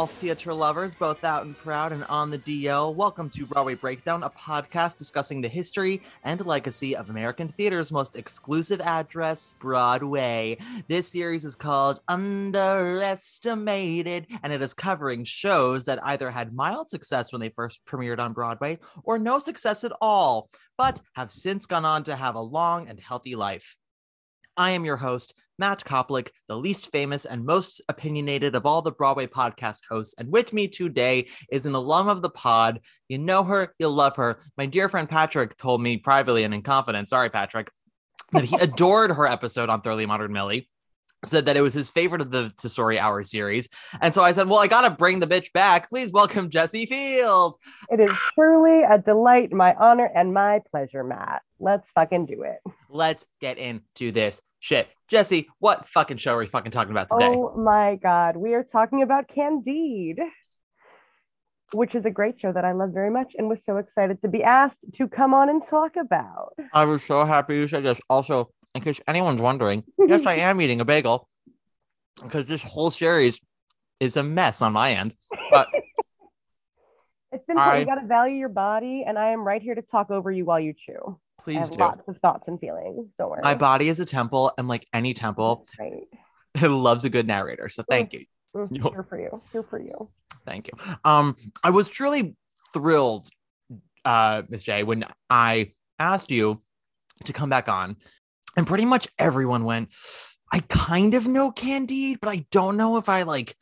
All theater lovers, both out and proud and on the DL. Welcome to Broadway Breakdown, a podcast discussing the history and legacy of American theater's most exclusive address, Broadway. This series is called Underestimated, and it is covering shows that either had mild success when they first premiered on Broadway or no success at all, but have since gone on to have a long and healthy life. I am your host, Matt Koplik, the least famous and most opinionated of all the Broadway podcast hosts. And with me today is an alum of the pod. You know her, you love her. My dear friend Patrick told me privately and in confidence, sorry, Patrick, that he adored her episode on Thoroughly Modern Millie. Said that it was his favorite of the Tesori Hour series. And so I said, Well, I got to bring the bitch back. Please welcome Jesse Field. It is truly a delight, my honor, and my pleasure, Matt. Let's fucking do it. Let's get into this shit. Jesse, what fucking show are we fucking talking about today? Oh my God. We are talking about Candide, which is a great show that I love very much and was so excited to be asked to come on and talk about. I was so happy you said this. Also, in case anyone's wondering, yes, I am eating a bagel because this whole series is a mess on my end. But it's simple. I- You got to value your body, and I am right here to talk over you while you chew. I please have do. lots of thoughts and feelings. Don't worry. My body is a temple, and like any temple, Right. it loves a good narrator. So thank you. Mm, Here for you. Here for you. Thank you. Um, I was truly thrilled, uh, Miss J, when I asked you to come back on, and pretty much everyone went. I kind of know Candide, but I don't know if I like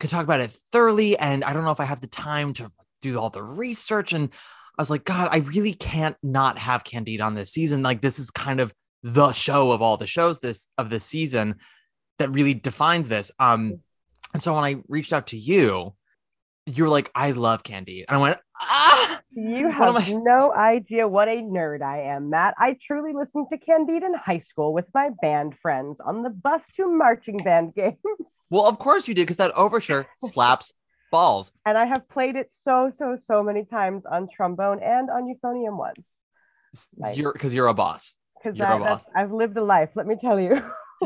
could talk about it thoroughly, and I don't know if I have the time to do all the research. And I was like, God, I really can't not have Candide on this season. Like, this is kind of the show of all the shows this of this season that really defines this. Um, and so when I reached out to you, you were like, I love Candide. And I went, ah, You have I- no idea what a nerd I am, Matt. I truly listened to Candide in high school with my band friends on the bus to marching band games. well, of course you did, because that overture slaps balls. And I have played it so, so, so many times on trombone and on euphonium once. Nice. You're because you're a boss. Because You're a boss. I've lived a life, let me tell you.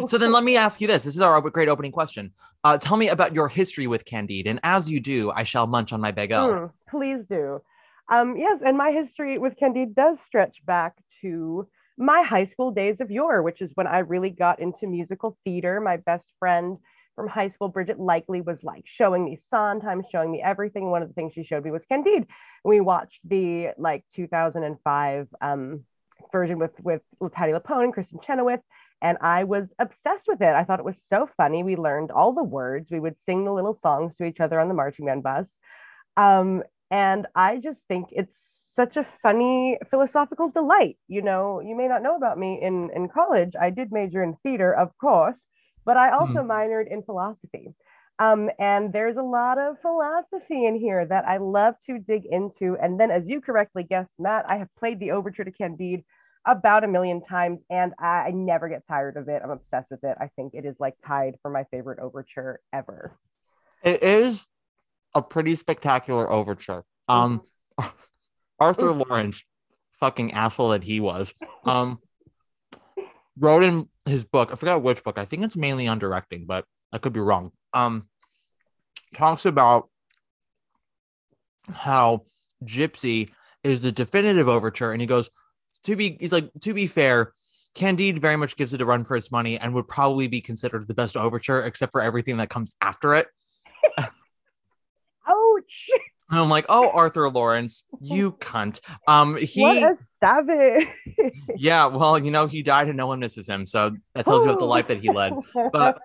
So then let me ask you this. This is our great opening question. Uh, tell me about your history with Candide. And as you do, I shall munch on my bagel. Hmm, please do. Um, yes, and my history with Candide does stretch back to my high school days of yore, which is when I really got into musical theater. My best friend from high school, Bridget Likely, was like showing me Sondheim, showing me everything. One of the things she showed me was Candide. We watched the like 2005 um, version with with Patti LuPone and Kristin Chenoweth, and I was obsessed with it. I thought it was so funny. We learned all the words. We would sing the little songs to each other on the marching band bus. Um, and I just think it's such a funny philosophical delight. You know, you may not know about me in, in college. I did major in theater, of course, but I also minored in philosophy. Um, and there's a lot of philosophy in here that I love to dig into. And then, as you correctly guessed, Matt, I have played the overture to Candide about a million times and I, I never get tired of it. I'm obsessed with it. I think it is like tied for my favorite overture ever. It is a pretty spectacular overture. Um, Arthur Lawrence, fucking asshole that he was, um, wrote in his book. I forgot which book. I think it's mainly on directing, but I could be wrong. Um, talks about how Gypsy is the definitive overture, and he goes to be. He's like to be fair. Candide very much gives it a run for its money and would probably be considered the best overture, except for everything that comes after it. Ouch! And I'm like, oh, Arthur Lawrence, you cunt. Um, he, what a savage! yeah, well, you know, he died and no one misses him, so that tells you about the life that he led. But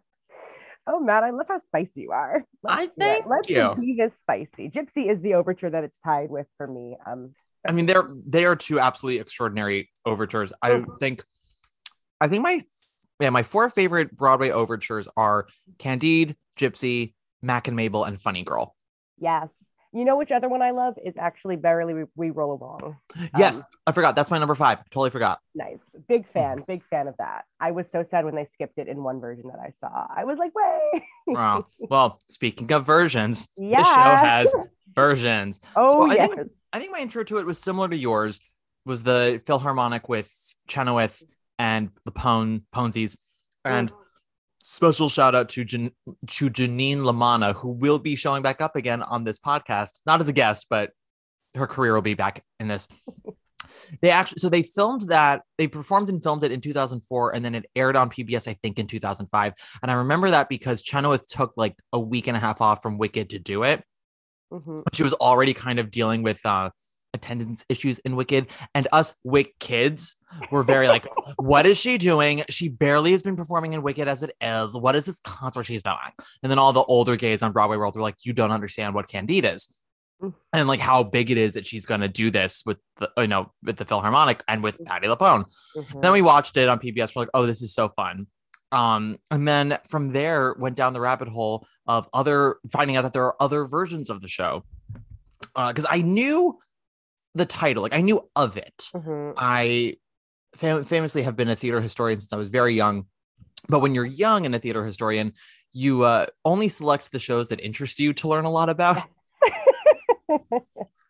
oh man, I love how spicy you are. I do it. thank Let's you. be this spicy. Gypsy is the overture that it's tied with for me. Um, I mean, they're they are two absolutely extraordinary overtures. I Mhm. think, I think my yeah my four favorite Broadway overtures are Candide, Gypsy, Mac and Mabel, and Funny Girl. Yes. You know which other one I love is actually Merrily We, we Roll Along. yes, Um, I forgot. That's my number five. Totally forgot. Nice. Big fan. Big fan of that. I was so sad when they skipped it in one version that I saw. I was like, way. Wow. well, speaking of versions, Yeah. this show has versions. Oh, So I yes. think- I think my intro to it was similar to yours. Was the Philharmonic with Chenoweth and the Pone Ponesies, and special shout out to Jan- to Janine LaManna, who will be showing back up again on this podcast, not as a guest, but her career will be back in this. They actually, so they filmed that, they performed and filmed it in 2004, and then it aired on PBS, I think, in 2005. And I remember that because Chenoweth took like a week and a half off from Wicked to do it Mhm. she was already kind of dealing with uh attendance issues in Wicked, and us Wick kids were very like, "What is she doing? She barely has been performing in Wicked as it is. What is this concert she's doing?" And then all the older gays on Broadway world were like, "You don't understand what Candide is." And like how big it is that she's going to do this with the you know with the Philharmonic and with Patti LuPone. Mhm. Then we watched it on PBS. We're like, oh, this is so fun. Um, and then from there went down the rabbit hole of other finding out that there are other versions of the show. Uh, because I knew the title, like I knew of it. Mhm. I fam- famously have been a theater historian since I was very young. But when you're young and a theater historian, you uh, only select the shows that interest you to learn a lot about.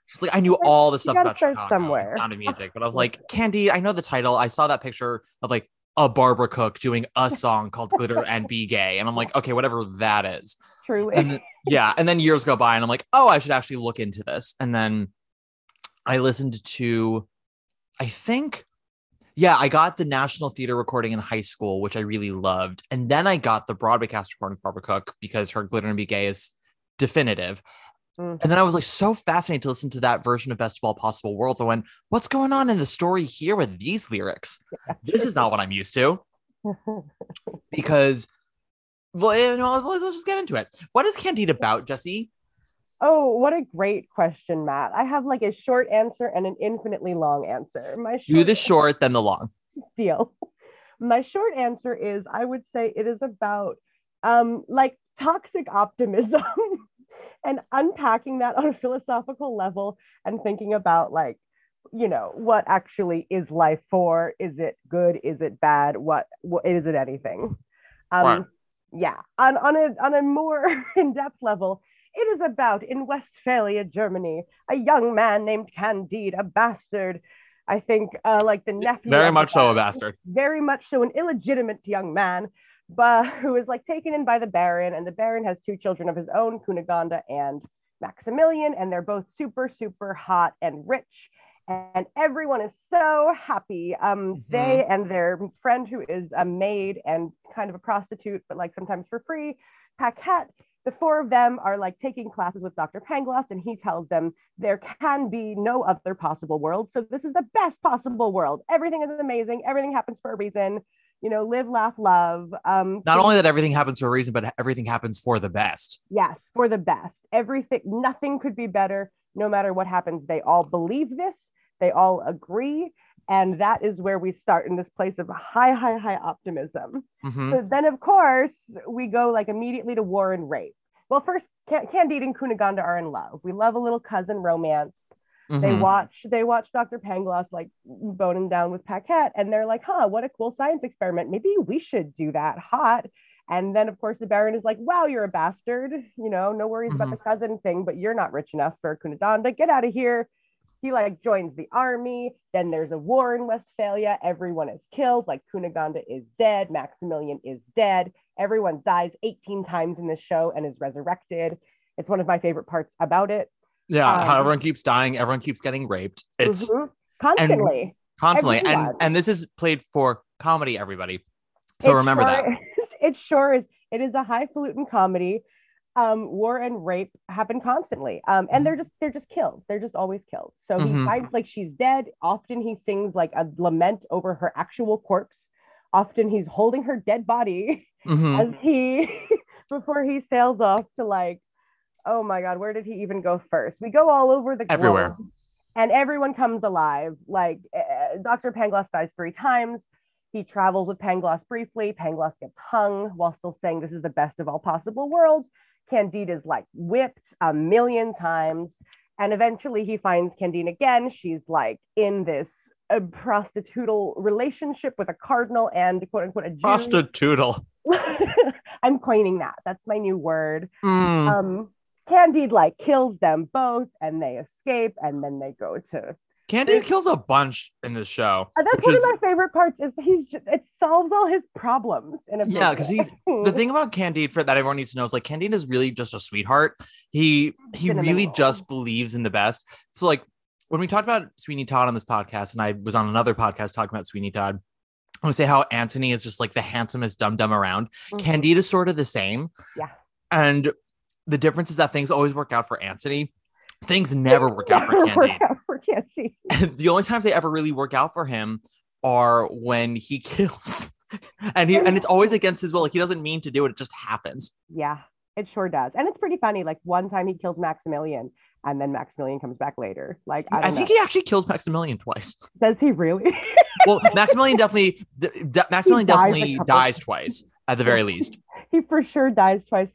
Just like I knew all the stuff about Chicago somewhere. Sound of Music, but I was like, Candy, I know the title. I saw that picture of like a Barbara Cook doing a song called Glitter and Be Gay. And I'm like, okay, whatever that is. True. And then, yeah. And then years go by and I'm like, oh, I should actually look into this. And then I listened to, I think, yeah, I got the National Theater recording in high school, which I really loved. And then I got the Broadway cast recording with Barbara Cook because her Glitter and Be Gay is definitive. Mm. And then I was like so fascinated to listen to that version of Best of All Possible Worlds. I went, what's going on in the story here with these lyrics? This is not what I'm used to because, well, you know, let's just get into it. What is Candide about, Jesse? Oh, what a great question, Matt. I have like a short answer and an infinitely long answer. My short Do the short, then the long. deal. My short answer is I would say it is about um like toxic optimism and unpacking that on a philosophical level and thinking about like you know what actually is life for is it good is it bad what, what is it anything um yeah on on a on a more in-depth level it is about in Westphalia, Germany, a young man named Candide, a bastard. I think uh, like the nephew. Very much so a bastard. very much so an illegitimate young man, but who is like taken in by the Baron, and the Baron has two children of his own, Cunegonde and Maximilian, and they're both super, super hot and rich. And everyone is so happy. Um, They and their friend, who is a maid and kind of a prostitute, but like sometimes for free, Paquette, the four of them are like taking classes with Dr. Pangloss, and he tells them there can be no other possible world. So this is the best possible world. Everything is amazing. Everything happens for a reason. You know, live, laugh, love. Um, Not only that everything happens for a reason, but everything happens for the best. yes, for the best. Everything, nothing could be better. No matter what happens, they all believe this. They all agree, and that is where we start in this place of high, high, high optimism. Mhm. So then, of course, we go like immediately to war and rape. Well, first, Can- Candide and Cunegonde are in love. We love a little cousin romance. They Mhm. watch they watch Dr. Pangloss like boning down with Paquette, and they're like, "Huh, what a cool science experiment! Maybe we should do that." Hot. And then, of course, the Baron is like, "Wow, you're a bastard. You know, no worries about the cousin thing, but you're not rich enough for Cunegonde. Get out of here." He like joins the army. Then there's a war in Westphalia. Everyone is killed. Like Cunegonde is dead. Maximilian is dead. Everyone dies 18 times in this show and is resurrected. It's one of my favorite parts about it. Yeah, um, how everyone keeps dying, everyone keeps getting raped. It's Mhm. constantly. constantly, and and this is played for comedy. Everybody, so It remember sure that. is- it sure is. It is a highfalutin comedy. Um, war and rape happen constantly, um, and they're just they're just killed. They're just always killed. So he Mhm. finds like she's dead. Often he sings like a lament over her actual corpse. Often he's holding her dead body Mhm. as he before he sails off to like, oh my god, where did he even go first? We go all over the globe. Everywhere. and everyone comes alive. Like uh, Dr. Pangloss dies three times. He travels with Pangloss briefly. Pangloss gets hung while still saying this is the best of all possible worlds. Candide is like whipped a million times. And eventually he finds Candide again. She's like in this a prostitutal relationship with a cardinal and quote unquote a Jew. Prostitutal. I'm coining that. That's my new word. Mm. Um, Candide like kills them both and they escape and then they go to Candide kills a bunch in this show. and that's one is- of my favorite parts is he's just, it solves all his problems in a Yeah, Because he's- The thing about Candide for that everyone needs to know is like Candide is really just a sweetheart. He he Cinnamon really roll. just believes in the best. So like when we talked about Sweeney Todd on this podcast, and I was on another podcast talking about Sweeney Todd, I would say how Anthony is just like the handsomest dum dum around. Mhm. Candide is sort of the same. Yeah. And the difference is that things always work out for Anthony. Things never work out for Candide. out for Candide. The only times they ever really work out for him are when he kills. And he and it's always against his will. Like he doesn't mean to do it, it just happens. Yeah, it sure does. And it's pretty funny. Like one time he kills Maximilian and then Maximilian comes back later. Like I, I, think he actually kills Maximilian twice. does he really? Well, Maximilian definitely d- Maximilian dies definitely dies twice at the very least. he for sure dies twice.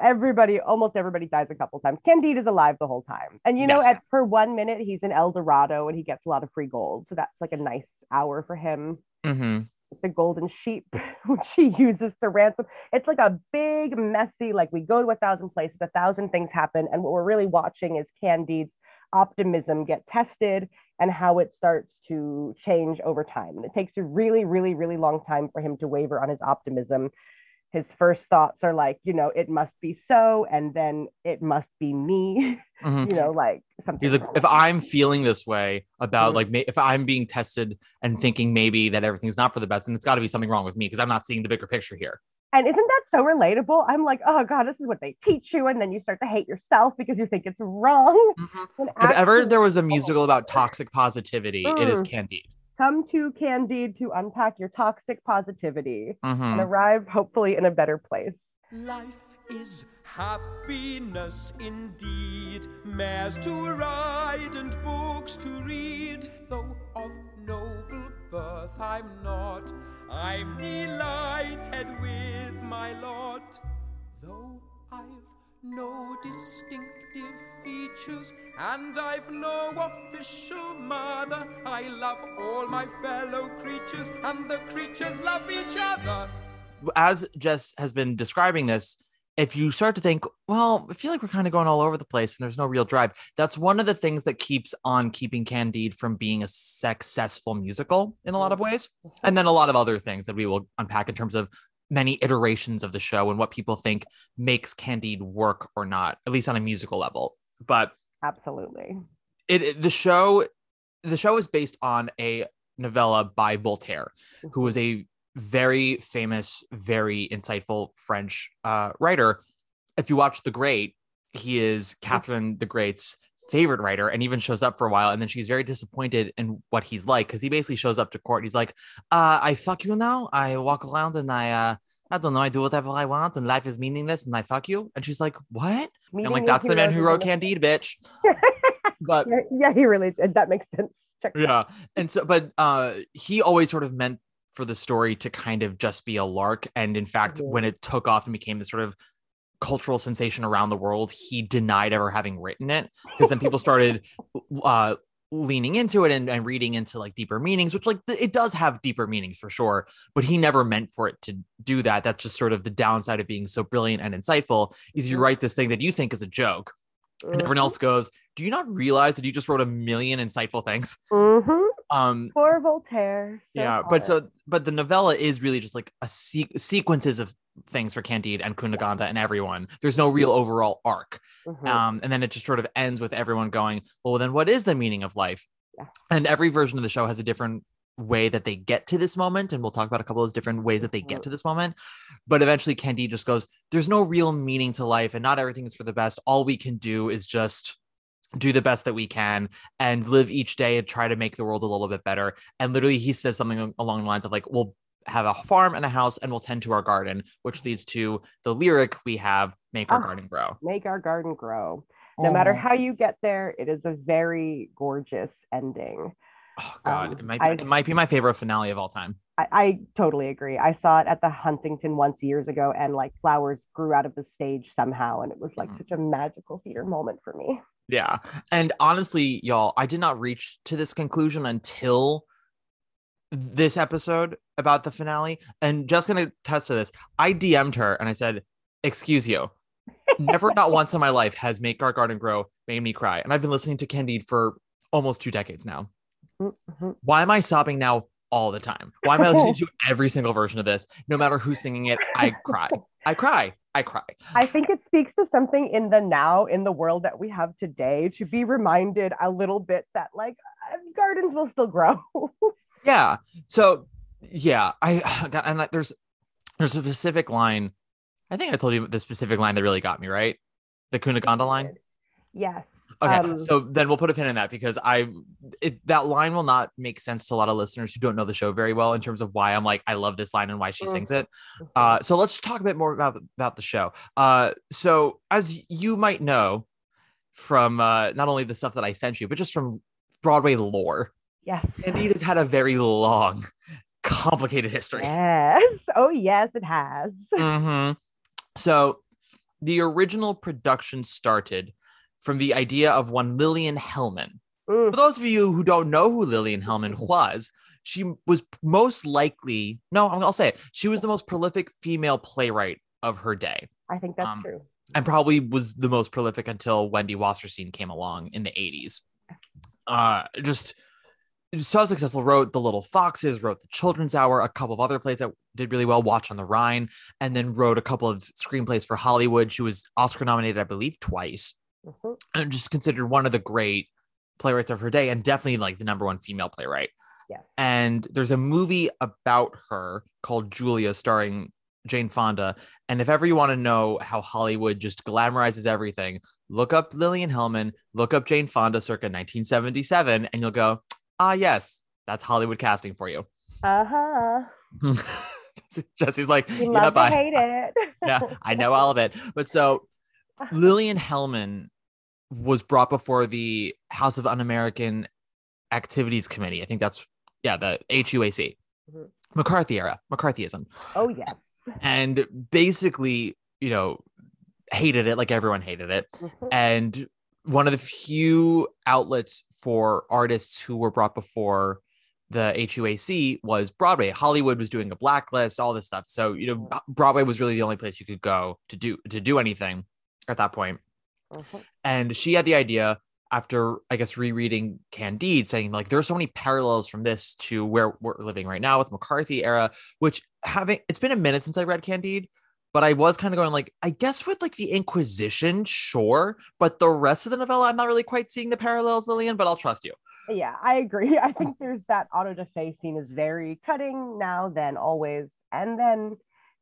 Everybody, almost everybody dies a couple times. Candide is alive the whole time. And you know, Yes. at for one minute he's in El Dorado and he gets a lot of free gold. So that's like a nice hour for him. hmm the golden sheep, which he uses to ransom. It's like a big, messy, like we go to a thousand places, a thousand things happen. And what we're really watching is Candide's optimism get tested and how it starts to change over time. And it takes a really, really, really long time for him to waver on his optimism. His first thoughts are like, you know, it must be so, and then it must be me, hmm you know, like something. He's like, if I'm feeling this way about Mhm. like if I'm being tested and thinking maybe that everything's not for the best, then it's got to be something wrong with me because I'm not seeing the bigger picture here. And isn't that so relatable? I'm like, oh God, this is what they teach you. And then you start to hate yourself because you think it's wrong. When If ever there was a musical about toxic positivity, it is Mm. Candide. Come to Candide to unpack your toxic positivity Mhm. and arrive hopefully in a better place. Life is happiness indeed. Mares to ride and books to read. Though of noble birth I'm not, I'm delighted with my lot. Though I've no distinctive features and I've no official mother, I love all my fellow creatures and the creatures love each other. as Jess has been describing this, if you start to think, well, I feel like we're kind of going all over the place and there's no real drive, that's one of the things that keeps on keeping Candide from being a successful musical in a lot of ways. Mm-hmm. And then a lot of other things that we will unpack in terms of many iterations of the show and what people think makes Candide work or not, at least on a musical level. But Absolutely. it, it- the show the show is based on a novella by Voltaire, who was a very famous, very insightful French uh, writer. If you watch The Great, he is Catherine the Great's favorite writer and even shows up for a while. And then she's very disappointed in what he's like because he basically shows up to court. And he's like, uh, I fuck you now. I walk around and I, uh, I don't know, I do whatever I want and life is meaningless and I fuck you. And she's like, What? And I'm like, That's the man who wrote Candide, bitch. but Yeah, he really did. That makes sense. Check that yeah and so but uh he always sort of meant for the story to kind of just be a lark and in fact Mhm. when it took off and became this sort of cultural sensation around the world he denied ever having written it because then people started uh leaning into it and, and reading into like deeper meanings which like th- it does have deeper meanings for sure but he never meant for it to do that that's just sort of the downside of being so brilliant and insightful is you Mhm. write this thing that you think is a joke and everyone else goes do you not realize that you just wrote a million insightful things Mm-hmm. um Poor Voltaire. So yeah but so but the novella is really just like a se- sequences of things for candide and kunaganda and everyone there's no real overall arc Mhm. um and then it just sort of ends with everyone going well then what is the meaning of life Yeah. and every version of the show has a different way that they get to this moment and we'll talk about a couple of those different ways that they get Mhm. to this moment but eventually candide just goes there's no real meaning to life and not everything is for the best all we can do is just do the best that we can and live each day and try to make the world a little bit better. And literally, he says something along the lines of like, we'll have a farm and a house and we'll tend to our garden, which leads to the lyric we have, make our Ah. garden grow. make our garden grow. No matter how you get there, it is a very gorgeous ending. Oh God, Um, it might be, I- it might be my favorite finale of all time. I, I totally agree. I saw it at the Huntington once years ago, and like flowers grew out of the stage somehow, and it was like Mhm. such a magical theater moment for me. Yeah. And honestly, y'all, I did not reach to this conclusion until this episode about the finale. And just gonna test to this. I DM'd her and I said, Excuse you. Never not once in my life has Make Our Garden Grow made me cry. And I've been listening to Candide for almost two decades now. Mhm. Why am I sobbing now all the time? Why am I listening to every single version of this? No matter who's singing it, I cry. I cry. I cry. I think it speaks to something in the now, in the world that we have today, to be reminded a little bit that like uh, gardens will still grow. Yeah. So yeah, I got and I- there's there's a specific line. I think I told you the specific line that really got me right. The Cunegonda line. yes. Okay, Um, so then we'll put a pin in that because I it, that line will not make sense to a lot of listeners who don't know the show very well in terms of why I'm like I love this line and why she sings it. Uh, so let's talk a bit more about about the show. Uh, so as you might know from uh, not only the stuff that I sent you, but just from Broadway lore, yes. Candide has had a very long, complicated history. Yes. Oh yes, it has. Mhm. So the original production started from the idea of one Lillian Hellman. Mm. For those of you who don't know who Lillian Hellman was, she was most likely, no, I'll say it. She was the most prolific female playwright of her day I think that's Um, true. and probably was the most prolific until Wendy Wasserstein came along in the 80s. Uh, just so successful. Wrote The Little Foxes, wrote The Children's Hour, a couple of other plays that did really well, Watch on the Rhine, and then wrote a couple of screenplays for Hollywood. She was Oscar nominated, I believe, twice, Mhm. and just considered one of the great playwrights of her day, and definitely like the number one female playwright. Yeah. And there's a movie about her called Julia, starring Jane Fonda. And if ever you want to know how Hollywood just glamorizes everything, look up Lillian Hellman, look up Jane Fonda circa 1977, and you'll go, ah, yes, that's Hollywood casting for you. Uh huh. Jesse's like, You love to bye. hate it. yeah, I know all of it. But so Lillian Hellman was brought before the House of Un-American Activities Committee. I think that's yeah, the HUAC. Mhm. McCarthy era, McCarthyism. Oh yeah. And basically, you know, hated it like everyone hated it. Mhm. And one of the few outlets for artists who were brought before the HUAC was Broadway. Hollywood was doing a blacklist, all this stuff. So, you know, Broadway was really the only place you could go to do to do anything at that point. Mhm. And she had the idea after, I guess, rereading Candide, saying like there are so many parallels from this to where we're living right now with McCarthy era, which having it's been a minute since I read Candide, but I was kind of going like, I guess with like the Inquisition, sure, but the rest of the novella, I'm not really quite seeing the parallels, Lillian, but I'll trust you. Yeah, I agree. I think there's that auto da fe scene is very cutting now, then always, and then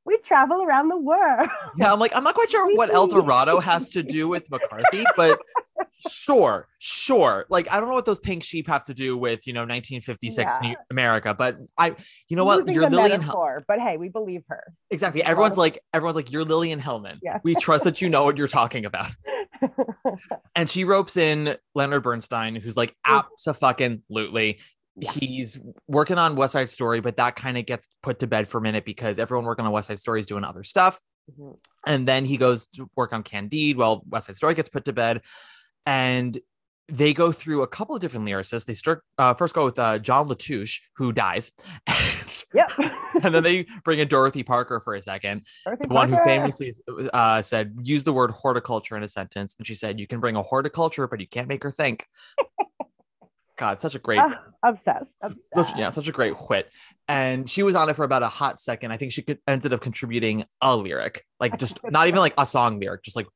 we travel around the world. Yeah, I'm like, I'm not quite sure what El Dorado has to do with McCarthy, but sure, sure. Like, I don't know what those pink sheep have to do with, you know, 1956 Yeah. America, but I, you know what? You're Lillian. Hel- but hey, we believe her. exactly. Everyone's like, everyone's like, you're Lillian Hellman. Yeah. We trust that you know what you're talking about. And she ropes in Leonard Bernstein, who's like, absolutely. Yeah. He's working on West Side Story, but that kind of gets put to bed for a minute because everyone working on West Side Story is doing other stuff. Mhm. And then he goes to work on Candide while West Side Story gets put to bed. And they go through a couple of different lyricists. They start uh, first go with uh, John Latouche, who dies. Yep. and then they bring in Dorothy Parker for a second, Dorothy the one who famously uh, said, use the word horticulture in a sentence. And she said, you can bring a horticulture, but you can't make her think. God, such a great Ah, obsessed. obsessed. such, yeah, such a great wit. And she was on it for about a hot second. I think she could, ended up contributing a lyric, like just not even like a song lyric, just like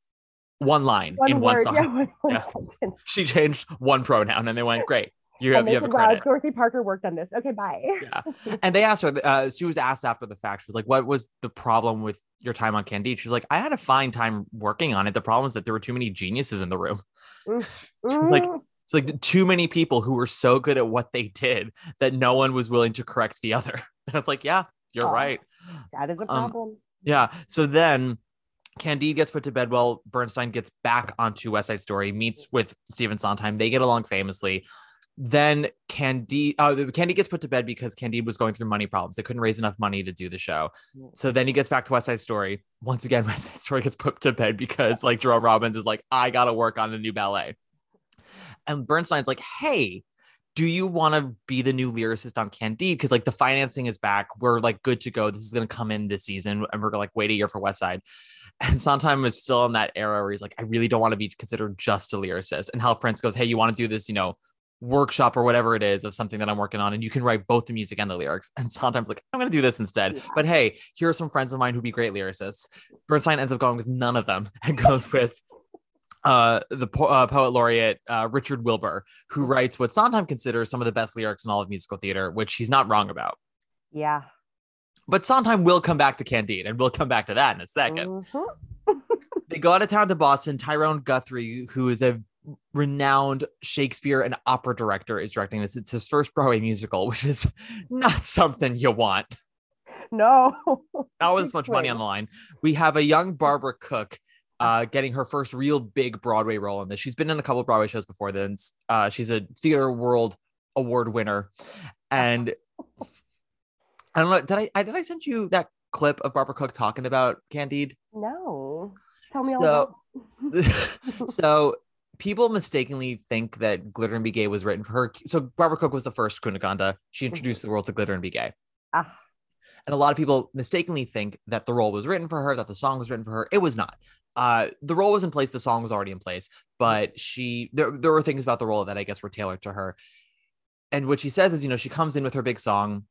one line One in one song. Yeah, one, one Yeah. She changed one pronoun, and they went, "Great, you have you have a wow, credit." Dorothy Parker worked on this. Okay, bye. Yeah. And they asked her. Uh, she was asked after the fact. She was like, "What was the problem with your time on Candide?" She was like, "I had a fine time working on it. The problem is that there were too many geniuses in the room." like, Mm, It's like too many people who were so good at what they did that no one was willing to correct the other. And it's like, yeah, you're Oh. right. that is a um, problem. Yeah. So then Candide gets put to bed while Bernstein gets back onto West Side Story, meets with Stephen Sondheim. They get along famously. Then Candide, uh, Candide gets put to bed because Candide was going through money problems. They couldn't raise enough money to do the show. So then he gets back to West Side Story. Once again, West Side Story gets put to bed because like Jerome Robbins is like, I gotta work on a new ballet. And Bernstein's like, hey, do you want to be the new lyricist on Candide? Because like the financing is back. We're like good to go. This is gonna come in this season, and we're gonna like wait a year for West Side. And Sondheim is still in that era where he's like, I really don't want to be considered just a lyricist. And Hal Prince goes, Hey, you want to do this, you know, workshop or whatever it is of something that I'm working on, and you can write both the music and the lyrics. And Sondheim's like, I'm gonna do this instead. Yeah. But hey, here are some friends of mine who'd be great lyricists. Bernstein ends up going with none of them and goes with uh, the po- uh, poet laureate uh, Richard Wilbur, who writes what Sondheim considers some of the best lyrics in all of musical theater, which he's not wrong about. Yeah. But Sondheim will come back to Candide, and we'll come back to that in a 2nd Mhm. They go out of town to Boston. Tyrone Guthrie, who is a renowned Shakespeare and opera director, is directing this. It's his first Broadway musical, which is not something you want. No. Not with as much money on the line. We have a young Barbara Cook uh, getting her first real big Broadway role in this. She's been in a couple of Broadway shows before then. Uh, she's a Theater World Award winner. And I don't know, did I, I did I send you that clip of Barbara Cook talking about Candide? No. Tell me all So- about so people mistakenly think that Glitter and Be Gay was written for her. So Barbara Cook was the first Cunegonde. She introduced the world to Glitter and Be Gay. Ah, And a lot of people mistakenly think that the role was written for her, that the song was written for her. It was not. Uh, the role was in place, the song was already in place, but she there there were things about the role that I guess were tailored to her. And what she says is, you know, she comes in with her big song,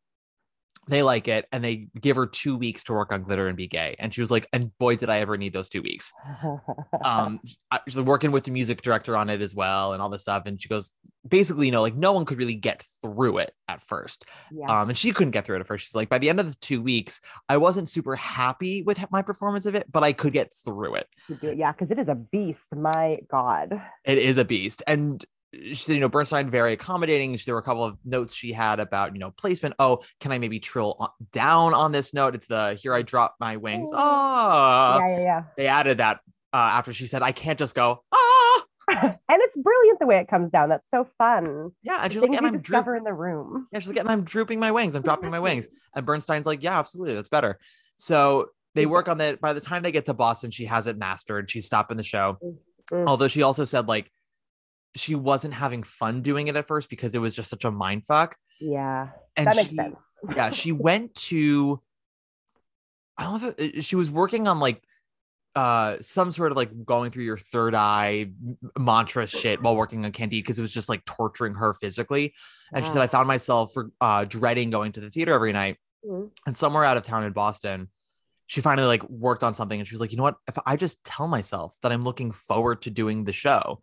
they like it, and they give her two weeks to work on Glitter and Be Gay. And she was like, and boy, did I ever need those two weeks um she's working with the music director on it as well and all this stuff and she goes basically you know like no one could really get through it at first yeah. um and she couldn't get through it at first she's like by the end of the two weeks i wasn't super happy with my performance of it but i could get through it You do it. Yeah, because it is a beast. My God. it is a beast and she said, you know, Bernstein very accommodating. There were a couple of notes she had about, you know, placement. Oh, can I maybe trill on, down on this note? It's the here I drop my wings. Oh. Oh, yeah, yeah, yeah. they added that uh, after she said, I can't just go, ah. and it's brilliant the way it comes down. That's so fun. Yeah, and she's like, and I'm droop- in the room. Yeah, she's like, and I'm drooping my wings. I'm dropping my wings. And Bernstein's like, yeah, absolutely. That's better. So they work on that. By the time they get to Boston, she has it mastered. She's stopping the show. Mm. Although she also said like she wasn't having fun doing it at first because it was just such a mind fuck. Yeah, And that makes she, sense. yeah, she went to I don't know if it- she was working on like uh some sort of like going through your third eye mantra shit while working on Candide because it was just like torturing her physically. And she said, I found myself for uh dreading going to the theater every night. Mhm. And somewhere out of town in Boston, she finally like worked on something and she was like, you know what? If I just tell myself that I'm looking forward to doing the show,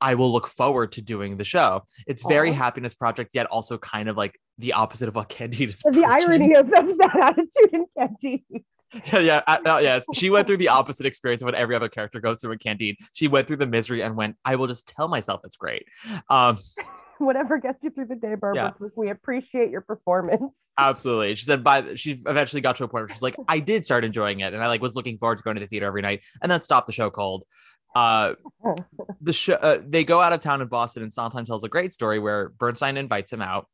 I will look forward to doing the show. It's very Aw. happiness project, yet also kind of like the opposite of what Candide is. The preaching. irony of, of that attitude in Candide. yeah, yeah, uh, uh, yeah. She went through the opposite experience of what every other character goes through in Candide. She went through the misery and went, I will just tell myself it's great. Um, Whatever gets you through the day, Barbara. Yeah. We appreciate your performance. absolutely. She said by the- she eventually got to a point where she's like, I did start enjoying it, and I like was looking forward to going to the theater every night, and then stopped the show cold. Uh, the show uh, they go out of town in Boston, and Sondheim tells a great story where Bernstein invites him out,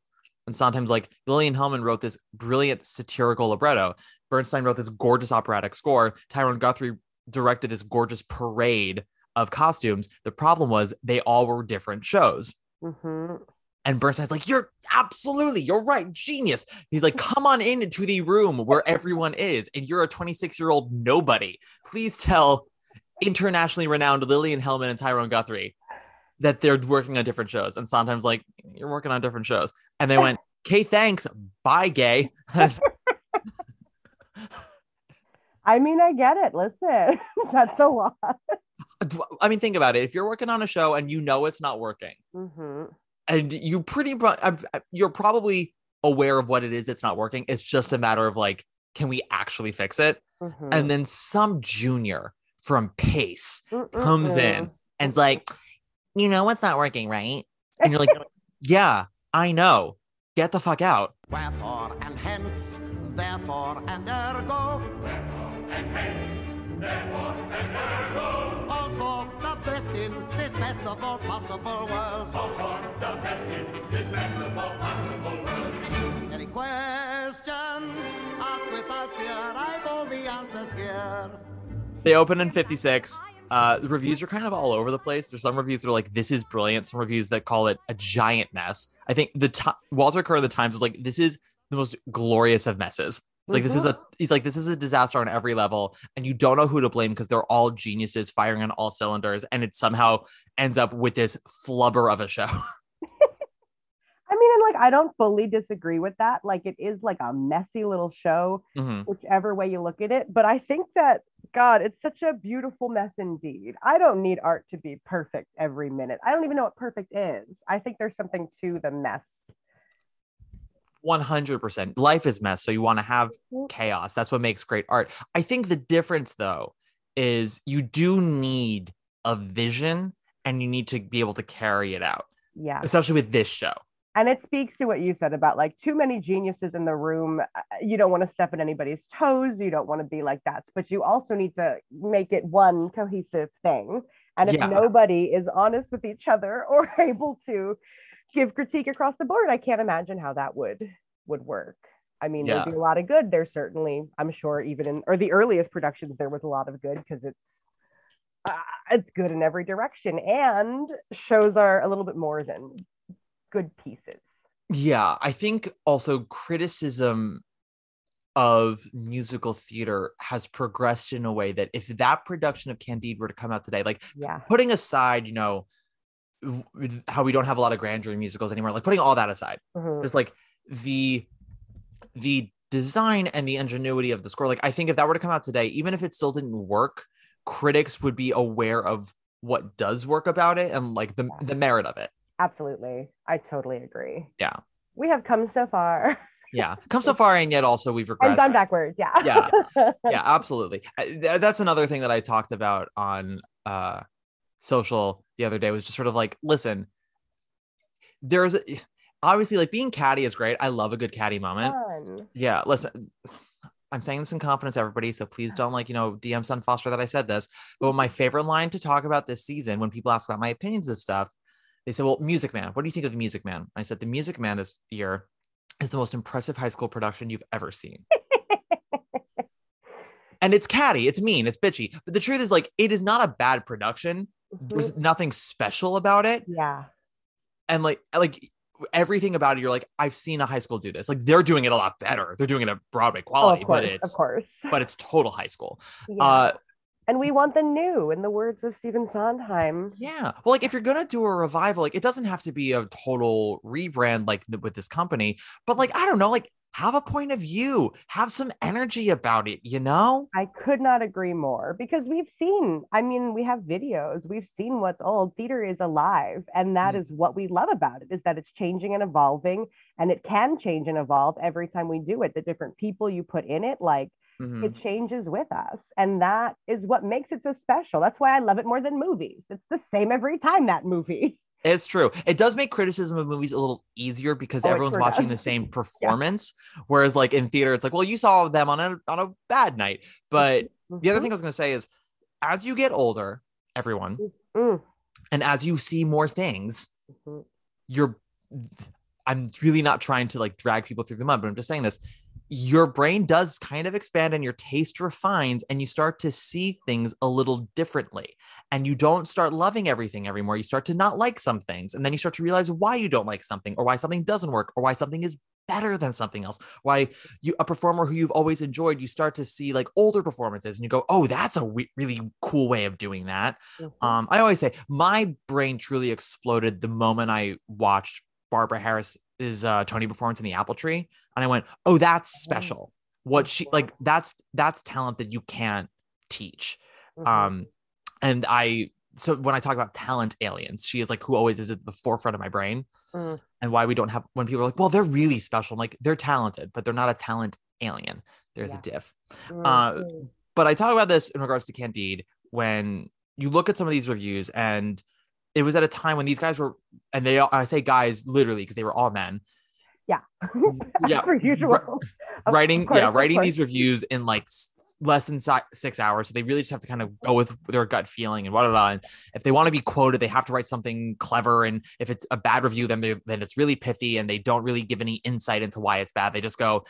and Sondheim's like, Lillian Hellman wrote this brilliant satirical libretto. Bernstein wrote this gorgeous operatic score. Tyrone Guthrie directed this gorgeous parade of costumes. The problem was they all were different shows. Mhm. And Bernstein's like, You're absolutely, you're right, genius. He's like, Come on into the room where everyone is, and you're a 26 year old nobody. Please tell internationally renowned Lillian Hellman and Tyrone Guthrie that they're working on different shows. And sometimes, like, You're working on different shows. And they went, Okay, thanks. Bye, gay. I mean, I get it. Listen, that's a lot. I mean, think about it. If you're working on a show and you know it's not working, hmm and you pretty pro- I'm- I'm- you're probably aware of what it is that's not working it's just a matter of like can we actually fix it Mm-hmm. and then some junior from pace comes in and's like you know what's not working right and you're like yeah i know get the fuck out Wherefore and hence, therefore and ergo. All for the best in this best of all possible worlds. All for the best in this best of all possible worlds. Any questions? Ask without fear. I've all the answers here. They open in 56. Uh, the reviews are kind of all over the place. There's some reviews that are like, "This is brilliant." Some reviews that call it a giant mess. I think the ti Walter Kerr of the Times was like, "This is the most glorious of messes." It's like this is a he's like this is a disaster on every level, and you don't know who to blame because they're all geniuses firing on all cylinders, and it somehow ends up with this flubber of a show. I mean, and like I don't fully disagree with that. Like it is like a messy little show, Mhm. whichever way you look at it. But I think that God, it's such a beautiful mess indeed. I don't need art to be perfect every minute. I don't even know what perfect is. I think there's something to the mess. 100%. Life is mess, so you want to have chaos. That's what makes great art. I think the difference though is you do need a vision and you need to be able to carry it out, Yeah. especially with this show. And it speaks to what you said about like too many geniuses in the room. Uh, You don't want to step on anybody's toes. You don't want to be like that. But you also need to make it one cohesive thing. And if Yeah. nobody is honest with each other or able to give critique across the board, I can't imagine how that would would work. I mean, Yeah. there'd be a lot of good. There's certainly, I'm sure, even in or the earliest productions, there was a lot of good because it's uh, it's good in every direction, and shows are a little bit more than good pieces. Yeah, I think also criticism of musical theater has progressed in a way that if that production of Candide were to come out today, like Yeah. putting aside, you know, how we don't have a lot of grandeur in musicals anymore, like putting all that aside, Mhm. just like the the design and the ingenuity of the score like i think if that were to come out today even if it still didn't work critics would be aware of what does work about it and like the, the merit of it Absolutely. I totally agree. Yeah. We have come so far yeah come so far and yet also we've regressed and gone backwards. Yeah. Yeah. yeah absolutely Uh, that's another thing that i talked about on uh social the other day was just sort of like listen there's a, obviously like being catty is great i love a good catty moment Fun. Yeah, listen, I'm saying this in confidence, everybody. So please don't like, you know, DM Sutton Foster that I said this. But my favorite line to talk about this season, when people ask about my opinions of stuff, they said, Well, Music Man, what do you think of the Music Man? I said, The Music Man this year is the most impressive high school production you've ever seen. and it's catty, it's mean, it's bitchy. But the truth is, like, it is not a bad production. There's nothing special about it. Yeah. And like, like everything about it, you're like, I've seen a high school do this. Like they're doing it a lot better. They're doing it at Broadway Oh, quality, of course. but it's of course. but it's total high school. Yeah. Uh and we want the new, in the words of Stephen Sondheim. yeah. Well, like if you're gonna do a revival, like it doesn't have to be a total rebrand like with this company, but like I don't know, like have a point of view, have some energy about it, you know? I could not agree more because we've seen, I mean, we have videos, we've seen what's old. Theater is alive. And that Mm. is what we love about it is that it's changing and evolving and it can change and evolve every time we do it. The different people you put in it, like Mhm. it changes with us. And that is what makes it so special. That's why I love it more than movies. It's the same every time that movie. It's true. It does make criticism of movies a little easier because Oh, everyone's sure watching does. the same performance. Whereas, like in theater, it's like, well, you saw them on a on a bad night. But the other thing I was gonna say is, as you get older, everyone, Mm. and as you see more things, Mhm. you're. I'm really not trying to like drag people through the mud, but I'm just saying this. Your brain does kind of expand and your taste refines, and you start to see things a little differently. And you don't start loving everything anymore. You start to not like some things, and then you start to realize why you don't like something, or why something doesn't work, or why something is better than something else. Why you a performer who you've always enjoyed, you start to see like older performances, and you go, "Oh, that's a we- really cool way of doing that." Mhm. Um, I always say my brain truly exploded the moment I watched Barbara Harris's uh, Tony performance in the Apple Tree, and I went, "Oh, that's special. What she like that's that's talent that you can't teach." Mhm. Um, and I so when I talk about talent aliens, she is like who always is at the forefront of my brain, Mm. and why we don't have when people are like, "Well, they're really special." I'm like, they're talented, but they're not a talent alien. There's Yeah. a diff Mhm. uh, but I talk about this in regards to Candide when you look at some of these reviews, and it was at a time when these guys were, and they, I say guys literally because they were all men, yeah. yeah, per usual. Writing, course, yeah, writing these reviews in like less than si- six hours. So they really just have to kind of go with their gut feeling and blah, blah, blah. And if they want to be quoted, they have to write something clever. And if it's a bad review, then, they, then it's really pithy and they don't really give any insight into why it's bad. They just go,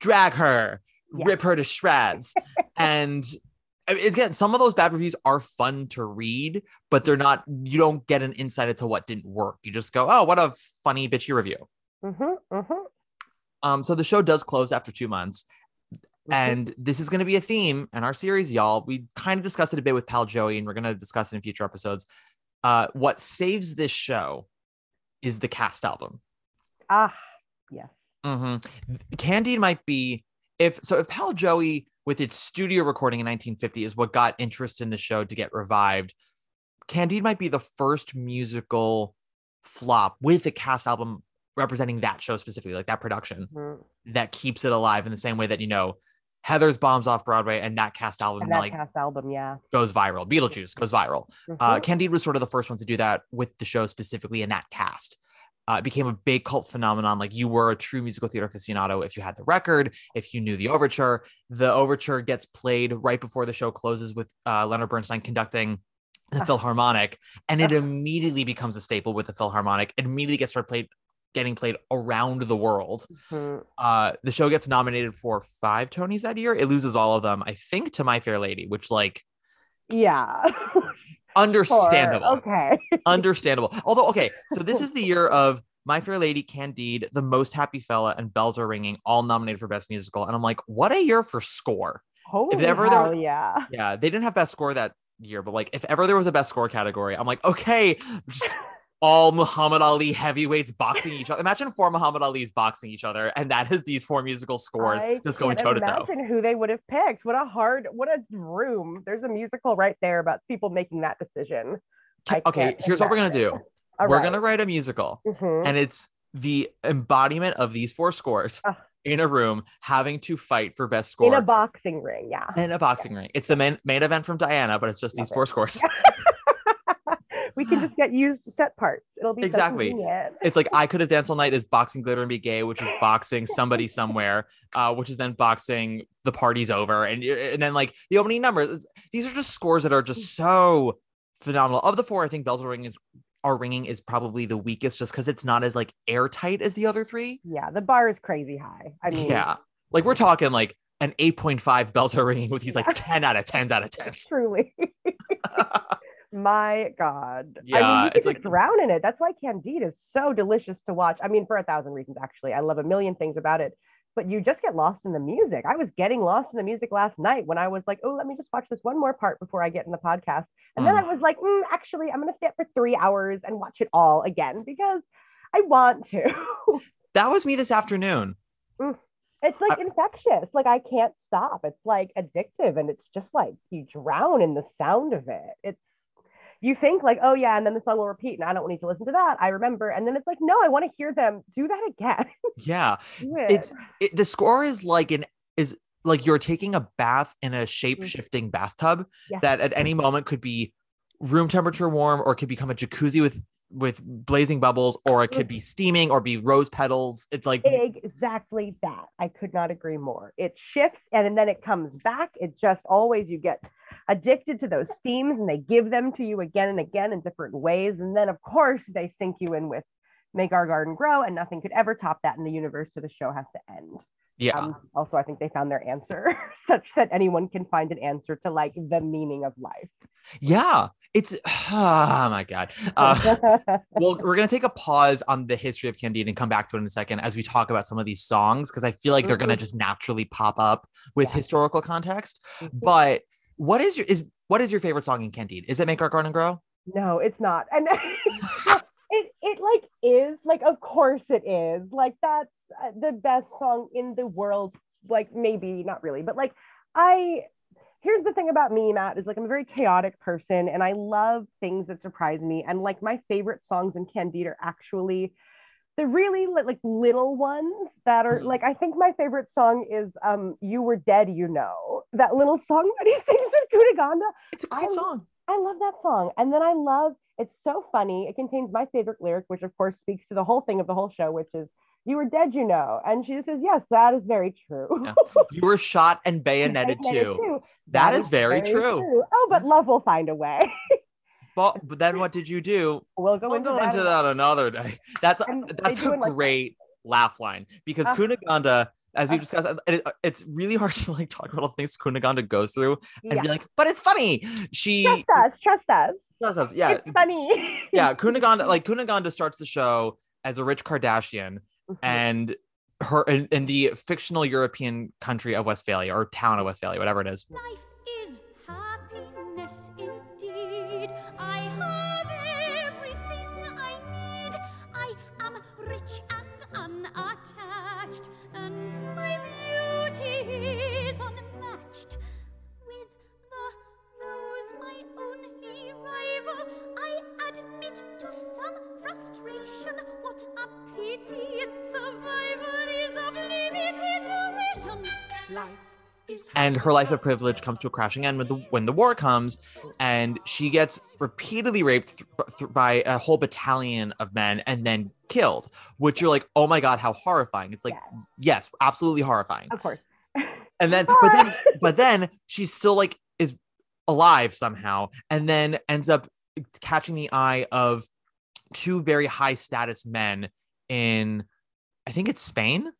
drag her, Yeah. rip her to shreds. and I mean, again, some of those bad reviews are fun to read, but they're not, you don't get an insight into what didn't work. You just go, oh, what a funny, bitchy review. Mhm, mhm, Um, so the show does close after two months. mhm. And this is going to be a theme in our series, y'all. We kind of discussed it a bit with Pal Joey, and we're going to discuss it in future episodes. Uh, what saves this show is the cast album. ah, yes. hmm Candide might be if so. If Pal Joey with its studio recording in 1950 is what got interest in the show to get revived, Candide might be the first musical flop with a cast album representing that show specifically, like that production Mhm. that keeps it alive in the same way that you know Heathers bombs off Broadway and that cast album that like cast album, yeah. goes viral. Beetlejuice goes viral. Uh, Mhm. Candide was sort of the first one to do that with the show specifically in that cast. Uh, it became a big cult phenomenon. Like you were a true musical theater aficionado if you had the record, if you knew the overture. The overture gets played right before the show closes with uh, Leonard Bernstein conducting the Philharmonic, and it immediately becomes a staple with the Philharmonic. It immediately gets started played, getting played around the world. Mhm. Uh, the show gets nominated for five Tonys that year. It loses all of them, I think, to My Fair Lady, which like Yeah. understandable Okay. understandable. Although, okay, so this is the year of My Fair Lady, Candide, The Most Happy Fella, and Bells Are Ringing, all nominated for Best Musical. And I'm like, what a year for score. Holy ever there- yeah. Yeah, they didn't have Best Score that year, but like, if ever there was a Best Score category, I'm like, okay, just all Muhammad Ali heavyweights boxing each other. Imagine four Muhammad Ali's boxing each other, and that is these four musical scores I just going toe to toe. Imagine who they would have picked. What a hard, what a room. There's a musical right there about people making that decision. I Okay, here's what we're gonna do. All we're right. gonna write a musical. Mhm. and it's the embodiment of these four scores Ugh. in a room having to fight for best score in a boxing ring. Yeah. in a boxing ring. It's the main, main event from Diana, but it's just these Love four it. scores. we can just get used set parts. It'll be Exactly. convenient. It's like I could have danced all night as boxing glitter and be gay, which is boxing somebody somewhere, uh, which is then boxing the party's over, and and then like the opening numbers. These are just scores that are just so phenomenal. Of the four, I think Bells Are Ringing is are ringing is probably the weakest, just because it's not as like airtight as the other three. Yeah, the bar is crazy high. I mean, yeah, like we're talking like an 8.5 bells are ringing with these like 10 out of 10s out of 10s. truly. My God. I Yeah, mean, you it's can like- drown in it. That's why Candide is so delicious to watch. I mean, for a thousand reasons, actually. I love a million things about it, but you just get lost in the music. I was getting lost in the music last night when I was like, oh, let me just watch this one more part before I get in the podcast. And then Mm. I was like, mm, actually, I'm going to stay up for three hours and watch it all again because I want to. That was me this afternoon. It's like I- infectious. Like I can't stop. It's like addictive and it's just like you drown in the sound of it. It's you think like, oh yeah, and then the song will repeat and I don't need to listen to that. I remember. And then it's like, no, I want to hear them do that again. Yeah. It. It's it, the score is like an is like you're taking a bath in a mm-hmm. shape shifting bathtub Yes. that at any moment could be room temperature warm or could become a jacuzzi with with blazing bubbles or it could be steaming or be rose petals. It's like exactly that. I could not agree more. It shifts and then it comes back. It just always you get addicted to those themes and they give them to you again and again in different ways. And then of course they sink you in with make our garden grow and nothing could ever top that in the universe. So the show has to end. yeah. Um, also, I think they found their answer such that anyone can find an answer to like the meaning of life. yeah. It's oh my god. Uh, well, we're gonna take a pause on the history of Candide and come back to it in a second as we talk about some of these songs because I feel like they're gonna Mhm. just naturally pop up with Yeah. historical context. Mhm. But what is your is what is your favorite song in Candide? Is it "Make Our Garden Grow"? No, it's not. And it it like is like of course it is. Like that's uh, the best song in the world. Like maybe not really, but like I here's the thing about me, Matt, is like I'm a very chaotic person and I love things that surprise me. And like my favorite songs in Candide are actually the really li- like little ones that are Mhm. like I think my favorite song is um You Were Dead, You Know. That little song that he sings with Cunegonde. It's a I great lo- song. I love that song. And then I love it's so funny. It contains my favorite lyric, which of course speaks to the whole thing of the whole show, which is You were dead, you know. And she just says, Yes, that is very true. Yeah. You were shot and bayoneted too. That That is very true. Oh, but love will find a way. But, but then what did you do? we'll go We'll into go that. into that another day. That's And that's a it like- great laugh line because Uh, Cunegonde, as we uh, discussed, it, it's really hard to like talk about all the things Cunegonde goes through and Yeah. be like, but it's funny. She Trust us, trust us. does us, yeah, It's funny. yeah. Cunegonde, like Cunegonde, starts the show as a rich Kardashian, Mhm. and her in, in the fictional European country of Westphalia or town of Westphalia, whatever it is. Life is happiness indeed. I have everything I need. I am rich and unattached, admit to some frustration. What a pity its survival is of limited duration. Life and her life of privilege comes to a crashing end when the when the war comes and she gets repeatedly raped th- th- by a whole battalion of men and then killed which you're like oh my god how horrifying it's like Yeah. yes absolutely horrifying Of course. and then but then but then she's still like is alive somehow and then ends up catching the eye of two very high status men in i think it's spain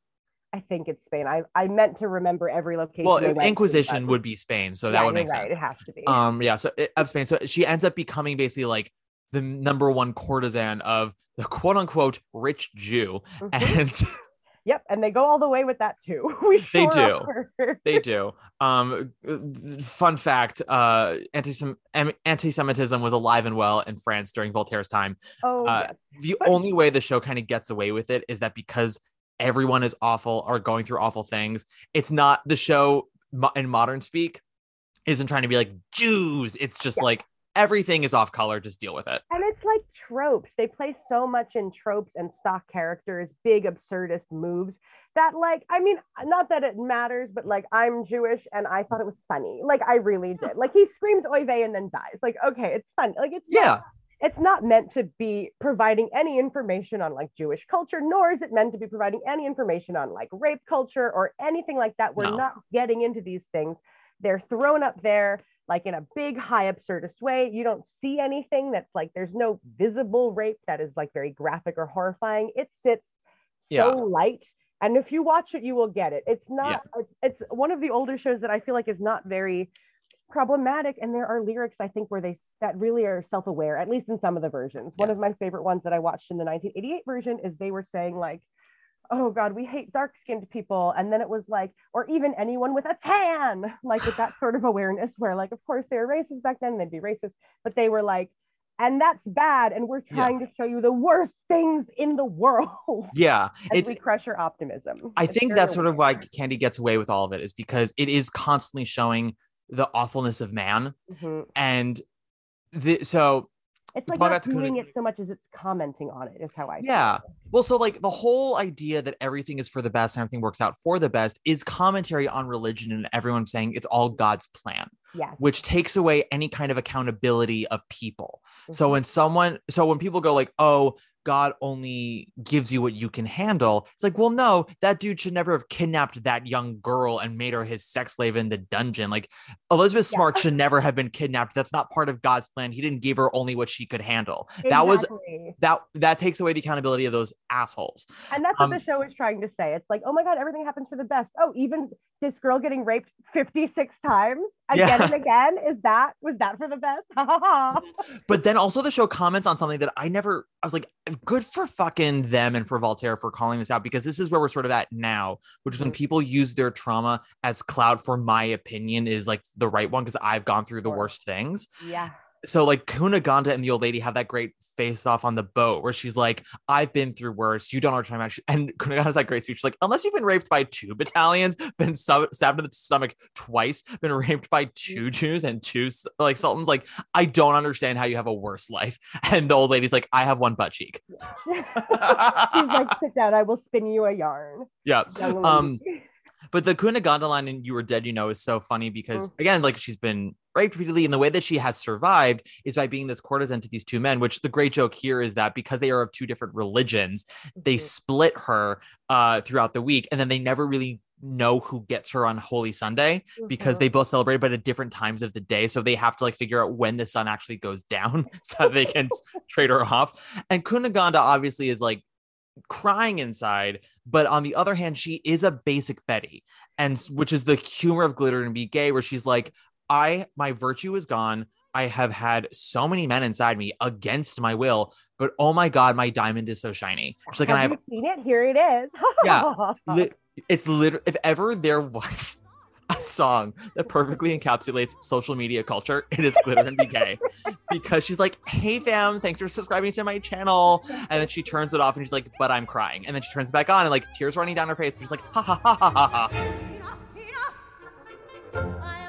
I think it's Spain. I, I meant to remember every location. well inquisition would be spain so Yeah, that would make right. sense It has to be. um yeah so it, of spain so she ends up becoming basically like the number one courtesan of the quote unquote rich jew Mhm. and Yep, and they go all the way with that too. We They are. they do um fun fact uh anti anti-semitism was alive and well in france during voltaire's time oh, uh, yes. the But- only way the show kind of gets away with it is that because everyone is awful or going through awful things it's not the show in modern speak isn't trying to be like jews it's just Yeah. like everything is off color just deal with it and tropes. They play so much in tropes and stock characters, big absurdist moves that like I mean, not that it matters, but like I'm Jewish and I thought it was funny. Like I really did. Like he screams oy vey and then dies. Like okay, it's fun. Like it's not- yeah it's not meant to be providing any information on like Jewish culture, nor is it meant to be providing any information on like rape culture or anything like that. We're No. not getting into these things. They're thrown up there like in a big, high absurdist way. You don't see anything that's like there's no visible rape that is like very graphic or horrifying. It sits Yeah. so light. And if you watch it, you will get it. It's not, it's, it's one of the older shows that I feel like is not very problematic and there are lyrics i think where they that really are self-aware at least in some of the versions one of my favorite ones that i watched in the 1988 version is they were saying like oh god we hate dark skinned people and then it was like or even anyone with a tan like with that sort of awareness where like of course they were racist back then they'd be racist but they were like and that's bad and we're Yeah. trying to show you the worst things in the world yeah it's we crush your optimism I It's think that's sort of why. Candy gets away with all of it is because it is constantly showing the awfulness of man Mhm. and the so it's like not doing it so much as it's commenting on it is how i yeah. well so like the whole idea that everything is for the best and everything works out for the best is commentary on religion and everyone saying it's all God's plan yeah which takes away any kind of accountability of people. So Mhm. when someone so when people go like oh god only gives you what you can handle. It's like well no that dude should never have kidnapped that young girl and made her his sex slave in the dungeon. Like elizabeth Yeah. smart should never have been kidnapped. That's not part of god's plan. He didn't give her only what she could handle. That was that that takes away the accountability of those assholes. And that's what um, the show is trying to say. It's like oh my god everything happens for the best. Oh even this girl getting raped 56 times again Yeah. and again? Is that was that for the best? But then also the show comments on something that I never I was like good for fucking them and for Voltaire for calling this out because this is where we're sort of at now which is when Mhm. people use their trauma as cloud for my opinion is like the right one because I've gone through the worst things. Yeah so like Cunegonde and the old lady have that great face off on the boat where she's like I've been through worse you don't understand much and Cunegonde has that great speech like unless you've been raped by two battalions been stu- stabbed in the stomach twice been raped by two Jews and two like sultans like I don't understand how you have a worse life. And the old lady's like, I have one butt cheek. she's like sit down i will spin you a yarn yeah. Um. But the Cunegonde line in You Were Dead, You Know is so funny because Mm. again, like she's been raped repeatedly. And the way that she has survived is by being this courtesan to these two men, which the great joke here is that because they are of two different religions, they Mhm. split her uh, throughout the week. And then they never really know who gets her on Holy Sunday because Mhm. they both celebrate but at different times of the day. So they have to like figure out when the sun actually goes down so that they can trade her off. And Cunegonde obviously is like crying inside, but on the other hand, she is a basic Betty, and which is the humor of glitter and be gay, where she's like, I my virtue is gone. I have had so many men inside me against my will, but oh my god, my diamond is so shiny. She's like, and I have have seen it? Here it is. Yeah, li- it's literally if ever there was a song that perfectly encapsulates social media culture, it is Glitter and Be Gay. Because she's like, hey fam, thanks for subscribing to my channel. And then she turns it off and she's like, but I'm crying. And then she turns it back on and like tears running down her face. She's like, ha ha ha ha ha ha. Enough, enough! I'll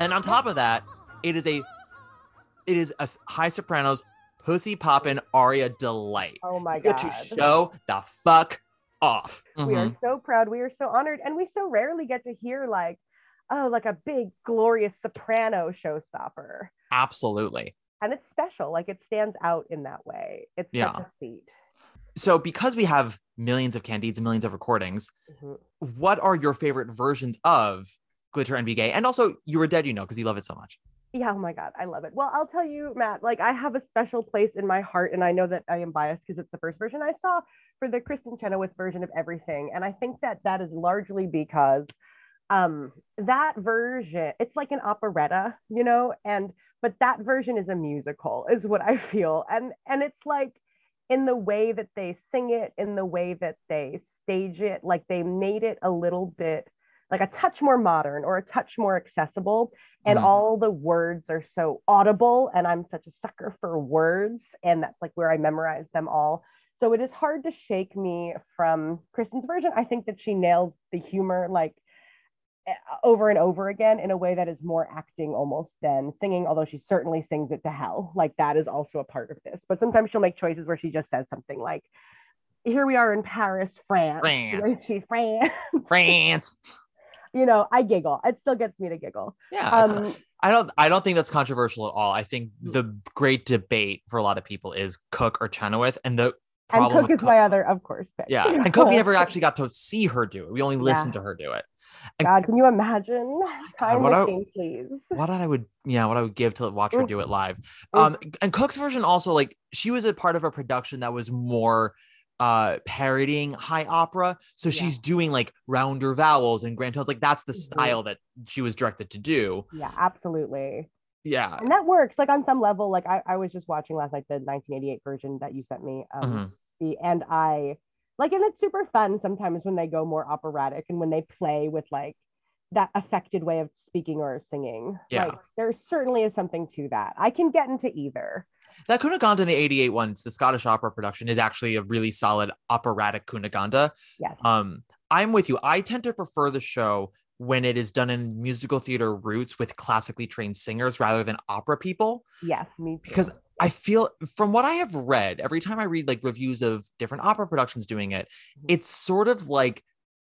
And on top of that, it is a it is a high sopranos pussy poppin' aria delight. Oh my god. to show the fuck off. We are Mhm. so proud. We are so honored. And we so rarely get to hear like, oh, like a big, glorious soprano showstopper. Absolutely. And it's special. Like it stands out in that way. It's Yeah. such a feat. So because we have millions of candides and millions of recordings, Mhm. what are your favorite versions of Glitter and Be Gay? And also You Were Dead, you know, because you love it so much. Yeah, oh my God, I love it. Well, I'll tell you, Matt, like I have a special place in my heart, and I know that I am biased because it's the first version I saw for the Kristin Chenoweth version of everything. And I think that that is largely because um, that version, it's like an operetta, you know, and but that version is a musical, is what I feel. And and it's like in the way that they sing it, in the way that they stage it, like they made it a little bit like a touch more modern or a touch more accessible. And Mhm. all the words are so audible and i'm such a sucker for words and that's like where i memorize them all. So it is hard to shake me from kristin's version. I think that she nails the humor like eh, over and over again in a way that is more acting almost than singing although she certainly sings it to hell. Like that is also a part of this. But sometimes she'll make choices where she just says something like here we are in paris france. France. she's france. France. You know i giggle it still gets me to giggle Yeah. um I don't I don't think that's controversial at all. I think the great debate for a lot of people is Cook or Chenoweth. And the and problem cook with is my other of course pick. Yeah. And Cook we never actually got to see her do it. We only listened Yeah. to her do it. God, can you imagine? Time what I- please. what I would yeah what I would give to watch her do it live. Um and Cook's version also like she was a part of a production that was more uh parodying high opera. So Yeah. she's doing like rounder vowels and grand tones. Like that's the Mhm. style that she was directed to do. Yeah, absolutely. Yeah. And that works. Like on some level, like I, I was just watching last night the 1988 version that you sent me. Um, Mhm. the and I like, and it's super fun sometimes when they go more operatic and when they play with like that affected way of speaking or singing. Yeah. Like, there certainly is something to that. I can get into either. That Cunegonde in the 88 ones, the Scottish opera production, is actually a really solid operatic Cunegonde. Yes. Um, I'm with you. I tend to prefer the show when it is done in musical theater roots with classically trained singers rather than opera people. yes, me too. Because I feel from what I have read, every time I read like reviews of different opera productions doing it, Mhm. it's sort of like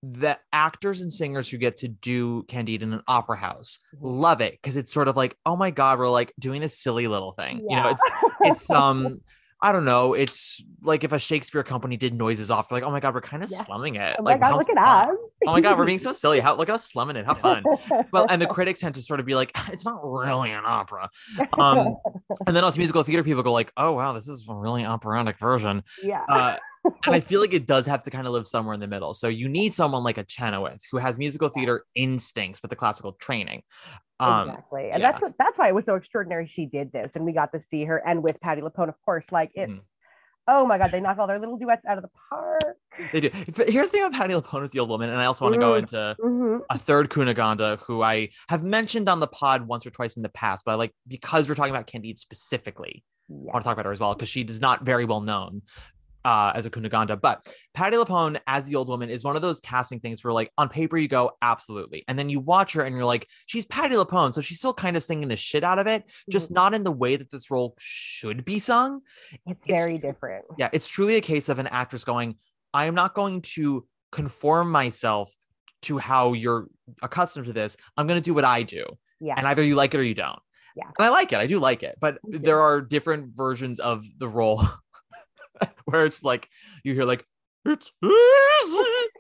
the actors and singers who get to do Candide in an opera house Mhm. love it because it's sort of like, oh my god, we're like doing this silly little thing. You know, it's it's um I don't know. It's like if a Shakespeare company did noises off, like, oh my god, we're kind of Yeah. slumming it. oh my like, God, how look at us. Oh my god, we're being so silly. How look at us slumming it. How fun. Well, and the critics tend to sort of be like, it's not really an opera. Um, and then us musical theater people go like, oh wow, this is a really operatic version. yeah. Uh, and I feel like it does have to kind of live somewhere in the middle. So you need someone like a Chenoweth who has musical theater instincts but the classical training. Um, exactly and yeah. that's what that's why it was so extraordinary she did this and we got to see her and with patti lupone of course like it Mhm. oh my god they knock all their little duets out of the park They do. But here's the thing about Patti LuPone is the old woman, and I also want to go Mm. into Mhm. a third Cunegonde who I have mentioned on the pod once or twice in the past, but I like because we're talking about Candide specifically. I want to talk about her as well because she is not very well known uh, as a Cunegonde. But Patti LuPone as the old woman is one of those casting things where, like, on paper you go absolutely, and then you watch her and you're like, she's Patti LuPone, so she's still kind of singing the shit out of it, just not in the way that this role should be sung. It's It's- very different. Yeah, it's truly a case of an actress going, I am not going to conform myself to how you're accustomed to this. I'm going to do what I do. Yeah. And either you like it or you don't. Yeah. And I like it. I do like it. But there are different versions of the role where it's like, you hear like, it's easy.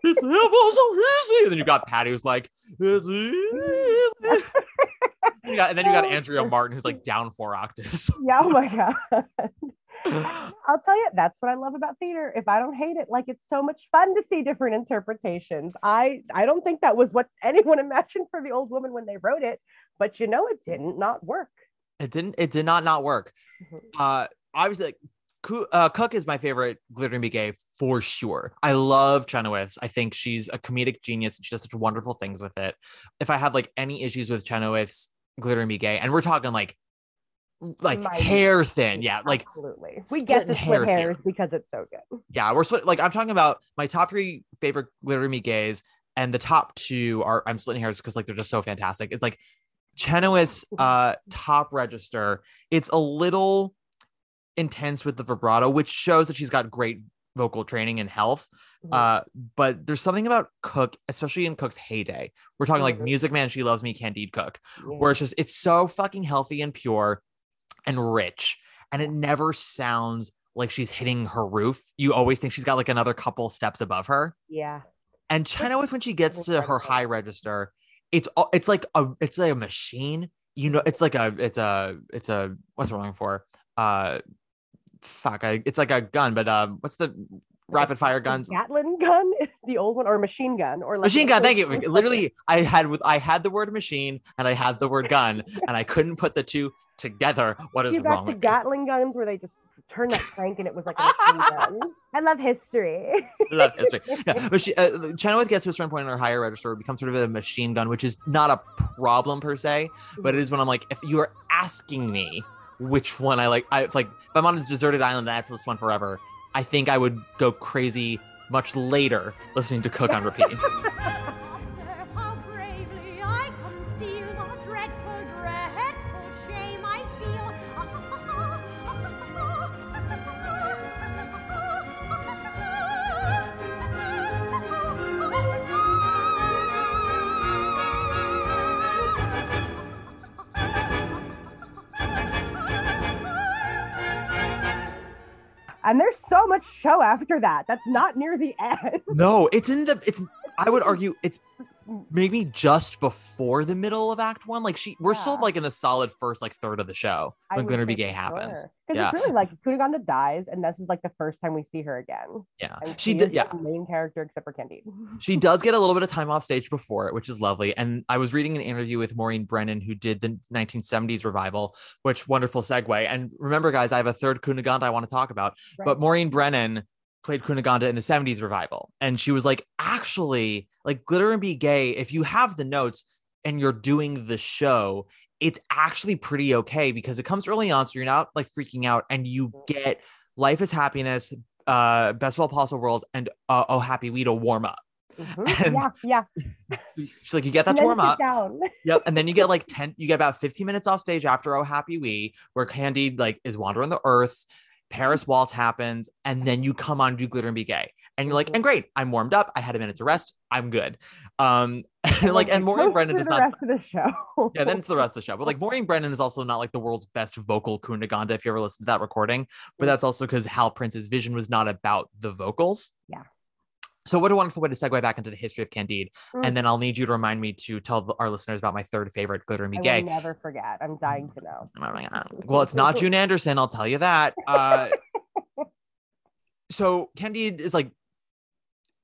It's ever so easy. And then you got Patti who's like, it's easy. You got- and then you got Andrea Martin who's like down four octaves. yeah. Oh my god. I'll tell you, that's what I love about theater. If I don't hate it, like it's so much fun to see different interpretations. I I don't think that was what anyone imagined for the old woman when they wrote it, but you know, it didn't not work. it didn't it did not not work Mhm. uh obviously like uh, cook is my favorite glittering be gay for sure. I love chenoweth i think she's a comedic genius. And she does such wonderful things with it. If i have like any issues with chenoweth's glittering be gay and we're talking like like hair thin. Yeah like Absolutely. We get the hairs split because it's so good. yeah we're split like i'm talking about my top three favorite glittering me gays and the top two are i'm splitting hairs because like they're just so fantastic. It's like chenoweth's uh top register. It's a little intense with the vibrato which shows that she's got great vocal training and health Mhm. uh but there's something about cook especially in cook's heyday we're talking like Mhm. music man she loves me candide cook Yeah. where it's just it's so fucking healthy and pure and rich and it never sounds like she's hitting her roof you always think she's got like another couple steps above her yeah. and Chenoweth when she gets to her high register it's all it's like a it's like a machine you know it's like a it's a it's a what's wrong for uh fuck I, it's like a gun but um what's the rapid fire guns Gatling gun, the old one, or machine gun, or like machine gun thank you literally i had with i had the word machine and i had the word gun and i couldn't put the two together what is You wrong got the? Gatling guns where they just turn that crank and it was like a machine gun. I love history. I love history. Yeah, but she, uh, Chenoweth gets to a certain point in her higher register, it becomes sort of a machine gun, which is not a problem per se, but it is when I'm like, if you are asking me which one I like, I like if I'm on a deserted island and I have to listen one forever, I think I would go crazy much later listening to Cook on repeat. and there's so much show after that. That's not near the end. no, it's in the it's I would argue it's maybe just before the middle of act one. Like she we're still like in the solid first like third of the show when Glitter Be Gay for happens. sure. 'Cause Yeah. it's really like Cunegonde dies, and this is like the first time we see her again. Yeah. And She is did yeah. main character except for Candide. She does get a little bit of time off stage before it, which is lovely. And I was reading an interview with Maureen Brennan, who did the 1970s revival, which wonderful segue. And remember, guys, I have a third Cunegonde I want to talk about. But Maureen Brennan played Cunegonde in the 70s revival. And she was like, actually, like Glitter and Be Gay, if you have the notes and you're doing the show, it's actually pretty okay because it comes early on. So you're not like freaking out and you get Life is Happiness, uh, Best of All Possible Worlds, and uh, Oh Happy We to warm up. Mhm. Yeah, yeah. She's like, you get that to warm up. Yep. And then you get like 10, you get about 15 minutes off stage after Oh Happy We, where Candy like is wandering the earth, Paris Waltz happens, and then you come on do glitter and be gay. And you're like, and great, I'm warmed up. I had a minute to rest. I'm good. Um And like and Maureen Brennan through does the not rest of the show. yeah, then it's the rest of the show. But like Maureen Brennan is also not like the world's best vocal Cunegonde if you ever listen to that recording. But that's also because Hal Prince's vision was not about the vocals. Yeah. So what a wonderful way to segue back into the history of Candide. Mm. And then I'll need you to remind me to tell our listeners about my third favorite glitter I gay. never forget. I'm dying to know. Well, it's not June Anderson, I'll tell you that. Uh, so Candide is like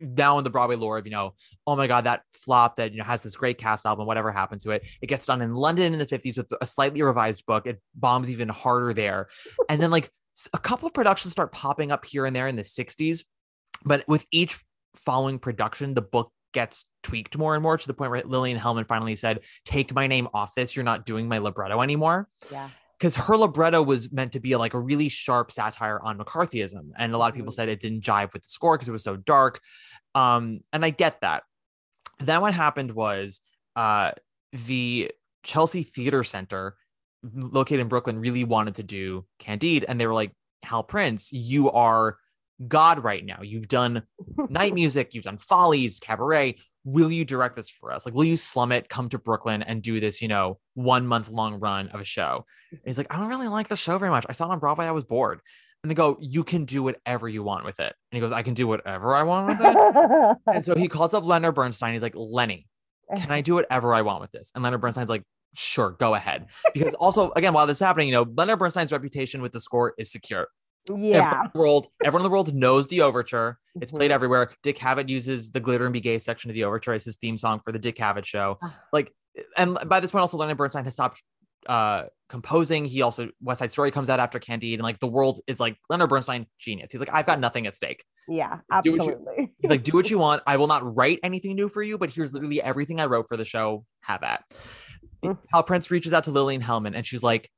now in the Broadway lore of, you know, oh my God, that flop that, you know, has this great cast album, whatever happened to it. It gets done in London in the 50s with a slightly revised book. It bombs even harder there. And then like a couple of productions start popping up here and there in the 60s. But with each following production, the book gets tweaked more and more to the point where Lillian Hellman finally said, take my name off this. You're not doing my libretto anymore Yeah. because her libretto was meant to be like a really sharp satire on McCarthyism, and a lot of people Mhm. said it didn't jive with the score because it was so dark. Um, and I get that. Then what happened was uh, the Chelsea Theater Center, located in Brooklyn, really wanted to do Candide, and they were like, "Hal Prince, you are God right now. You've done night music, you've done Follies, Cabaret. Will you direct this for us? Like, will you slum it, come to Brooklyn and do this, you know, one month long run of a show? And he's like, I don't really like the show very much. I saw it on Broadway, I was bored. And they go, You can do whatever you want with it. And he goes, I can do whatever I want with it. and so he calls up Leonard Bernstein. He's like, Lenny, can I do whatever I want with this? And Leonard Bernstein's like, Sure, go ahead. Because also, again, while this is happening, you know, Leonard Bernstein's reputation with the score is secure. Yeah. Everyone in the world, everyone in the world knows the overture. It's played Mhm. everywhere. Dick Cavett uses the Glitter and Be Gay section of the overture as his theme song for the Dick Cavett show. Ah. Like, and by this point, also Leonard Bernstein has stopped uh composing. He also West Side Story comes out after Candide, and like the world is like Leonard Bernstein genius. He's like, I've got nothing at stake. Yeah, what you- absolutely. He's like, do what you want. I will not write anything new for you, but here's literally everything I wrote for the show. Have at. Mm. Hal Prince reaches out to Lillian Hellman and she's like,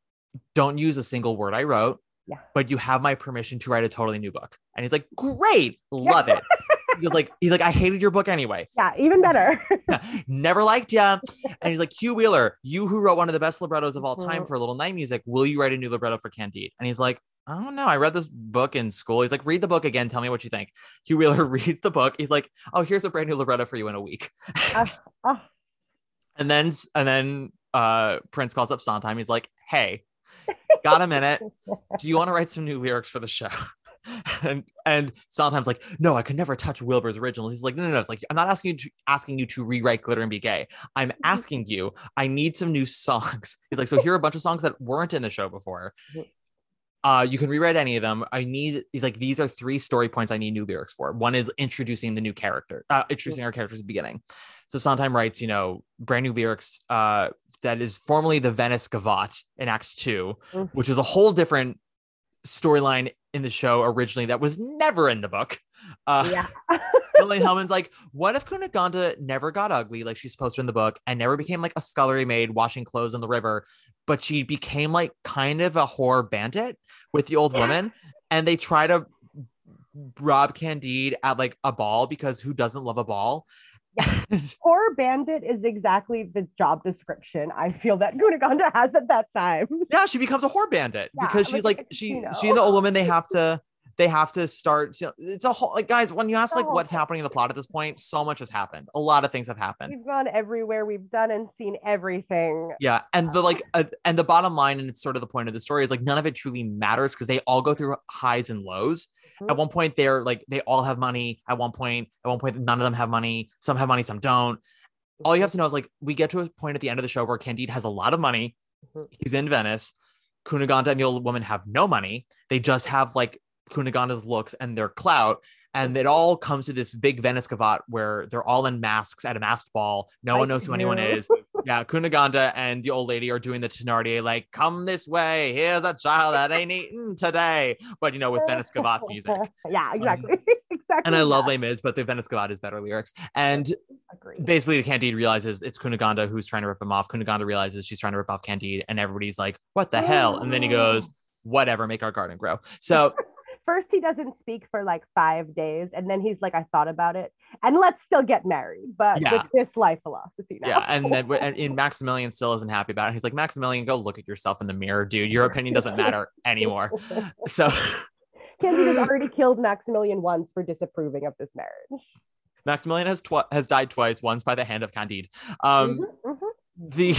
don't use a single word I wrote, Yeah. but you have my permission to write a totally new book. And he's like, great, love it. He's like, he's like, I hated your book anyway. Yeah, even better. Never liked ya. And he's like, Hugh Wheeler, you who wrote one of the best librettos of all time Mhm. for Little Night Music, will you write a new libretto for Candide? And he's like, I don't know. I read this book in school. He's like, read the book again. Tell me what you think. Hugh Wheeler reads the book. He's like, oh, here's a brand new libretto for you in a week. Ah, ah. and then and then uh Prince calls up Sondheim. He's like, hey, got a minute? Do you want to write some new lyrics for the show? and and Sondheim's like, no, I could never touch Wilbur's original. He's like, no, no, no. It's like I'm not asking you to asking you to rewrite Glitter and Be Gay. I'm asking you. I need some new songs. He's like, so here are a bunch of songs that weren't in the show before. Uh, you can rewrite any of them. I need. He's like, these are three story points I need new lyrics for. One is introducing the new character, uh, introducing our characters at the beginning. So Sondheim writes, you know, brand new lyrics. Uh, that is formerly the Venice Gavotte in Act Two, Mhm. which is a whole different storyline in the show originally that was never in the book. Uh, yeah. Lillian Hellman's like, what if Cunegonde never got ugly like she's supposed to in the book and never became like a scullery maid washing clothes in the river, but she became like kind of a whore bandit with the old woman and they try to rob Candide at like a ball because who doesn't love a ball? Horror bandit is exactly the job description I feel that Cunegonde has at that time. yeah, she becomes a whore bandit Yeah, because she's like, like she you know. she and the old woman they have to they have to start you know, it's a whole like guys when you ask like what's happening in the plot at this point so much has happened a lot of things have happened We've gone everywhere. We've done and seen everything. yeah and the like uh, and the bottom line and it's sort of the point of the story is like none of it truly matters because they all go through highs and lows. At one point they're like they all have money. At one point at one point none of them have money. Some have money some don't. All you have to know is like we get to a point at the end of the show where candide has a lot of money. Mhm. he's in venice. Cunegonde and the old woman have no money. They just have like Cunegonde's looks and their clout. And it all comes to this big Venice gavotte where they're all in masks at a masked ball. No I one knows who anyone is. Yeah, Cunegonde and the old lady are doing the Thénardier, like, come this way. Here's a child that ain't eaten today. But, you know, with Venice Gavotte's music. yeah, um, exactly. exactly. And I love that. Les Mis, but the Venice Gavotte is better lyrics. And Agree. basically, Candide realizes it's Cunegonde who's trying to rip him off. Cunegonde realizes she's trying to rip off Candide, and everybody's like, what the hell? And then he goes, whatever, make our garden grow. So, First, he doesn't speak for like five days, and then he's like, "I thought about it, and let's still get married." But Yeah. with this life philosophy now. yeah. And then and in Maximilian still isn't happy about it. He's like, Maximilian, go look at yourself in the mirror, dude. Your opinion doesn't matter anymore. So, Candide has already killed Maximilian once for disapproving of this marriage. Maximilian has twi- has died twice, once by the hand of Candide. Um, Mhm, mhm. the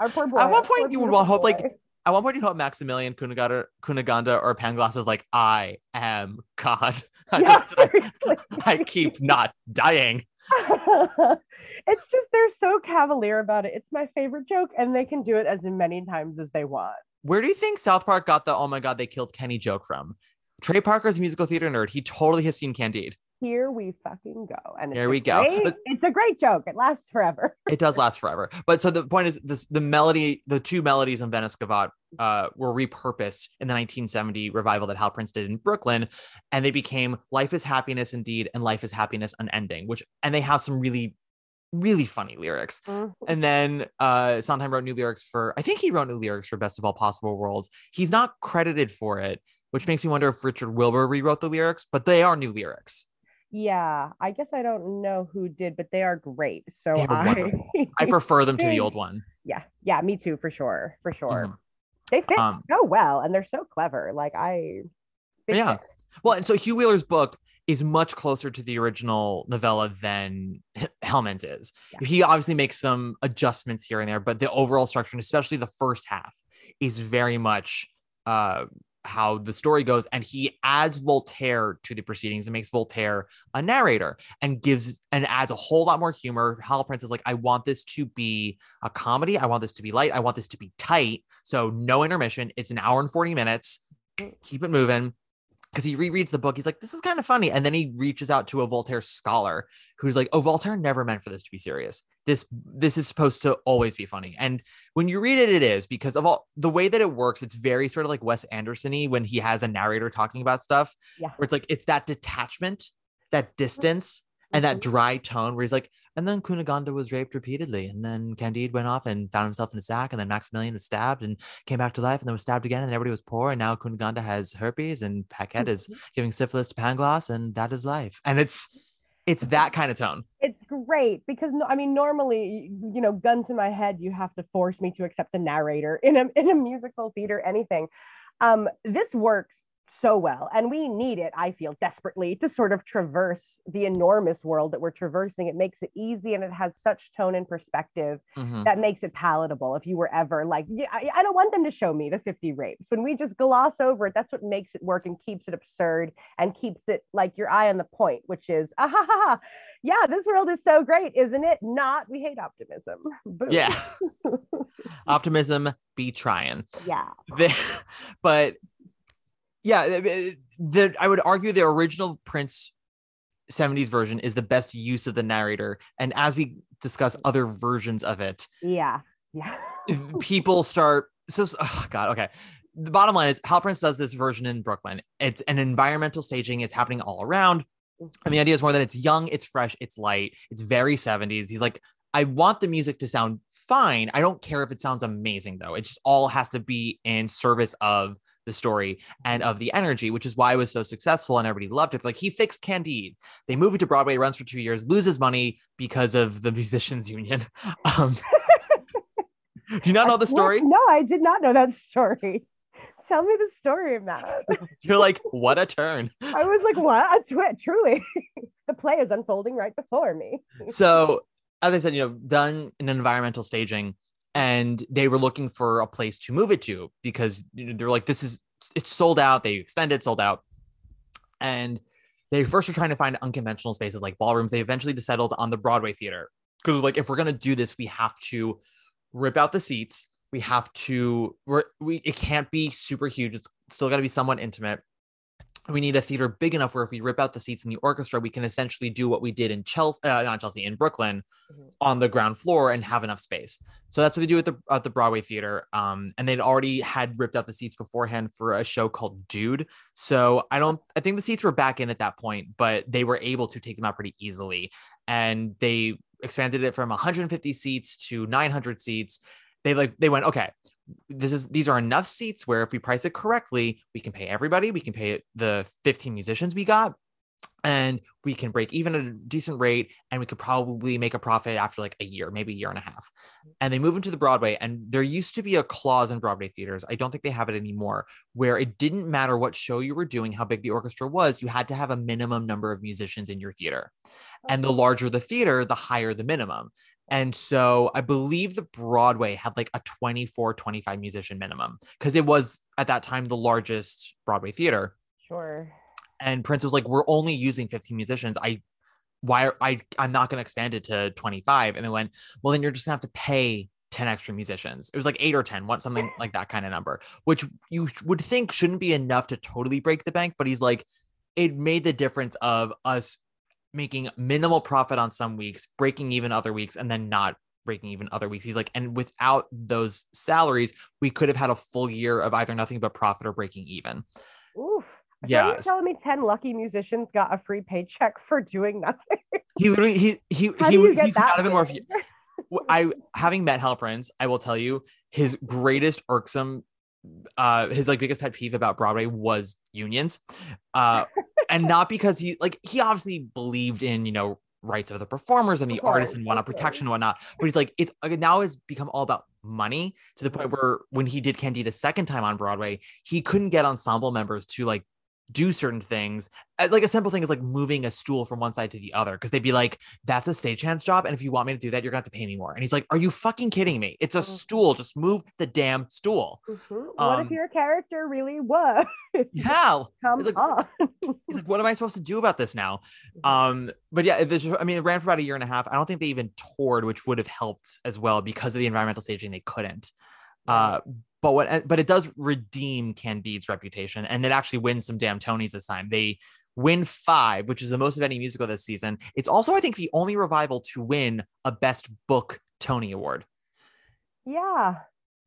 Our poor boy. At one our point you would hope, like, boy. At one point you hope Maximilian Cunegonde or Pangloss is like, I am God. I Yeah, just I. I keep not dying. it's just they're so cavalier about it. It's my favorite joke, and they can do it as many times as they want. Where do you think South Park got the oh my god they killed Kenny joke from? Trey Parker's a musical theater nerd. He totally has seen Candide. Here we fucking go, and it's Here we go. great- But- it's a great joke. It lasts forever. It does last forever. But so the point is this the melody, the two melodies in Venice Gavotte uh, were repurposed in the 1970 revival that Hal Prince did in Brooklyn. And they became Life is Happiness Indeed and Life is Happiness Unending, which and they have some really really funny lyrics. Mhm. And then uh Sondheim wrote new lyrics for I think he wrote new lyrics for Best of All Possible Worlds. He's not credited for it, which makes me wonder if Richard Wilbur rewrote the lyrics, but they are new lyrics. Yeah, I guess I don't know who did, but they are great. So I. I prefer them to the old one. yeah, yeah, me too, for sure, for sure. Mhm. They fit Um, so well, and they're so clever. Like I, Yeah. fan. Well, and so Hugh Wheeler's book is much closer to the original novella than Hellman's is. Yeah. He obviously makes some adjustments here and there, but the overall structure, and especially the first half, is very much uh, how the story goes. And he adds Voltaire to the proceedings and makes Voltaire a narrator and gives and adds a whole lot more humor. Hal Prince is like, I want this to be a comedy. I want this to be light. I want this to be tight. So no intermission. It's an hour and 40 minutes. Keep it moving because he rereads the book. He's like, this is kind of funny. And then he reaches out to a Voltaire scholar who's like, oh, Voltaire never meant for this to be serious. This this is supposed to always be funny. And when you read it, it is because of all the way that it works. It's very sort of like Wes Anderson-y when he has a narrator talking about stuff. Yeah. Where it's like it's that detachment, that mm-hmm. distance, and that Mhm. dry tone where he's like, and then Cunegonde was raped repeatedly, and then Candide went off and found himself in a sack, and then Maximilian was stabbed and came back to life, and then was stabbed again, and everybody was poor, and now Cunegonde has herpes, and Paquette is giving syphilis to Pangloss, and that is life. And it's it's that kind of tone. it's great because no, I mean, normally, you know, gun to my head, you have to force me to accept the narrator in a in a musical theater, anything. Um, this works so well, and we need it. I feel desperately to sort of traverse the enormous world that we're traversing. It makes it easy, and it has such tone and perspective Mhm. that makes it palatable. If you were ever like, yeah, I, I don't want them to show me the 50 rapes. When we just gloss over it, that's what makes it work and keeps it absurd and keeps it like your eye on the point, which is, ah, ha, ha, ha. yeah, this world is so great, isn't it? Not, we hate optimism. Boom. Yeah. Optimism be trying. yeah. But yeah, the, I would argue the original Prince 70s version is the best use of the narrator. And as we discuss other versions of it, Yeah. Yeah. people start so oh god okay the bottom line is hal prince does this version in brooklyn it's an environmental staging it's happening all around and the mm-hmm. idea is more that it's young it's fresh it's light it's very 70s he's like i want the music to sound fine i don't care if it sounds amazing though it just all has to be in service of the story and of the energy which is why it was so successful and everybody loved it like he fixed candide they move it to broadway runs for two years loses money because of the musicians union um do you not know the story No, I did not know that story. Tell me the story, of Matt. You're like, what a turn. I was like, what? Truly. the play is unfolding right before me. So, as I said, you know, done in environmental staging, and they were looking for a place to move it to because they're like, this is it's sold out. They extended, sold out, and they first were trying to find unconventional spaces like ballrooms. They eventually settled on the Broadway theater because, like, if we're gonna do this, we have to rip out the seats. We have to. We it can't be super huge. It's still got to be somewhat intimate. We need a theater big enough where if we rip out the seats in the orchestra, we can essentially do what we did in Chelsea, uh, not Chelsea, in Brooklyn, Mhm. on the ground floor and have enough space. So that's what they do at the at the Broadway theater. Um, and they'd already had ripped out the seats beforehand for a show called Dude. So I don't, I think the seats were back in at that point, but they were able to take them out pretty easily. And they expanded it from 150 seats to 900 seats. They like they went okay. This is these are enough seats where if we price it correctly, we can pay everybody. We can pay the 15 musicians we got, and we can break even at a decent rate, and we could probably make a profit after like a year, maybe a year and a half. And they move into the Broadway, and there used to be a clause in Broadway theaters. I don't think they have it anymore, where it didn't matter what show you were doing, how big the orchestra was, you had to have a minimum number of musicians in your theater. And the larger the theater, the higher the minimum. And so I believe the Broadway had like a 24, 25 musician minimum because it was at that time the largest Broadway theater. Sure. And Prince was like, we're only using 15 musicians. I, why are, I, I'm not going to expand it to 25. And they went, well, then you're just gonna have to pay 10 extra musicians. It was like eight or 10, one, something like that kind of number, which you would think shouldn't be enough to totally break the bank. But he's like, it made the difference of us making minimal profit on some weeks, breaking even other weeks, and then not breaking even other weeks. He's like, and without those salaries, we could have had a full year of either nothing but profit or breaking even. Oof. Yeah. you're telling me 10 lucky musicians got a free paycheck for doing nothing? He literally he he How he, do you he get could that? been more. I having met Hal Prince, I will tell you his greatest irksome, uh, his like biggest pet peeve about Broadway was unions, uh, and not because he like he obviously believed in you know rights of the performers and the artists and whatnot, protection and whatnot. But he's like it's like, now it's become all about money to the point where when he did Candide a second time on Broadway, he couldn't get ensemble members to like do certain things as like a simple thing is like moving a stool from one side to the other because they'd be like that's a stagehand's job and if you want me to do that you're gonna have to pay me more and he's like are you fucking kidding me it's a Mhm. stool just move the damn stool Mhm. what Um, if your character really was? yeah Come like- on. he's like what am i supposed to do about this now Mhm. um but yeah this, i mean it ran for about a year and a half i don't think they even toured which would have helped as well because of the environmental staging they couldn't uh but what but it does redeem candide's reputation and it actually wins some damn tonys this time they win five which is the most of any musical this season it's also i think the only revival to win a best book tony award yeah,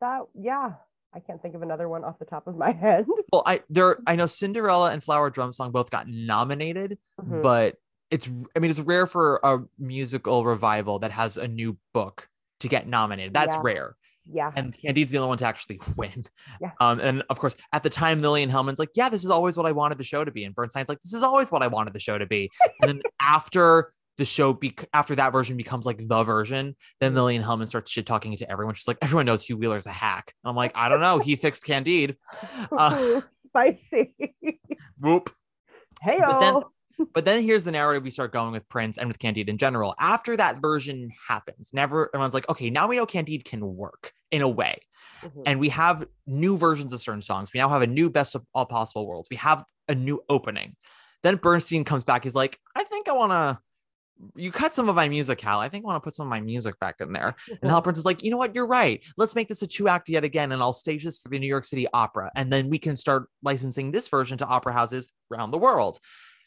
that, yeah. I can't think of another one off the top of my head. well i there i know cinderella and flower drum song both got nominated Mhm. but it's i mean it's rare for a musical revival that has a new book to get nominated that's Yeah. rare yeah. and Candide's the only one to actually win. Yeah. Um, and of course, at the time, Lillian Hellman's like, "Yeah, this is always what I wanted the show to be," and Bernstein's like, "This is always what I wanted the show to be." and then after the show, bec- after that version becomes like the version, then Lillian Hellman starts shit talking to everyone. She's like, "Everyone knows Hugh Wheeler's a hack." I'm like, "I don't know. He fixed Candide." Uh, Spicy. whoop. hey, but then- But then here's the narrative we start going with Prince and with Candide in general. After that version happens, never everyone's like, okay, now we know Candide can work in a way. Mm-hmm. And we have new versions of certain songs. We now have a new best of all possible worlds. We have a new opening. Then Bernstein comes back. He's like, I think I want to. You cut some of my music, Hal. I think I want to put some of my music back in there. And Hal mm-hmm. Prince is like, you know what? You're right. Let's make this a two act yet again, and I'll stage this for the New York City Opera, and then we can start licensing this version to opera houses around the world.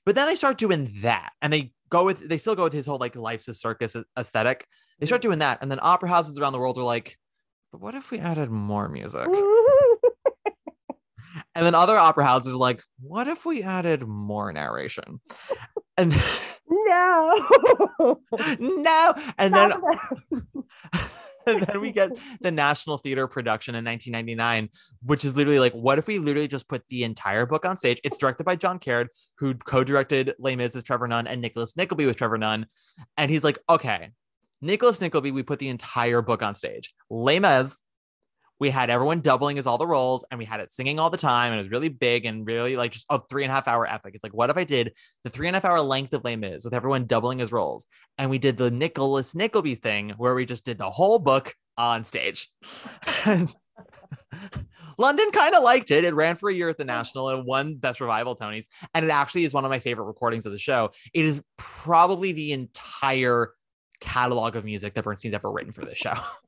But then they start doing that, and they go with they still go with his whole like life's a circus aesthetic. They start doing that, and then opera houses around the world are like, but what if we added more music? And then other opera houses are like, what if we added more narration? And no. no, and then Stop. then we get the National Theater production in 1999, which is literally like, what if we literally just put the entire book on stage? It's directed by John Caird, who co-directed Les Mis with Trevor Nunn and Nicholas Nickleby with Trevor Nunn. And he's like, okay, Nicholas Nickleby, we put the entire book on stage. Les Mis, we had everyone doubling as all the roles, and we had it singing all the time, and it was really big and really like just a three and a half hour epic. It's like, what if I did the three and a half hour length of Les Mis with everyone doubling as roles? and we did the Nicholas Nickleby thing where we just did the whole book on stage. and London kind of liked it. It ran for a year at the oh. National and won Best Revival Tonys. And it actually is one of my favorite recordings of the show. It is probably the entire catalog of music that Bernstein's ever written for this show.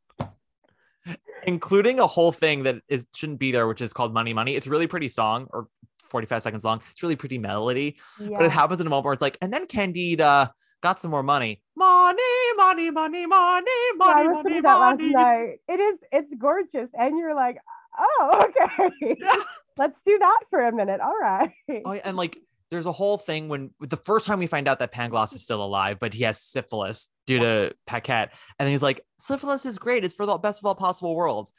Including a whole thing that is shouldn't be there, which is called Money Money. It's a really pretty song or 45 seconds long. It's really pretty melody but it happens in a moment where it's like, and then Candide uh, got some more money. Money, money, money, money, Yeah, money, money, money. It is, it's gorgeous. And you're like, oh, okay. Yeah. Let's do that for a minute. All right. Oh, yeah, and like, there's a whole thing when the first time we find out that Pangloss is still alive, but he has syphilis due to Paquette. And then he's like, syphilis is great. It's for the best of all possible worlds.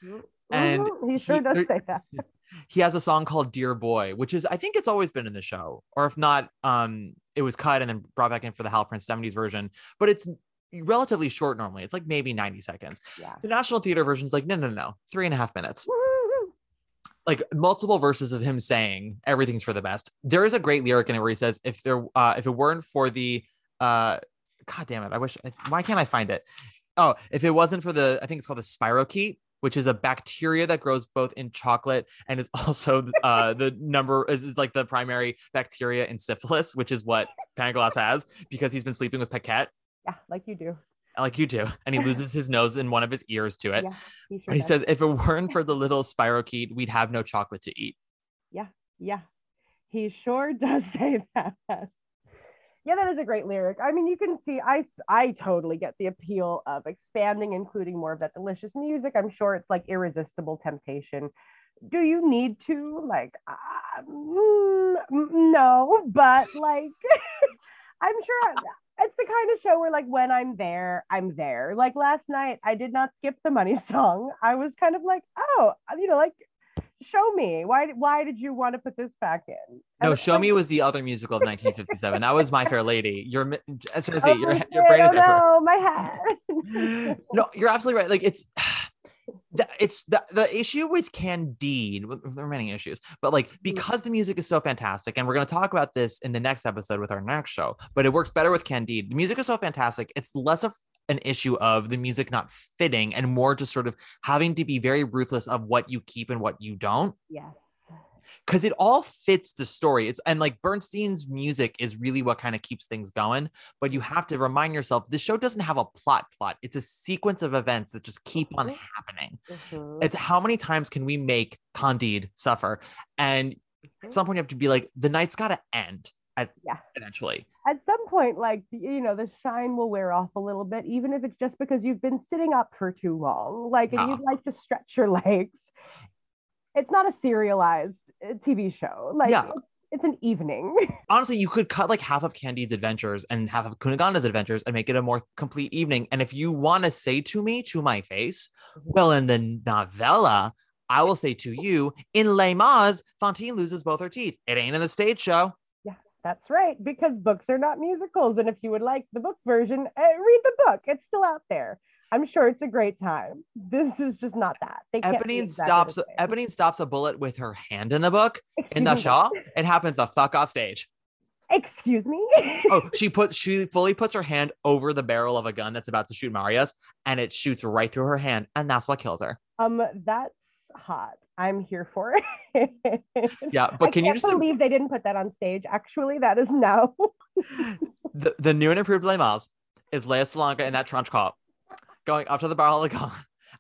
and Mhm, he sure he- does there- say that. He has a song called Dear Boy, which is, I think it's always been in the show. Or if not, um, it was cut and then brought back in for the Hal Prince 70s version. But it's relatively short normally. It's like maybe 90 seconds. Yeah. The National Theater version is like, no, no, no, three and a half minutes. Like multiple verses of him saying everything's for the best. There is a great lyric in it where he says, "If there, uh, if it weren't for the, uh, God damn it, I wish. Why can't I find it? Oh, if it wasn't for the, I think it's called the spirochete." Which is a bacteria that grows both in chocolate and is also uh, the number is, is like the primary bacteria in syphilis, which is what Pangloss has because he's been sleeping with Paquette, Yeah, like you do. Like you do, and he loses his nose and one of his ears to it. Yeah, he sure he says, if it weren't for the little spirochete, we'd have no chocolate to eat. Yeah, Yeah. he sure does say that. Yeah, that is a great lyric. I mean, you can see, I, I totally get the appeal of expanding, including more of that delicious music. I'm sure it's like irresistible temptation do you need to? Like, uh, mm, no, but like, I'm sure it's the kind of show where, like, when I'm there, I'm there. Like last night, I did not skip the money song. I was kind of like, oh, uh, you know, like, show me why. Why did you want to put this back in? And No, Show like, Me was the other musical of 1957. that was My Fair Lady. Your, as soon as oh, your, your brain is oh, no, my head. no, you're absolutely right. Like it's it's the, the issue with Candide. There are many issues, but like mm. because the music is so fantastic, and we're going to talk about this in the next episode with our next show. But it works better with Candide. The music is so fantastic. It's less of an issue of the music not fitting and more just sort of having to be very ruthless of what you keep and what you don't yes. Because it all fits the story. It's and like Bernstein's music is really what kind of keeps things going. But you have to remind yourself the show doesn't have a plot. Plot. It's a sequence of events that just keep on Mhm. happening. Mhm. It's how many times can we make Candide suffer? And at some point you have to be like, the night's got to end. At, Yeah. Eventually. at some point, like you know, the shine will wear off a little bit, even if it's just because you've been sitting up for too long. Like, and Yeah. you'd like to stretch your legs. It's not a serialized TV show. Like, Yeah. it's, it's an evening. honestly, you could cut like half of Candide's adventures and half of Cunegonde's adventures and make it a more complete evening. And if you want to say to me, to my face, well, in the novella, I will say to you, in Les Mis, Fantine loses both her teeth. It ain't in the stage show. Yeah, that's right, because books are not musicals. And if you would like the book version, uh, read the book. It's still out there. I'm sure it's a great time. This is just not that. They Eponine exactly stops. Eponine stops a bullet with her hand in the book. In the me. Shaw, it happens the fuck off stage. Excuse me. Oh, she puts she fully puts her hand over the barrel of a gun that's about to shoot Marius, and it shoots right through her hand, and that's what kills her. Um, that's hot. I'm here for it. Yeah, but can you just believe they didn't put that on stage? Actually, that is now. the, the new and improved Les Mis is Lea Salonga in that trench coat going up to the barrel of the gun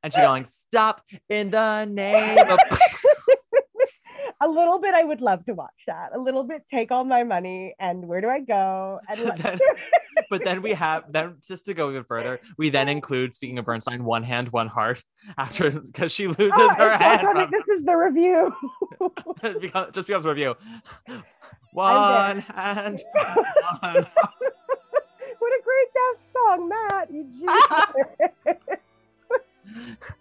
and she uh, going, Stop in the name of. a little bit, I would love to watch that. A little bit, take all my money and where do I go? And Then- but then we have, then just to go even further, we then include, speaking of Bernstein, one hand, one heart after because she oh, loses Oh, her hand. from- This is the review. just becomes a review. One hand. One. what a great death song, Matt. You.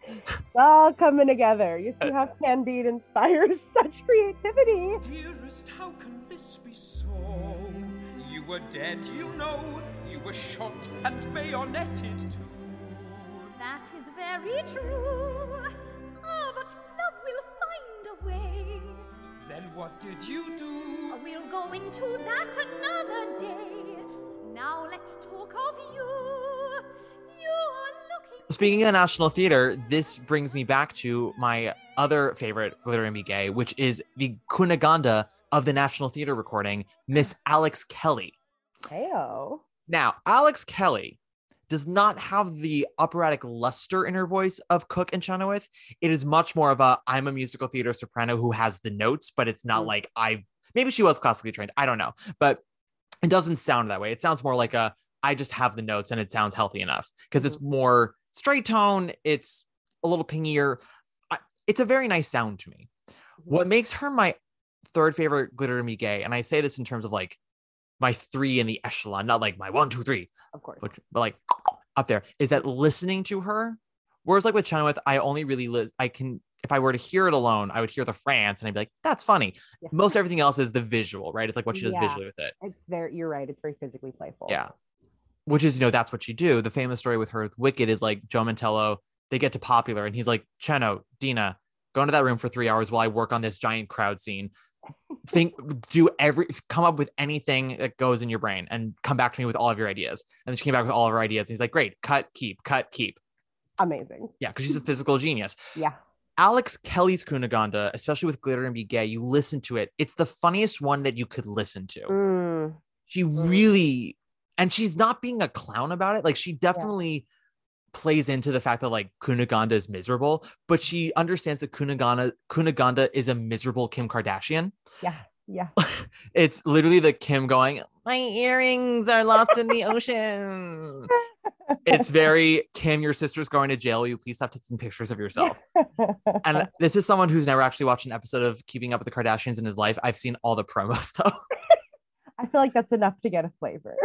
It's all coming together. You see how Candide inspires such creativity. Dearest, how can this be so? You were dead, you know. You were shot and bayoneted too. That is very true. Ah, but love will find a way. Then what did you do? We'll go into that another day. Now let's talk of you. You are looking. Speaking of the National Theater, this brings me back to my other favorite Glitter and Be Gay, which is the Cunegonde of the National Theater recording, Miss Alex Kelly. Heyo. Now, Alex Kelly does not have the operatic luster in her voice of Cook and Chenoweth. It is much more of a I'm a musical theater soprano who has the notes, but it's not Mm. like I maybe she was classically trained. I don't know, but it doesn't sound that way. It sounds more like a I just have the notes and it sounds healthy enough because it's mm-hmm. more straight tone. It's a little pingier. I, it's a very nice sound to me. Mm-hmm. What makes her my third favorite glitter to me gay, and I say this in terms of like my three in the echelon, not like my one, two, three, Of course. but, but like up there, is that listening to her. Whereas like with Chenoweth, I only really li- I can if I were to hear it alone, I would hear the France and I'd be like, that's funny. Yeah. Most everything else is the visual, right? It's like what she does Yeah. visually with it. It's very, you're right. It's very physically playful. Yeah. Which is, you know, that's what you do. The famous story with her with Wicked is like Joe Mantello, they get to popular and he's like, Cheno, Dina, go into that room for three hours while I work on this giant crowd scene. Think, do every, come up with anything that goes in your brain and come back to me with all of your ideas. And then she came back with all of her ideas. And he's like, great, cut, keep, cut, keep. Amazing. Yeah, because she's a physical genius. Yeah. Alex Kelly's Cunegonde, especially with Glitter and Be Gay, you listen to it. It's the funniest one that you could listen to. Mm. She really, and she's not being a clown about it. Like she definitely plays into the fact that like Cunegonde is miserable, but she understands that Cunegonde Cunegonde is a miserable Kim Kardashian. Yeah. Yeah. It's literally the Kim going, "My earrings are lost in the ocean." it's very Kim, your sister's going to jail. Will you please stop taking pictures of yourself? and this is someone who's never actually watched an episode of Keeping Up with the Kardashians in his life. I've seen all the promos though. I feel like that's enough to get a flavor.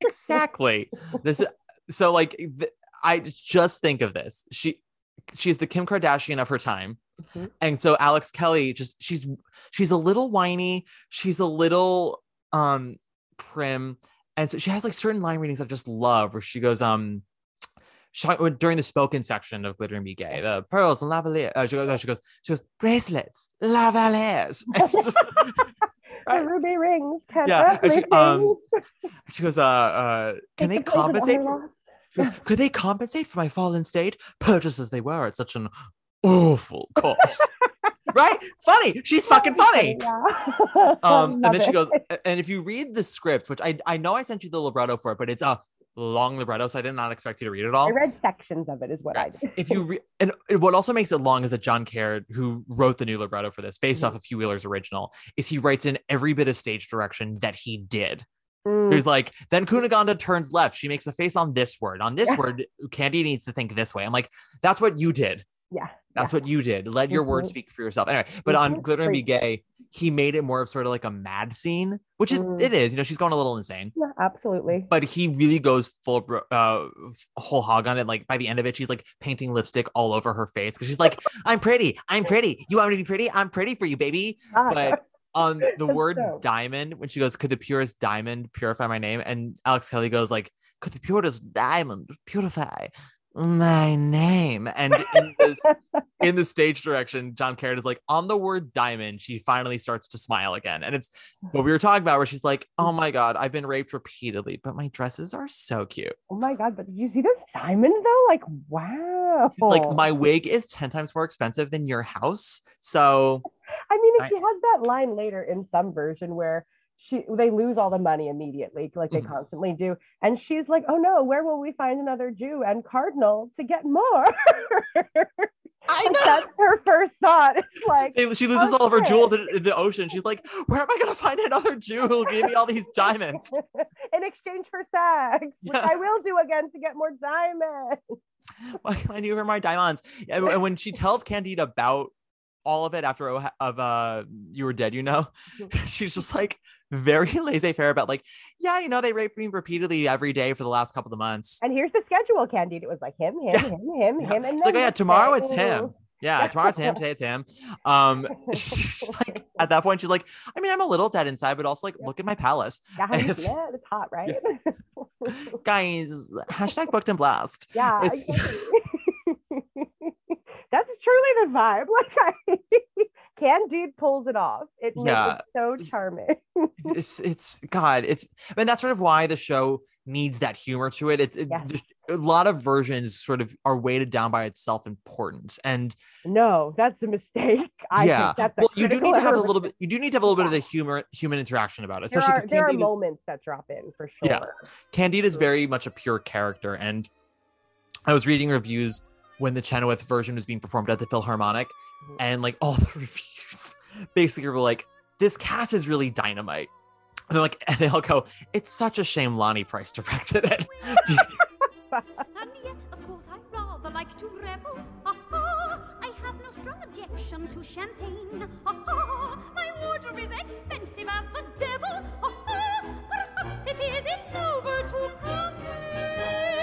exactly. This is so like th- I just think of this. She she's the Kim Kardashian of her time. Mhm. And so Alex Kelly just she's she's a little whiny, she's a little um prim and so she has like certain line readings I just love where she goes um she, during the spoken section of Glitter and Be Gay, the pearls and lavalier. Uh, she goes, she goes, she goes, bracelets, lavaliers. Just- ruby rings. Can Yeah, she- um, she goes, uh, uh, can they Take the place of compensate? For, goes, could they compensate for my fallen state? Purchased as they were at such an awful cost. right? Funny. She's fucking funny. Yeah. Um, and then she goes, and if you read the script, which I I know I sent you the libretto for it, but it's a long libretto, so I did not expect you to read it all. I read sections of it, is what I did. If you re- and what also makes it long is that John Caird, who wrote the new libretto for this, based Mhm. off of Hugh Wheeler's original, is he writes in every bit of stage direction that he did. Mm, There's like, then Cunegonde turns left. She makes a face on this word. On this Yeah. word, Candy needs to think this way. I'm like, that's what you did. Yeah. That's what you did. Let your words Mhm. speak for yourself. Anyway, but on Mhm. Glitter and Be Gay, he made it more of sort of like a mad scene, which is Mm. it is. You know, she's going a little insane, yeah. Yeah, absolutely. but he really goes full uh whole hog on it. Like by the end of it, she's like painting lipstick all over her face because she's like, "I'm pretty. I'm pretty. You want me to be pretty? I'm pretty for you, baby." Ah, But on the word dope. diamond, when she goes, "Could the purest diamond purify my name?" and Alex Kelly goes like, "Could the purest diamond purify my name?" And in this in the stage direction, John Caird is like, on the word diamond, she finally starts to smile again. And it's what we were talking about, where she's like, oh my God, I've been raped repeatedly, but my dresses are so cute. oh my god! But did you see this diamond though? Like, wow. Like, my wig is 10 times more expensive than your house. So, I mean, I- she has that line later in some version where she they lose all the money immediately, like they Mhm. constantly do, and she's like, "Oh no, where will we find another Jew and cardinal to get more?" I know. that's her first thought. It's like, She loses all of her jewels in, in the ocean. She's like, where am I going to find another Jew who'll give me all these diamonds? in exchange for sex, which I will do again to get more diamonds. Why can I do her my diamonds? And, and when she tells Candide about all of it after of uh you were dead, you know, she's just like very laissez-faire about like, yeah, you know, they raped me repeatedly every day for the last couple of months. And here's the schedule, Candide. It was like him, him, Yeah. him, him, Yeah. him, and like, oh yeah, tomorrow it's him. Yeah, Yeah. tomorrow's him, today it's him. Um she's like at that point, she's like, I mean, I'm a little dead inside, but also like, look at my palace. Yeah, It's- yeah, it's hot, right? Guys, hashtag booked and blast. yeah, that's truly the vibe. Like, I, Candide pulls it off. It Yeah. so charming. it's it's god it's I mean that's sort of why the show needs that humor to it it's it, there's a lot of versions sort of are weighted down by its self-importance and no, that's a mistake. I yeah think that's a well you do need to have a little bit you do need to have a little bit of the humor human interaction about it There are, because there are moments that drop in for sure. Yeah. candide is very much a pure character and i was reading reviews when the chenoweth version was being performed at the philharmonic Mhm. and like all the reviews basically were like this cast is really dynamite and they're like and they all go it's such a shame Lonny Price directed it And yet, of course, I rather like to revel. Ha-ha! I have no strong objection to champagne. Ha-ha! My wardrobe is expensive as the devil. Ha-ha! Perhaps it is ignoble to complain.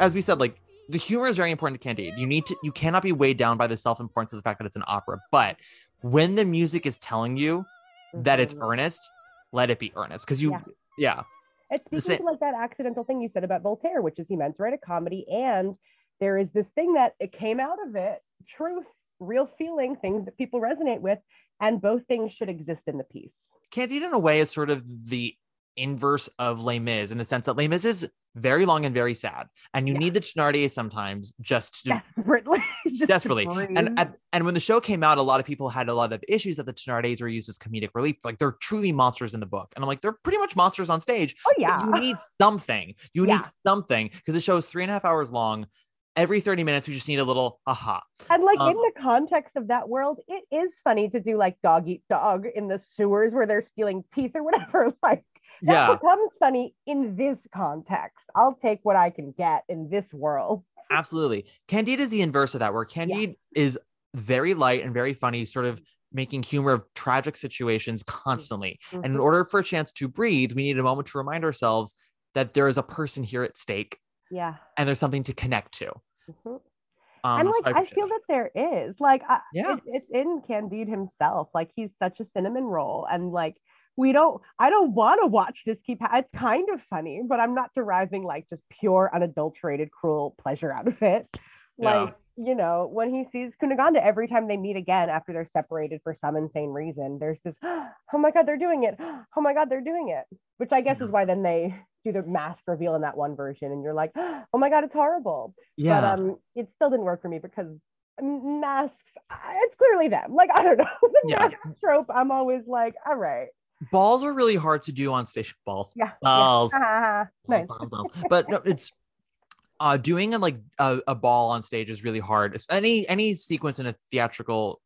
As we said, like the humor is very important to Candide. You need to, you cannot be weighed down by the self-importance of the fact that it's an opera. But when the music is telling you that it's Mhm. earnest, let it be earnest. Because you, Yeah. yeah. It's speaking to like that accidental thing you said about Voltaire, which is he meant to write a comedy, and there is this thing that it came out of it, truth, real feeling, things that people resonate with, and both things should exist in the piece. Candide, in a way, is sort of the inverse of Les Mis in the sense that Les Mis is very long and very sad, and you Yeah. need the Thénardier sometimes just to Desperately, just desperately. And at, and when the show came out, a lot of people had a lot of issues that the Thénardiers were used as comedic relief. Like they're truly monsters in the book, and I'm like, they're pretty much monsters on stage. oh yeah, you need something. You Yeah. need something because the show is three and a half hours long. Every 30 minutes, we just need a little aha. and like um, in the context of that world, it is funny to do like dog eat dog in the sewers where they're stealing teeth or whatever. Like That Yeah, becomes funny in this context. I'll take what I can get in this world. absolutely. Candide is the inverse of that, where Candide is very light and very funny, sort of making humor of tragic situations constantly. And in Mhm. order for a chance to breathe, we need a moment to remind ourselves that there is a person here at stake Yeah. and there's something to connect to. Mhm. Um, and so like I, feel that. that there is like I, Yeah. it's, it's in Candide himself. Like he's such a cinnamon roll, and like we don't. I don't want to watch this keep. Ha- it's kind of funny, but I'm not deriving like just pure unadulterated cruel pleasure out of it. Yeah. Like you know when he sees Cunegonde every time they meet again after they're separated for some insane reason, there's this. Oh my god, they're doing it. Oh my god, they're doing it. Which I guess is why then they do the mask reveal in that one version, and you're like, oh my god, it's horrible Yeah. but um it still didn't work for me because masks it's clearly them like i don't know the Yeah. mask trope i'm always like all right balls are really hard to do on station balls. yeah Balls. yeah. nice. Balls, balls, balls. But no, it's uh doing a like a, a ball on stage is really hard. Any any sequence in a theatrical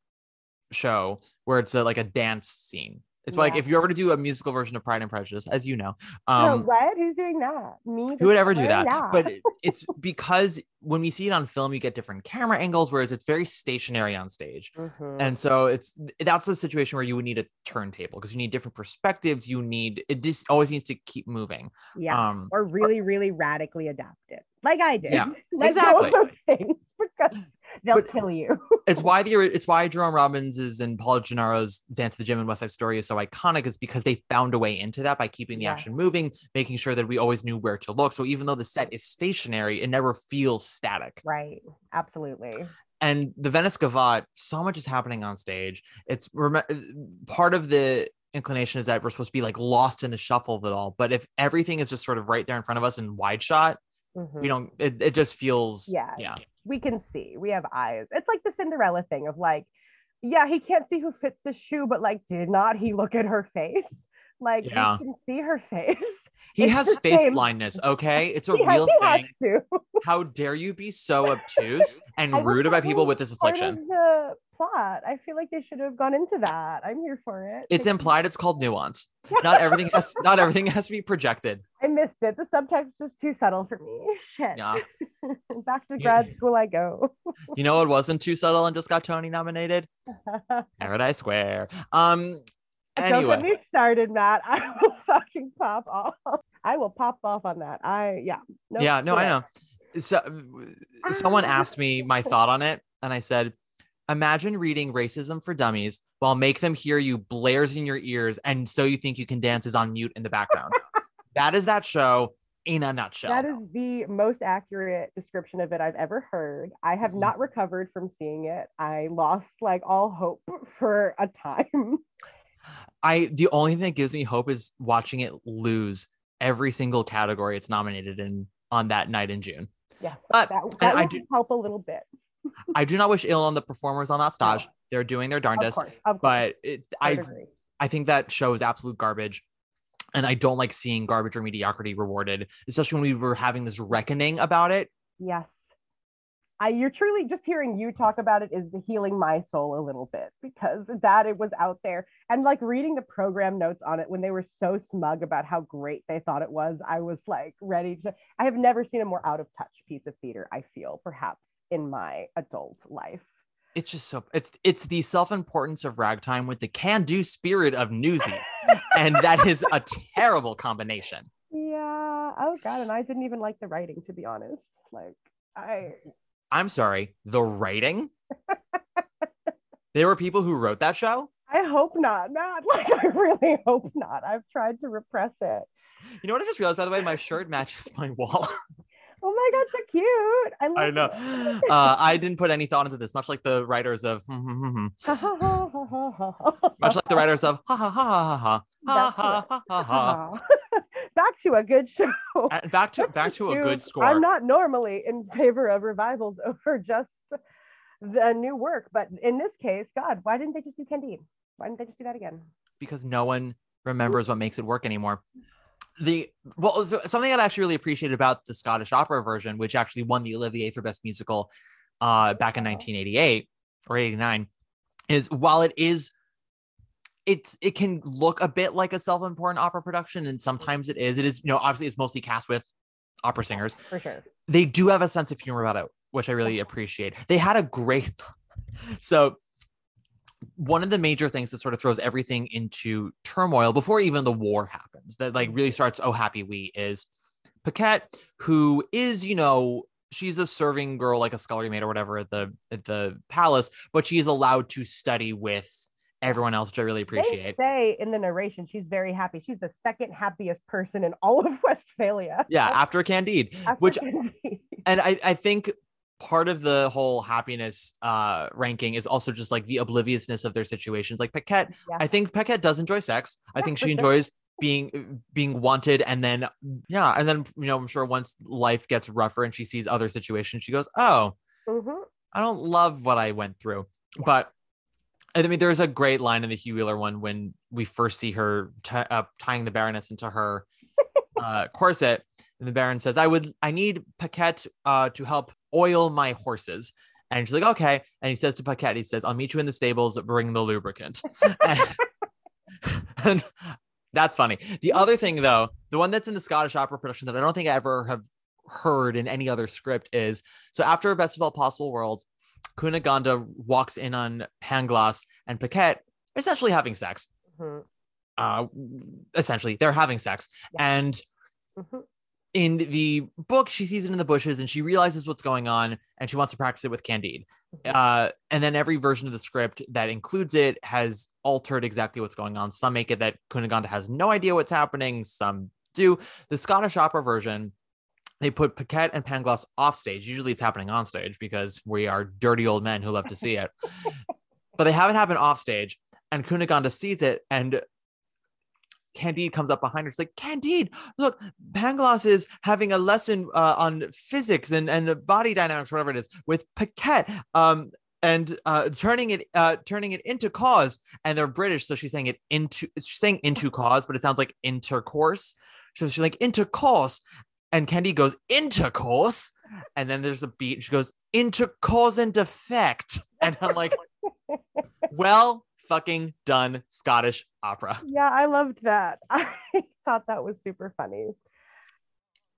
show where it's a, like a dance scene. It's like if you ever to do a musical version of Pride and Prejudice, as you know, No, um, what who's doing that me who would ever do that? yeah. But it's because when we see it on film, you get different camera angles, whereas it's very stationary on stage. Mhm. And so it's that's the situation where you would need a turntable because you need different perspectives. You need it just always needs to keep moving. yeah Um, or really really radically adapt it like i did Yeah, like exactly. things because they'll But- kill you it's why the it's why Jerome Robbins's and Paul Gennaro's Dance to the Gym and West Side Story is so iconic is because they found a way into that by keeping the Yeah. action moving, making sure that we always knew where to look. So even though the set is stationary, it never feels static. right absolutely And the Venice Gavotte, so much is happening on stage. It's rem- part of the inclination is that we're supposed to be like lost in the shuffle of it all. But if everything is just sort of right there in front of us in wide shot, Mhm. we don't. It, it just feels. Yeah. Yeah. We can see we have eyes. It's like the cinderella thing of like yeah he can't see who fits the shoe but like did not he look at her face like Yeah. he can see her face He It's has face same. blindness. Okay, it's a He real has thing. to. How dare you be so obtuse and rude about people with this affliction? the plot i feel like they should have gone into that i'm here for it It's Like, implied. It's called nuance. Not everything has. Not everything has to be projected. i missed it the subtext was too subtle for me shit Yeah. back to You- grad school i go You know it wasn't too subtle and just got Tony nominated? Paradise Square. Um. Don't get me started, Matt. I will fucking pop off. I will pop off on that. I yeah. Nope, yeah. No, I know. So, someone asked me my thought on it, and I said, "Imagine reading Racism for Dummies while Make Them Hear You blares in your ears, and so you think you can dance is on mute in the background." that is that show in a nutshell. That is the most accurate description of it I've ever heard. I have Mhm. not recovered from seeing it. I lost like all hope for a time. I the only thing that gives me hope is watching it lose every single category it's nominated in on that night in June. Yeah, But that, that I do help a little bit. I do not wish ill on the performers on that stage. They're doing their Of course, of course. but it, I I agree. I think that show is absolute garbage. And I don't like seeing garbage or mediocrity rewarded, especially when we were having this reckoning about it. Yes. I, you're truly just hearing you talk about it is healing my soul a little bit because that it was out there. And like reading the program notes on it when they were so smug about how great they thought it was i was like ready to i have never seen a more out of touch piece of theater i feel perhaps in my adult life. It's just so it's it's the self-importance of ragtime with the can-do spirit of newsy. and that is a terrible combination. yeah. Oh god. And i didn't even like the writing to be honest. Like i I'm sorry, the writing. there were people who wrote that show. i hope not not like i really hope not i've tried to repress it You know what I just realized, by the way? My shirt matches my wall. Oh my god, so cute! I love I know. Uh, I didn't put any thought into this, much like the writers of, much like the writers of, ha ha ha ha ha ha ha ha ha ha. Back to a good show. Uh, Back to back to a good score. I'm not normally in favor of revivals over just the new work, but in this case, God, why didn't they just do Candide? Why didn't they just do that again? because no one remembers what makes it work anymore. The well, so- something I'd actually really appreciate about the Scottish opera version, which actually won the Olivier for Best Musical uh, back in 1988 or 89, is while it is it's it can look a bit like a self-important opera production, and sometimes it is. It is, you know, obviously it's mostly cast with opera singers. For sure. They do have a sense of humor about it, which I really appreciate. They had a great so one of the major things that sort of throws everything into turmoil before even the war happens, that like really mm-hmm. starts oh happy we is Paquette, who is, you know, she's a serving girl, like a scullery maid or whatever at the at the palace, but she is allowed to study with everyone else, which I really appreciate. They say in the narration she's very happy. She's the second happiest person in all of Westphalia. Yeah, after Candide, After which Candide. and I, I think part of the whole happiness uh ranking is also just like the obliviousness of their situations. Like Paquette, Yeah. I think Paquette does enjoy sex. I think she enjoys being being wanted and then yeah and then you know i'm sure once life gets rougher and she sees other situations she goes oh Mhm. I don't love what I went through. But I mean, there's a great line in the Hugh Wheeler one when we first see her t- uh, tying the Baroness into her uh, corset, and the Baron says, "I would, I need Paquette uh, to help oil my horses." And she's like, "Okay." And he says to Paquette, "He says, I'll meet you in the stables. Bring the lubricant." and, and that's funny. The other thing, though, the one that's in the Scottish opera production that I don't think I ever have heard in any other script is so after Best of All Possible Worlds, Cunegonde walks in on Pangloss and Paquette essentially having sex. Mhm. Uh, essentially, they're having sex. And Mhm. in the book, she sees it in the bushes and she realizes what's going on and she wants to practice it with Candide. Uh, and then every version of the script that includes it has altered exactly what's going on. Some make it that Cunegonde has no idea what's happening, some do. The Scottish opera version, they put Paquette and Pangloss off stage. Usually it's happening on stage because we are dirty old men who love to see it. but they have it happen off stage, and Cunegonde sees it, and Candide comes up behind her. She's like, Candide, look, Pangloss is having a lesson uh, on physics and, and body dynamics, whatever it is, with Paquette. Um, and uh, turning it uh, turning it into cause, and they're British, so she's saying it into she's saying into cause, but it sounds like intercourse. So she's like intercourse, and Candy goes intercourse, and then there's a beat. And she goes into cause and effect, and I'm like, well, fucking done, Scottish opera. Yeah, I loved that. I thought that was super funny.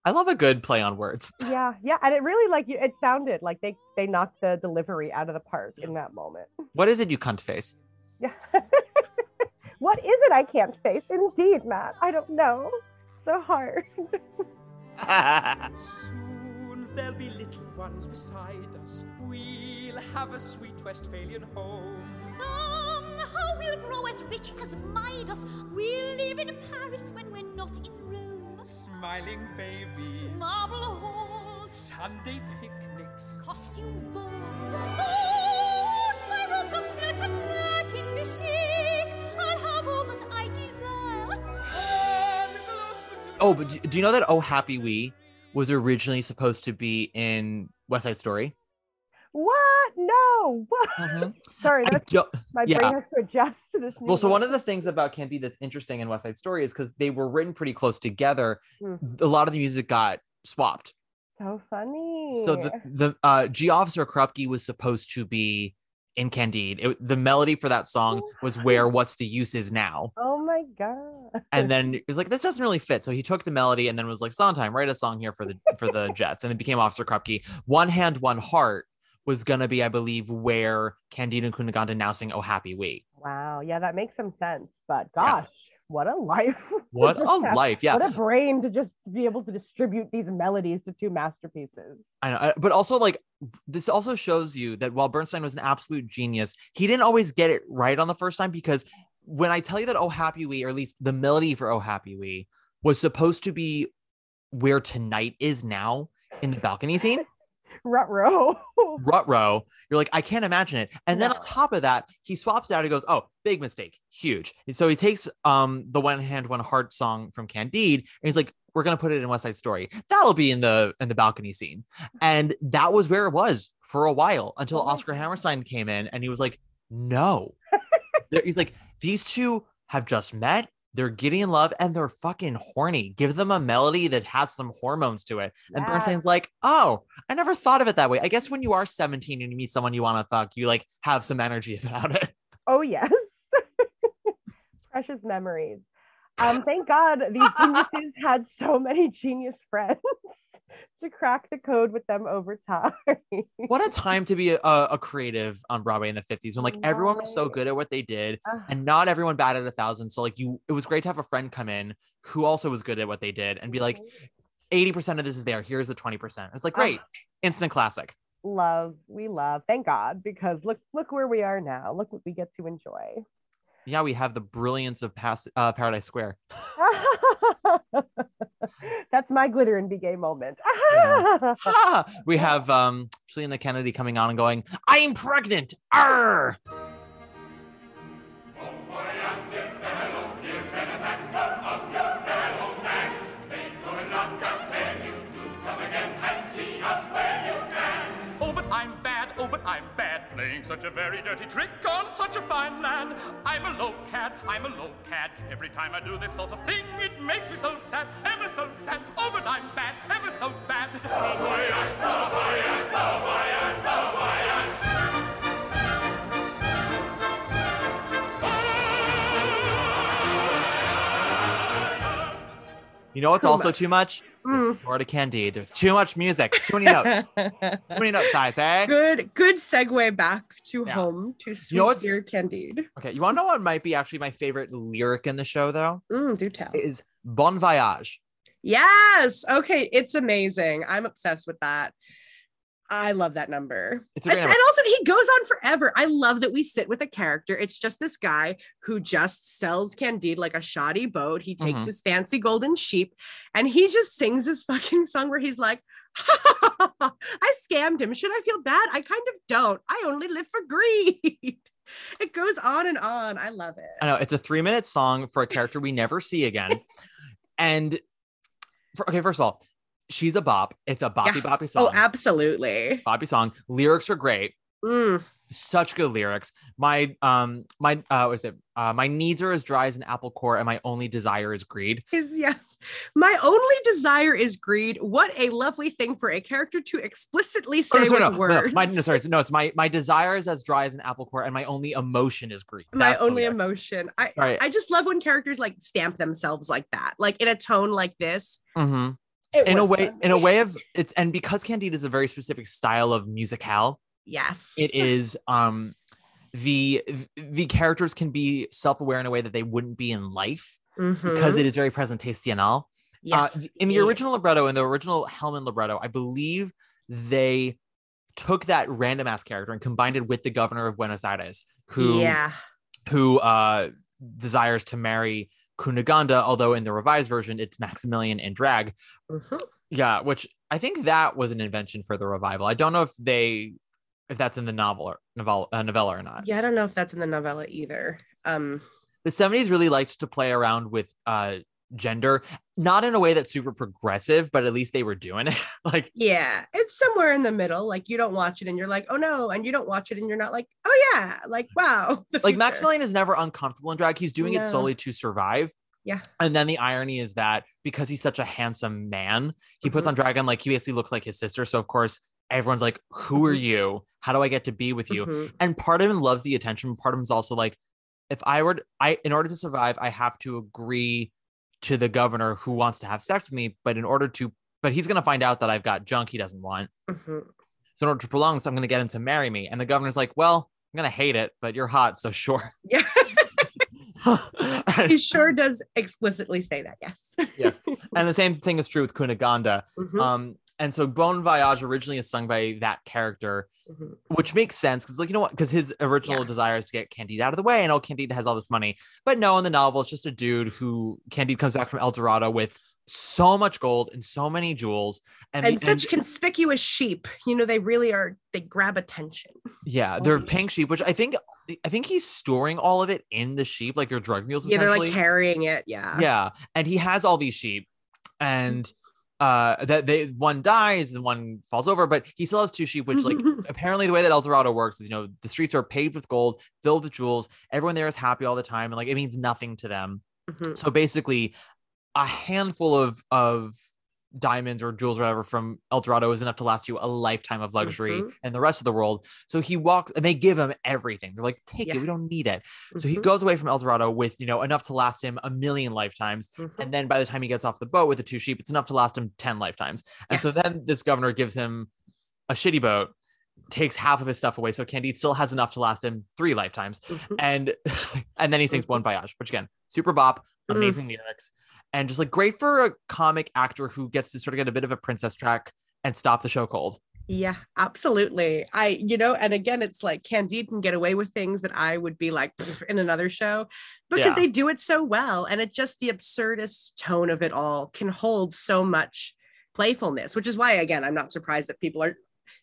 I love a good play on words. Yeah, yeah, and it really like. It sounded like they they knocked the delivery out of the park in that moment. What is it, you cunt face? Yeah. what is it I can't face? Indeed, Matt. I don't know. So hard. Soon there'll be little ones beside us. We'll have a sweet Westphalian home. Somehow we'll grow as rich as Midas. We'll live in Paris when we're not in Rome. Smiling babies, Marble halls, Sunday picnics. costume balls. Won't my robes of silk and satin be oh, but do, you know that Oh Happy We was originally supposed to be in West Side Story? What? No. What? Mhm. Sorry, I that's don't- my yeah. brain has to adjust to this. Well, so one of the things about Candide that's interesting in West Side Story is because they were written pretty close together. Mhm. A lot of the music got swapped. so funny. So the the uh, G Officer Krupke was supposed to be in Candide. It, the melody for that song oh was where "What's the Use" is now, oh my god. and then it was like this doesn't really fit. So he took the melody and then was like, "Sondheim, write a song here for the for the Jets," and it became Officer Krupke. One Hand, One Heart was gonna be, I believe, where Candide and Cunegonde now sing "Oh Happy We." Wow. Yeah, that makes some sense. But Yeah. What a life. What a have- life, yeah. What a brain to just be able to distribute these melodies to two masterpieces. I know, I- but also like this also shows you that while Bernstein was an absolute genius, he didn't always get it right on the first time because when I tell you that Oh Happy We, or at least the melody for Oh Happy We, was supposed to be where tonight is now in the balcony scene, Rut-row. rut row, you're like, I can't imagine it. And then on top of that, he swaps out, he goes, Oh, big mistake, huge. And so he takes um the one hand, one heart song from Candide, and he's like, We're gonna put it in West Side Story. That'll be in the in the balcony scene. And that was where it was for a while until Oh Oscar Hammerstein came in and he was like, No. He's like, These two have just met. They're getting in love and they're fucking horny. Give them a melody that has some hormones to it. And Yes. Bernstein's like, oh, I never thought of it that way. I guess when you are 17 and you meet someone you want to fuck, you like have some energy about it. Oh yes. precious memories. Um, thank God these geniuses had so many genius friends to crack the code with them over time. what a time to be a, a creative on Broadway in the 50s when like everyone was so good at what they did Ugh. and not everyone batted a thousand. So like you it was great to have a friend come in who also was good at what they did and be like 80% of this is there. Here's the 20%. It's like great. Instant classic. love, we love, thank God, because look, look where we are now. Look what we get to enjoy. Yeah, we have the brilliance of Pas- uh, Paradise Square. That's my glitter and be gay moment. Ha! we have um Selena Kennedy coming on and going, I'm pregnant. Arr! Oh, but I'm bad, but I'm bad, playing such a very dirty trick on such a fine land. I'm a low cat, I'm a low cat. Every time I do this sort of thing, it makes me so sad, ever so sad. Oh, but I'm bad, ever so bad. You know what's also too much? Mm. It's Florida Candide. There's too much music. Too many notes. Too many notes, guys, eh? good good segue back to Yeah. home to sweet know dear Candide. Okay, you want to know what might be actually my favorite lyric in the show, though? Mm, do tell. Is Bon Voyage. Yes. Okay. It's amazing. I'm obsessed with that. I love that number. It's a It's- great and also, he goes on forever. I love that we sit with a character. It's just this guy who just sells Candide like a shoddy boat. He takes Mhm. his fancy golden sheep and he just sings this fucking song where he's like, I scammed him. Should I feel bad? I kind of don't. I only live for greed. it goes on and on. I love it. I know it's a three minute song for a character we never see again. and for, okay, first of all, she's a bop. It's a boppy Yeah. boppy song. Oh, absolutely. boppy song. Lyrics are great. Mm. Such good lyrics. My um my uh what is it? Uh my needs are as dry as an apple core, and my only desire is greed. is yes. My only desire is greed. What a lovely thing for a character to explicitly Oh, say no, sorry, with no, no, words. my, no, sorry, no, it's my my desire is as dry as an apple core, and my only emotion is greed. My That's the only emotion. I Right. I just love when characters like stamp themselves like that, like in a tone like this. Mhm. It in a way in a way of it's and because candide is a very specific style of musicale Yes. it is um the the characters can be self-aware in a way that they wouldn't be in life because Mhm. it is very presentational yes. uh, in the Yeah. original libretto in the original hellman libretto i believe they took that random ass character and combined it with the governor of buenos aires who yeah. who uh desires to marry Cunegonde, although in the revised version it's Maximilian in drag. Mhm. Yeah, which I think that was an invention for the revival. I don't know if they if that's in the novel or novella, uh, novella or not. Yeah, I don't know if that's in the novella either. Um The 70s really liked to play around with uh gender, not in a way that's super progressive, but at least they were doing it. like yeah, it's somewhere in the middle. Like you don't watch it and you're like, oh no, and you don't watch it and you're not like, oh yeah, like wow. like. Maximilian is never uncomfortable in drag. He's doing it solely to survive. Yeah. And then the irony is that because he's such a handsome man, he puts Mhm. on drag on like he basically looks like his sister. So of course everyone's like, "Who are Mhm. you? How do I get to be with you?" Mhm. And part of him loves the attention. Part of him is also like, if I were, I in order to survive, I have to agree to the governor who wants to have sex with me. But in order to, but he's gonna find out that I've got junk he doesn't want. Mhm. So in order to prolong this, I'm gonna get him to marry me. And the governor's like, "Well, I'm gonna hate it, but you're hot, so sure." Yeah. he sure does explicitly say that. Yes. Yeah. and the same thing is true with Cunegonde. Mhm. Um, and so Bon Voyage originally is sung by that character, Mhm. which makes sense because, like, you know what? Because his original Yeah. desire is to get Candide out of the way, and oh, Candide has all this money. But no, in the novel, it's just a dude who Candide comes back from El Dorado with so much gold and so many jewels, and, and such conspicuous sheep. You know, they really are. They grab attention. yeah, they're pink sheep, which I think I think he's storing all of it in the sheep, like they're drug mules. Yeah, they're like carrying it. Yeah. yeah and he has all these sheep and uh that they one dies and one falls over but he still has two sheep which like apparently the way that el dorado works is you know the streets are paved with gold filled with jewels everyone there is happy all the time and like it means nothing to them Mhm. so basically a handful of of diamonds or jewels or whatever from El Dorado is enough to last you a lifetime of luxury Mhm. and the rest of the world. So he walks and they give him everything. They're like, take Yeah. it, we don't need it. So he Mhm. goes away from El Dorado with, you know, enough to last him a million lifetimes. Mhm. And then by the time he gets off the boat with the two sheep, it's enough to last him 10 lifetimes. And Yeah. so then this governor gives him a shitty boat, takes half of his stuff away. So Candide still has enough to last him three lifetimes. Mhm. And and then he sings Bon Voyage, which again, super bop, Mm. amazing lyrics, and just like great for a comic actor who gets to sort of get a bit of a princess track and stop the show cold. Yeah, absolutely. I, you know, and again, it's like Candide can get away with things that I would be like in another show because Yeah. they do it so well. And it just the absurdist tone of it all can hold so much playfulness, which is why, again, I'm not surprised that people are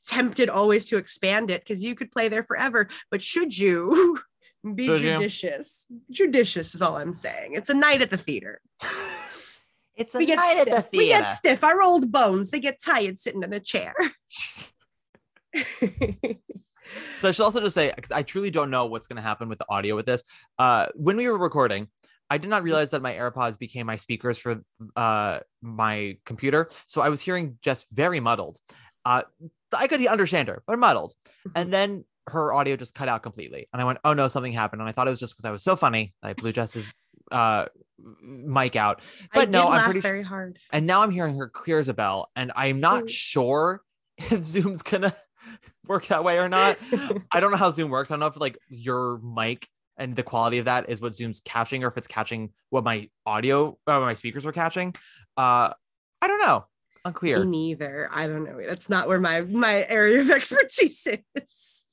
tempted always to expand it because you could play there forever. But should you be Should you? judicious? Judicious is all I'm saying. It's a night at the theater. It's a We get night at stiff. the theater. We get stiff. Our old bones, they get tired sitting in a chair. So I should also just say, because I truly don't know what's going to happen with the audio with this. Uh, when we were recording, I did not realize that my AirPods became my speakers for uh, my computer. So I was hearing just very muddled. Uh, I could understand her, but muddled. And then her audio just cut out completely. And I went, oh no, something happened. And I thought it was just because I was so funny. I blew Jess's uh, mic out. But no, I'm pretty very hard. And now I'm hearing her clear as a bell. And I'm not Mm. sure if Zoom's to work that way or not. I don't know how Zoom works. I don't know if like your mic and the quality of that is what Zoom's catching, or if it's catching what my audio, uh, my speakers are catching. Uh, I don't know. Unclear. Me neither. I don't know. That's not where my my area of expertise is.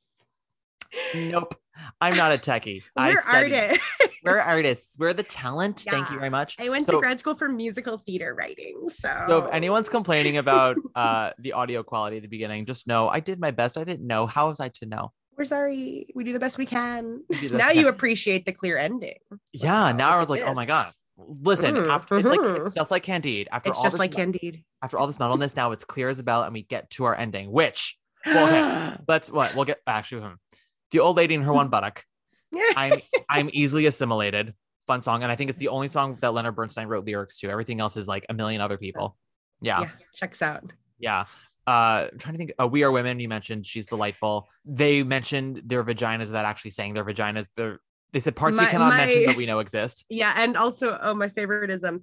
Nope. I'm not a techie. We're artists. We're artists. We're the talent. Thank you very much. I went So- to grad school for musical theater writing. So So if anyone's complaining about uh the audio quality at the beginning, just know I did my best. I didn't know. How was I to know? we're sorry. We do the best we can. We do the best Now we you can. appreciate the clear ending. Yeah. Now I was like, oh my god. this. Listen, Mhm, after it's like mhm. it's just like Candide. After It's all just this like Candide. after all this metalness, now it's clear as a bell, and we get to our ending, which well, okay, let's what we'll get actually hmm. The old lady and her one buttock. I'm I'm easily assimilated. Fun song, and I think it's the only song that Leonard Bernstein wrote lyrics to. Everything else is like a million other people. Yeah, yeah, checks out. yeah. Uh, I'm trying to think. Uh, we are women. You mentioned she's delightful. They mentioned their vaginas that actually saying their vaginas. They're, they said parts we My- cannot mention my- but we know exist. Yeah, and also, oh, my favorite is um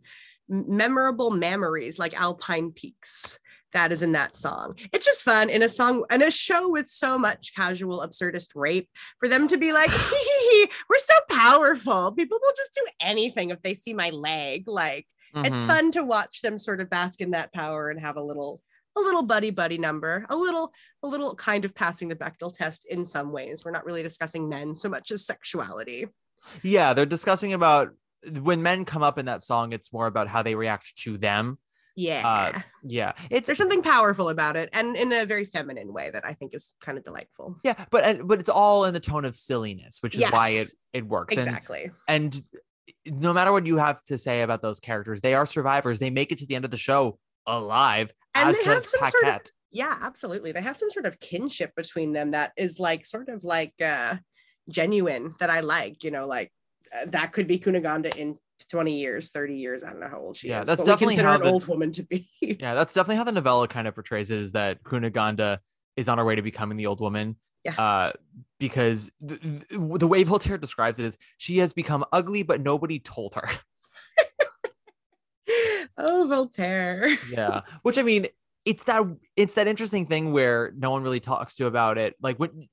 memorable memories like Alpine Peaks. That is in that song. It's just fun in a song in a show with so much casual absurdist rape for them to be like, "Hee hee hee, we're so powerful. People will just do anything if they see my leg. Like it's Mhm. fun to watch them sort of bask in that power and have a little a little buddy buddy number a little a little kind of passing the Bechdel test in some ways we're not really discussing men so much as sexuality Yeah, they're discussing about when men come up in that song. It's more about how they react to them. Yeah Yeah, it's there's something powerful about it and in a very feminine way that i think is kind of delightful Yeah, but and- but it's all in the tone of silliness, which is why it it works. Exactly And, no matter what you have to say about those characters, they are survivors. They make it to the end of the show alive. And as they have some sort of- yeah absolutely they have some sort of kinship between them that is like sort of like uh genuine that i like you know like uh, that could be Cunegonde in 20 years 30 years i don't know how old she is. Yeah, is that's definitely we consider how an the- old woman to be Yeah, that's definitely how the novella kind of portrays it. Is that Cunegonde is on her way to becoming the old woman. Yeah. Uh, because the, the the way Voltaire describes it is she has become ugly, but nobody told her. oh voltaire yeah which i mean it's that it's that interesting thing where no one really talks to about it like when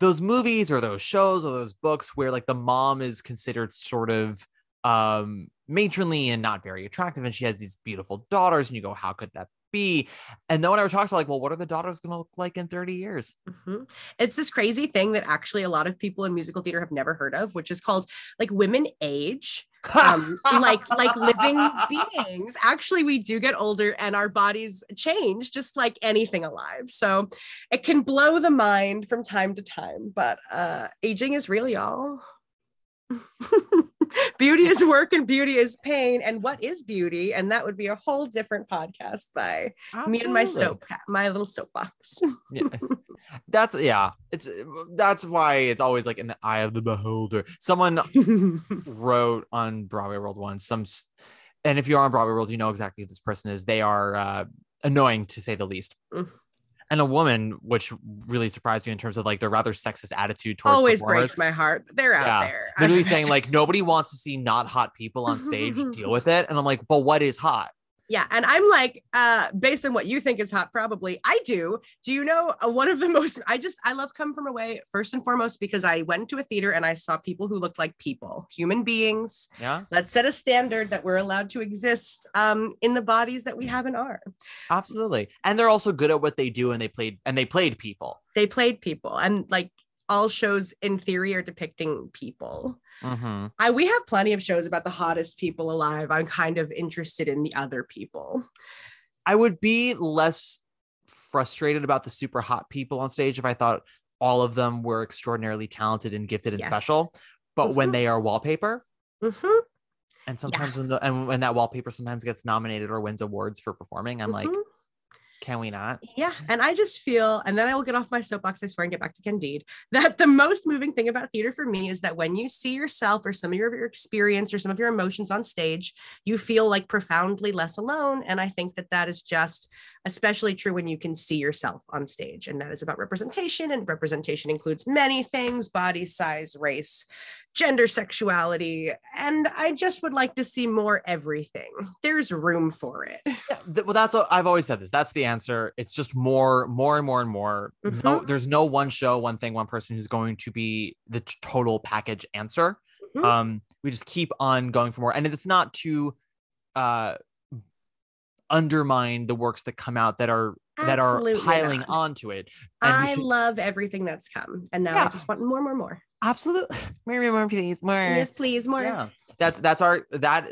those movies or those shows or those books where like the mom is considered sort of um matronly and not very attractive and she has these beautiful daughters and you go how could that be and no one ever talks about like well what are the daughters going to look like in 30 years Mhm. It's this crazy thing that actually a lot of people in musical theater have never heard of, which is called like women age, um, like like living beings. Actually, we do get older and our bodies change, just like anything alive. So it can blow the mind from time to time, but uh, aging is real, y'all. beauty is work and beauty is pain. And what is beauty? And that would be a whole different podcast by me and my Absolutely. soap, my little soapbox. yeah that's yeah it's that's why it's always like in the eye of the beholder someone wrote on Broadway World once some and if you're on Broadway World, you know exactly who this person is. They are uh, annoying to say the least. And a woman, which really surprised me in terms of like their rather sexist attitude towards Always breaks my heart. They're out Yeah. there. Literally saying like nobody wants to see not hot people on stage deal with it, and I'm like, but what is hot? Yeah, and I'm like, uh, based on what you think is hot, probably I do. Do you know uh, one of the most? I just I love Come From Away first and foremost because I went to a theater and I saw people who looked like people, human beings. Yeah, Let's set a standard that we're allowed to exist um, in the bodies that we have and are. absolutely. And they're also good at what they do, and they played and they played people. They played people, and like all shows in theory are depicting people. Mhm. I we have plenty of shows about the hottest people alive. I'm kind of interested in the other people. I would be less frustrated about the super hot people on stage if I thought all of them were extraordinarily talented and gifted and Yes. special. But when Mhm. they are wallpaper, Mhm. and sometimes when the and when that wallpaper sometimes gets nominated or wins awards for performing, I'm like, Mhm. Can we not? Yeah. And I just feel, and then I will get off my soapbox, I swear, and get back to Candide, that the most moving thing about theater for me is that when you see yourself or some of your, experience or some of your emotions on stage, you feel like profoundly less alone. And I think that that is just especially true when you can see yourself on stage. And that is about representation. And representation includes many things body size, race, gender, sexuality. And I just would like to see more everything. There's room for it. Yeah, th- well, that's what I've always said this. That's the answer. It's just more, more and more and more. No, Mhm. there's no one show, one thing, one person who's going to be the t- total package answer. Mhm. Um, we just keep on going for more, and it's not to uh undermine the works that come out that are that are piling not. onto it. And I should- love everything that's come. And now I just want more, more, more. Absolutely more, more, more, please, more. Yes, please, more. Yeah, that's that's our that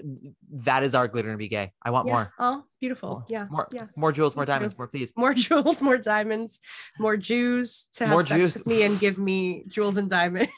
that is our glitter and be gay. I want Yeah. more. Oh, beautiful. More. Yeah. More, Yeah. more jewels, more diamonds, more please. More jewels, more diamonds, more Jews to have More sex Jews. with me and give me jewels and diamonds.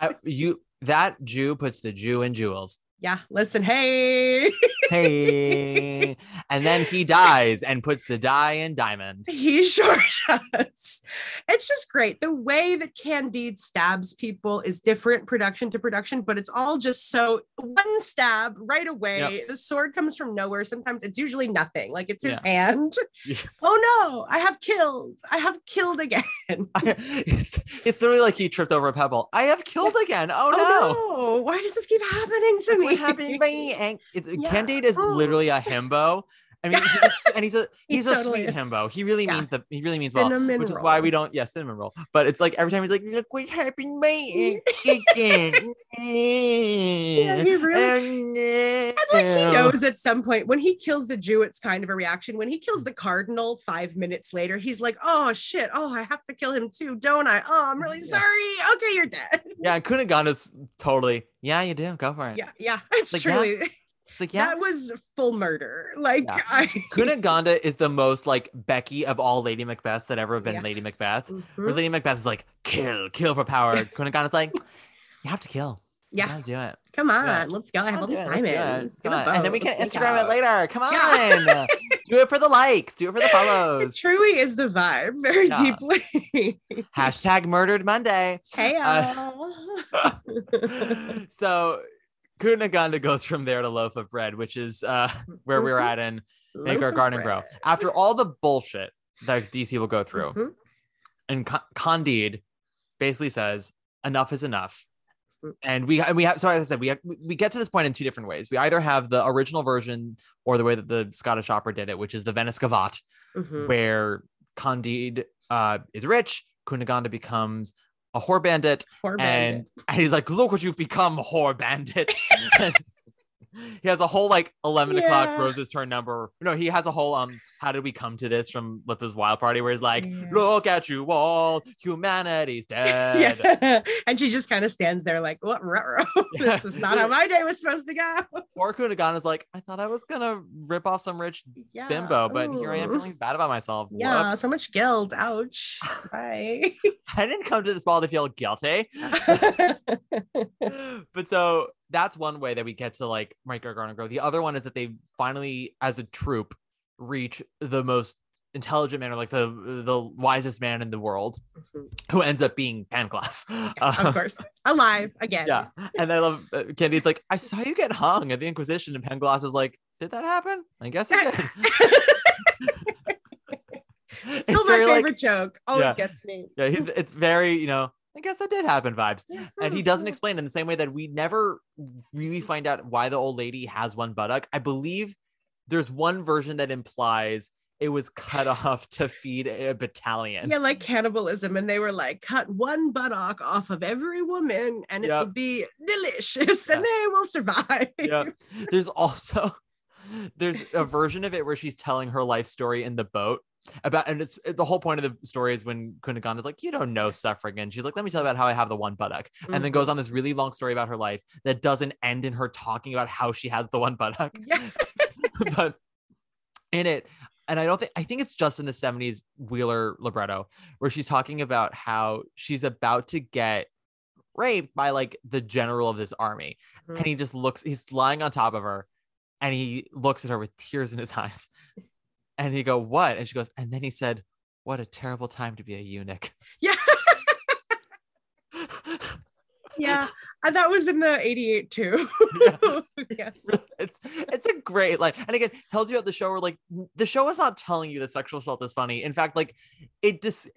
I- you that Jew puts the Jew in jewels. Yeah. Listen, hey. Hey, and then he dies and puts the die in diamond. He sure does. It's just great. The way that Candide stabs people is different production to production, but it's all just so one stab right away. The sword comes from nowhere. Sometimes it's usually nothing, like it's his hand. Yeah. Oh no, I have killed. I have killed again. it's, it's really like he tripped over a pebble. I have killed again. Oh, Oh no. no, why does this keep happening to me? To my? It's, Yeah. Candide is Oh. literally a himbo. I mean, he's, and he's a He he's a totally sweet is. himbo. He really Yeah. means the he really means well, Cinnamon which is why we don't. Yeah, cinnamon roll. But it's like every time he's like, "Look what happened, my chicken." Yeah, he really- And like he knows at some point when he kills the Jew, it's kind of a reaction. When he kills mm. the cardinal five minutes later, he's like, "Oh shit! Oh, I have to kill him too, don't I? Oh, I'm really Yeah. sorry. Okay, you're dead." Yeah, Cunegonde's totally. Yeah, you do. Go for it. Yeah, yeah, it's Like, yeah, truly It's like yeah. that was full murder. Like Yeah. I, is the most like Becky of all Lady Macbeths that ever have been Yeah. Lady Macbeth. Mhm. Whereas Lady Macbeth is like kill, kill for power. Cunegonde's like you have to kill. Yeah, do it. come on, Yeah. let's go. I have all on, these do it, let's diamonds. Come Get a. And then we can let's Instagram it later. Come on. Do it for the likes. Do it for the follows. It truly is the vibe, very Yeah. deeply. Hashtag murdered Monday. hey, Uh, so Cunegonde goes from there to loaf of bread, which is uh where we were Mhm. at in Make Our Garden Grow. After all the bullshit that these people go through, Mhm. and Candide basically says enough is enough. Mm. And we and we have so as I said we have, we get to this point in two different ways. We either have the original version or the way that the Scottish opera did it, which is the Venice Gavotte, Mhm. where Candide uh, is rich, Cunegonde becomes a whore bandit, Poor and bandit. and he's like, "Look what you've become, whore bandit." He has a whole like 11 o'clock Yeah. roses turn number no he has a whole um how did we come to this from Lippa's wild party where he's like Yeah. look at you all humanity's dead yeah. And she just kind of stands there like, what? ruh-roh. this is not how my day was supposed to go. poor Cunegonde's like i thought i was gonna rip off some rich bimbo but here i am feeling bad about myself Yeah, Whoops. so much guilt. Ouch. Bye. i didn't come to this ball to feel guilty but so that's one way that we get to like Make Our Garden Grow. The other one is that they finally, as a troop, reach the most intelligent man or like the the wisest man in the world, who ends up being Pangloss. Uh, of course. Alive again. yeah, and I love uh, Candide. It's like I saw you get hung at the Inquisition, and Pangloss is like, did that happen? I guess it did. It's Still my very, like- favorite joke. Always Yeah. gets me. yeah, he's it's very, you know, I guess that did happen vibes. And he doesn't Mhm. explain in the same way that we never really find out why the old lady has one buttock. I believe there's one version that implies it was cut off to feed a battalion. Yeah, like cannibalism, and they were like, cut one buttock off of every woman, and it Yep. will be delicious, and Yeah. they will survive. yeah. There's also there's a version of it where she's telling her life story in the boat about and it's the whole point of the story is when Cunegonde is like, you don't know suffering, and She's like, let me tell you about how I have the one buttock. And then Mhm. goes on this really long story about her life that doesn't end in her talking about how she has the one buttock. Yeah. but in it, and I don't think I think it's just in the 70s Wheeler libretto where she's talking about how she's about to get raped by like the general of this army. Mhm. And he just looks, he's lying on top of her and he looks at her with tears in his eyes. And he go, What? And she goes, and then he said, What a terrible time to be a eunuch. Yeah. yeah. And that was in the 88 too. yeah. it's it's a great like and again tells you about the show where like the show is not telling you that sexual assault is funny in fact like it just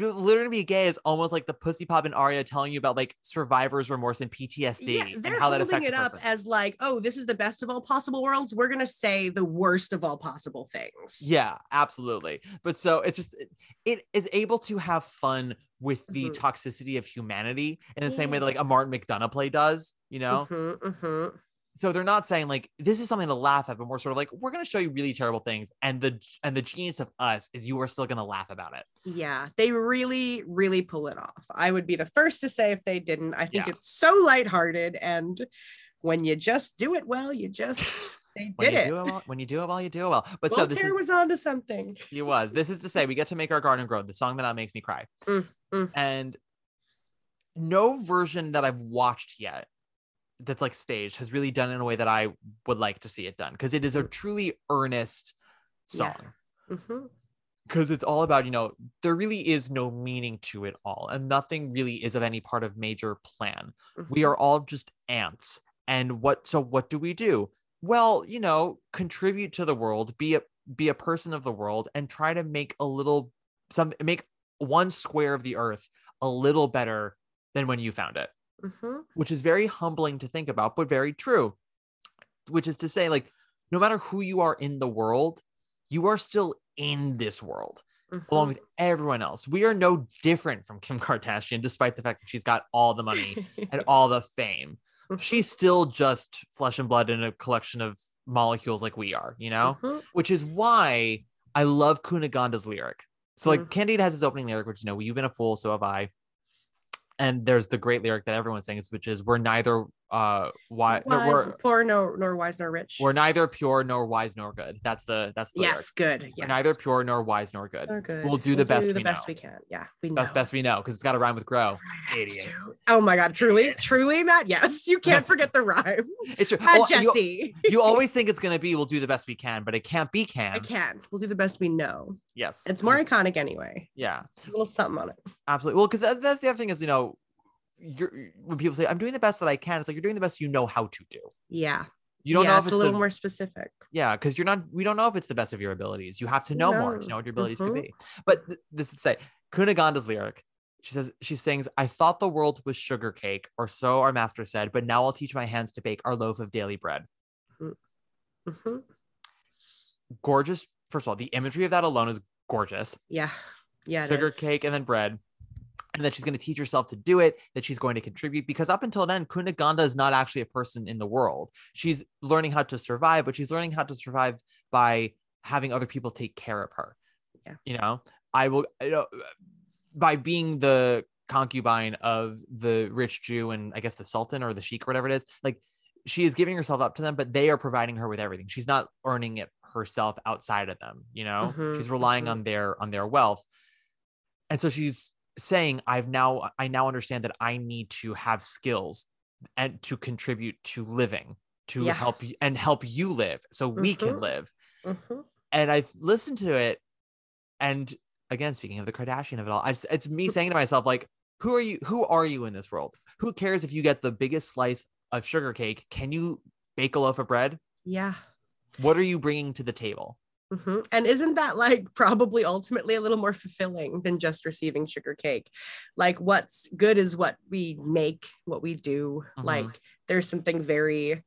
learning to be gay is almost like the pussy pop and aria telling you about like survivor's remorse and ptsd Yeah, and how that affects it up as like, oh, this is the best of all possible worlds. We're gonna say the worst of all possible things. yeah absolutely but so it's just it, it is able to have fun with the Mhm. toxicity of humanity in the same way that like a Martin McDonagh play does you know Mhm, mhm. So they're not saying like this is something to laugh at but more sort of like we're going to show you really terrible things and the and the genius of us is you are still going to laugh about it Yeah, they really, really pull it off. I would be the first to say if they didn't. I think Yeah. it's so lighthearted, and when you just do it well, you just they when did you it. do it well when you do it well you do it well but so this Voltaire is was onto something. he was this is to say we get to make our garden grow the song that makes me cry Mm, mm. and no version that i've watched yet that's like staged has really done in a way that i would like to see it done because it is a truly earnest Yeah. song. Because it's all about you know there really is no meaning to it all and nothing really is of any part of major plan. We Mhm. are all just ants and what so what do we do? Well you know contribute to the world be a be a person of the world and try to make a little some make one square of the earth a little better than when you found it Mhm. which is very humbling to think about but very true which is to say like no matter who you are in the world you are still in this world along Mhm. with everyone else. We are no different from Kim Kardashian, despite the fact that she's got all the money and all the fame. She's still just flesh and blood in a collection of molecules like we are, you know? Mhm. Which is why I love Cunegonde's lyric. So, like, Candide has his opening lyric, which, you know, you've been a fool, so have I. And there's the great lyric that everyone sings, which is, we're neither, uh, why, no, we're, poor, no, nor wise, nor rich. we're neither pure nor wise nor good. That's the, that's the lyric. yes, good. We're Yes. neither pure nor wise nor good. Nor good. We'll do the best the we best know. we can. Yeah, we know. Best, best we know, because it's got to rhyme with grow. Right, Idiot. Oh my god, truly, truly, Matt. Yes, you can't forget the rhyme. It's true. Matt Well, you- Jesse. you always think it's going to be we'll do the best we can but it can't be can I can. We'll do the best we know. yes It's more iconic anyway. yeah A little something on it. absolutely well because that's, that's the other thing is you know you're when people say i'm doing the best that i can it's like you're doing the best you know how to do Yeah. you don't yeah, know if it's it's a little the, more specific. yeah because you're not we don't know if it's the best of your abilities you have to know more to know what your abilities could Mhm. be but th- this is say Cunegonde's lyric she says she sings i thought the world was sugar cake or so our master said but now i'll teach my hands to bake our loaf of daily bread Mhm. gorgeous first of all the imagery of that alone is gorgeous Yeah. Yeah. sugar is. cake and then bread and that she's going to teach herself to do it that she's going to contribute because up until then Cunegonde is not actually a person in the world. She's learning how to survive but she's learning how to survive by having other people take care of her. Yeah. you know? I will you know, by being the concubine of the rich jew and i guess the sultan or the sheik or whatever it is like she is giving herself up to them but they are providing her with everything. She's not earning it herself outside of them you know? Mhm, she's relying mhm. on their on their wealth. And so she's saying i've now i now understand that i need to have skills and to contribute to living to Yeah. help you and help you live so we can Mhm. live Mhm. and i listened to it and again speaking of the kardashian of it all I, it's me saying to myself like who are you who are you in this world who cares if you get the biggest slice of sugar cake can you bake a loaf of bread Yeah. What are you bringing to the table? Mhm. And isn't that like probably ultimately a little more fulfilling than just receiving sugar cake? Like, what's good is what we make, what we do. Mhm. Like, there's something very,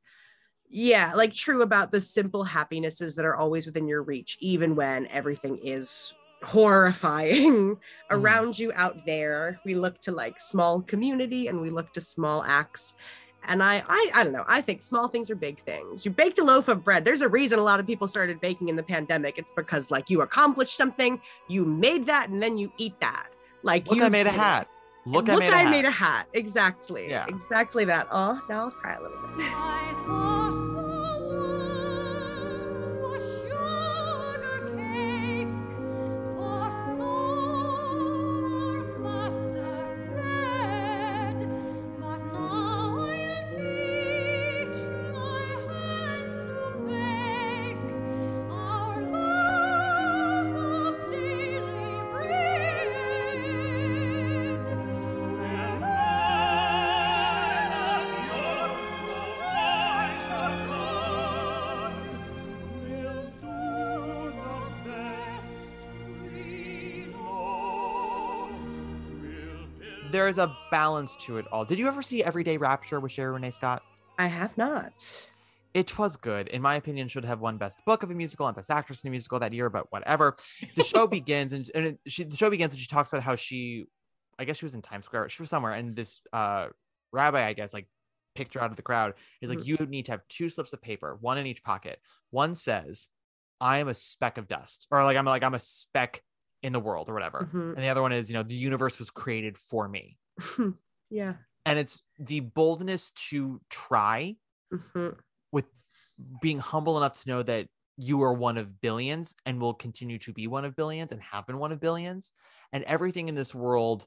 yeah, like true about the simple happinesses that are always within your reach, even when everything is horrifying around you out there. We look to like small community and we look to small acts. And I, I, I don't know. I think small things are big things. You baked a loaf of bread. There's a reason a lot of people started baking in the pandemic. It's because like you accomplished something, you made that, and then you eat that. Like Look, you I made a hat. Look, I Look, made a I hat. made a hat. Exactly. Yeah. Exactly that. Oh, now I'll cry a little bit. There's a balance to it all. Did you ever see Everyday Rapture with Sherie Rene Scott? I have not. It was good. In my opinion, should have won Best Book of a Musical and Best Actress in a Musical that year, but whatever. The show begins and, and she the show begins and she talks about how she I guess she was in Times Square, she was somewhere, and this uh rabbi, I guess, like picked her out of the crowd. He's like, Mhm. you need to have two slips of paper, one in each pocket. One says, I am a speck of dust, or like I'm like I'm a speck in the world or whatever. Mhm. And the other one is, you know, the universe was created for me. yeah. And it's the boldness to try Mhm. with being humble enough to know that you are one of billions and will continue to be one of billions and have been one of billions and everything in this world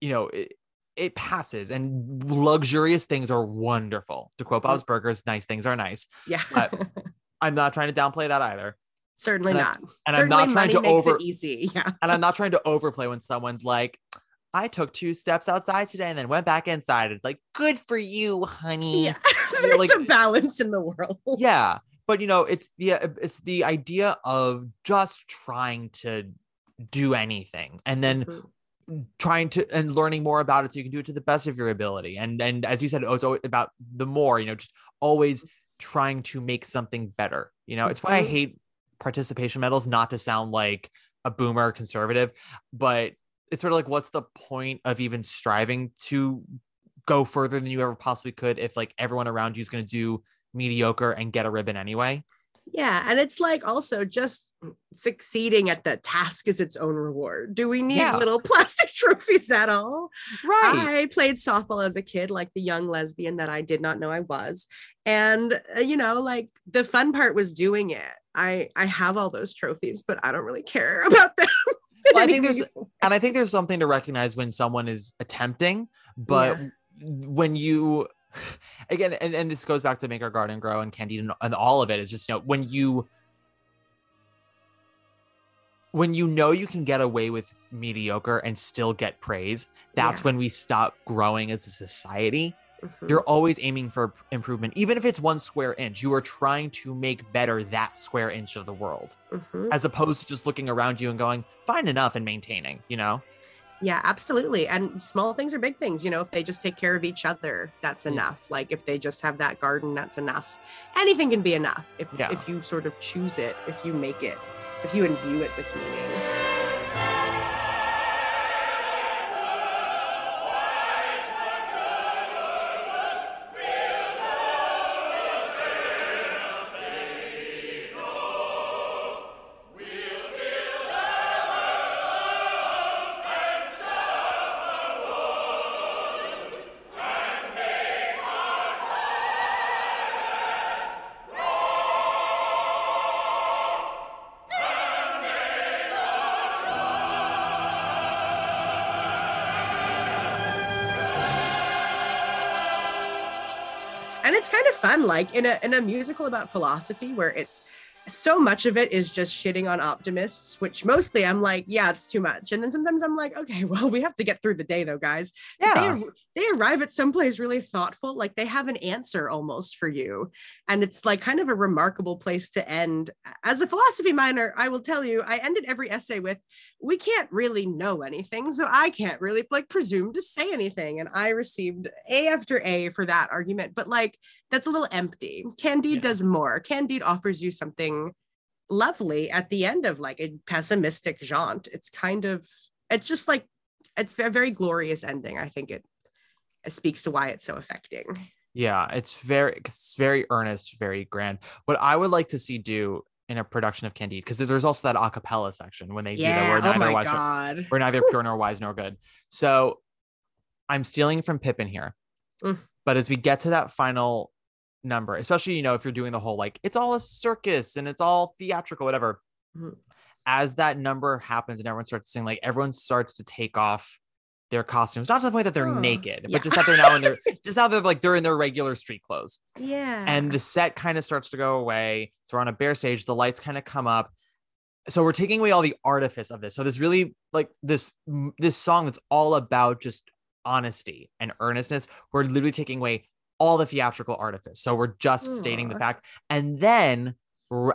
you know it, it passes and luxurious things are wonderful to quote bob's burgers nice things are nice Yeah. I'm not trying to downplay that either Certainly and I- not. and i'm not trying to over easy. Yeah. and i'm not trying to overplay when someone's like i took two steps outside today and then went back inside it's like good for you honey Yeah. There's like- some balance in the world. yeah but you know it's the it's the idea of just trying to do anything and then Mhm. trying to and learning more about it so you can do it to the best of your ability and and as you said it's always about the more you know just always trying to make something better you know it's why i Mhm. hate participation medals not to sound like a boomer conservative but it's sort of like what's the point of even striving to go further than you ever possibly could if like everyone around you is going to do mediocre and get a ribbon anyway Yeah, and it's like also just succeeding at the task is its own reward. Do we need Yeah. little plastic trophies at all? right I played softball as a kid, like the young lesbian that I did not know I was. And uh, you know, like the fun part was doing it. I I have all those trophies, but I don't really care about them. Well, I think there's- and I think there's something to recognize when someone is attempting, but when you again, and, and this goes back to make our garden grow and Candide and, and all of it is just you know when you when you know you can get away with mediocre and still get praise, that's Yeah. when we stop growing as a society. Mhm. You're always aiming for improvement, even if it's one square inch. You are trying to make better that square inch of the world, Mhm. as opposed to just looking around you and going, "Fine enough," and maintaining. You know. Yeah, absolutely. And small things are big things. You know, if they just take care of each other, that's Yeah. enough. Like if they just have that garden, that's enough. Anything can be enough if, Yeah. if you sort of choose it, if you make it, if you imbue it with meaning. Like in a in a musical about philosophy where it's so much of it is just shitting on optimists, which mostly I'm like, yeah, it's too much. And then sometimes I'm like, okay, well, we have to get through the day though, guys. Yeah. They, they arrive at some someplace really thoughtful, like they have an answer almost for you. And it's like kind of a remarkable place to end. As a philosophy minor, I will tell you, I ended every essay with, we can't really know anything. So I can't really like presume to say anything. And I received A after A for that argument. But like, that's a little empty. Candide Yeah. does more. Candide offers you something lovely at the end of like a pessimistic jaunt. It's kind of, it's just like, it's a very glorious ending. I think it, it speaks to why it's so affecting. Yeah, it's very it's very earnest, very grand. What I would like to see do in a production of Candide, because there's also that a cappella section when they do that Yeah. we're Oh neither wise nor, God. we're neither pure nor wise nor good. So I'm stealing from Pippin here. Mm. But as we get to that final number, especially you know, if you're doing the whole like it's all a circus and it's all theatrical, whatever. Mhm. As that number happens and everyone starts to sing, like everyone starts to take off their costumes, not to the point that they're Oh, naked, yeah. but just that they're now in their just how they're like they're in their regular street clothes Yeah. and the set kind of starts to go away. So we're on a bare stage, the lights kind of come up. So we're taking away all the artifice of this. So this really like this this song that's all about just honesty and earnestness. We're literally taking away all the theatrical artifice. So we're just stating the fact. And then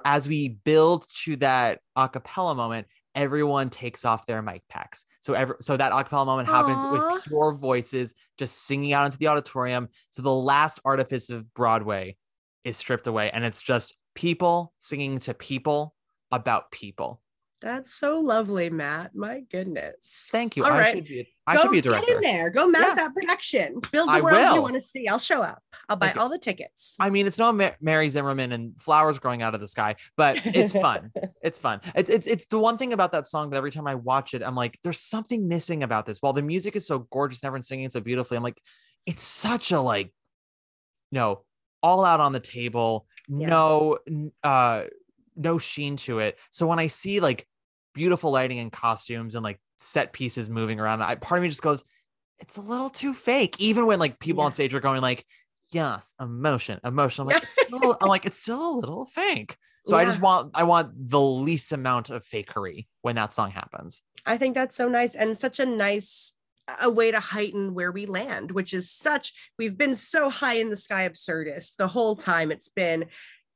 as we build to that a cappella moment, everyone takes off their mic packs. So every, so that a cappella moment happens Aw. with pure voices just singing out into the auditorium. So the last artifice of Broadway is stripped away and it's just people singing to people about people. That's so lovely, Matt. My goodness. Thank you. All I right. should be I Go should be a get in there. Go mount Yeah. that production. Build the I world you want to see. I'll show up. I'll buy Okay. all the tickets. I mean, it's no Ma- Mary Zimmerman and flowers growing out of the sky, but it's fun. it's fun. It's it's it's the one thing about that song that every time I watch it, I'm like, there's something missing about this. While the music is so gorgeous and everyone's singing so beautifully, I'm like, it's such a like, no, all out on the table, Yeah. no, uh, no sheen to it. So when I see like beautiful lighting and costumes and like set pieces moving around, I part of me just goes, it's a little too fake. Even when like people Yeah. on stage are going like, yes, emotion, emotion. I'm like, it's still- I'm like, it's still a little fake. So I just want I want the least amount of fakery when that song happens. I think that's so nice and such a nice a way to heighten where we land, which is such we've been so high in the sky absurdist the whole time. It's been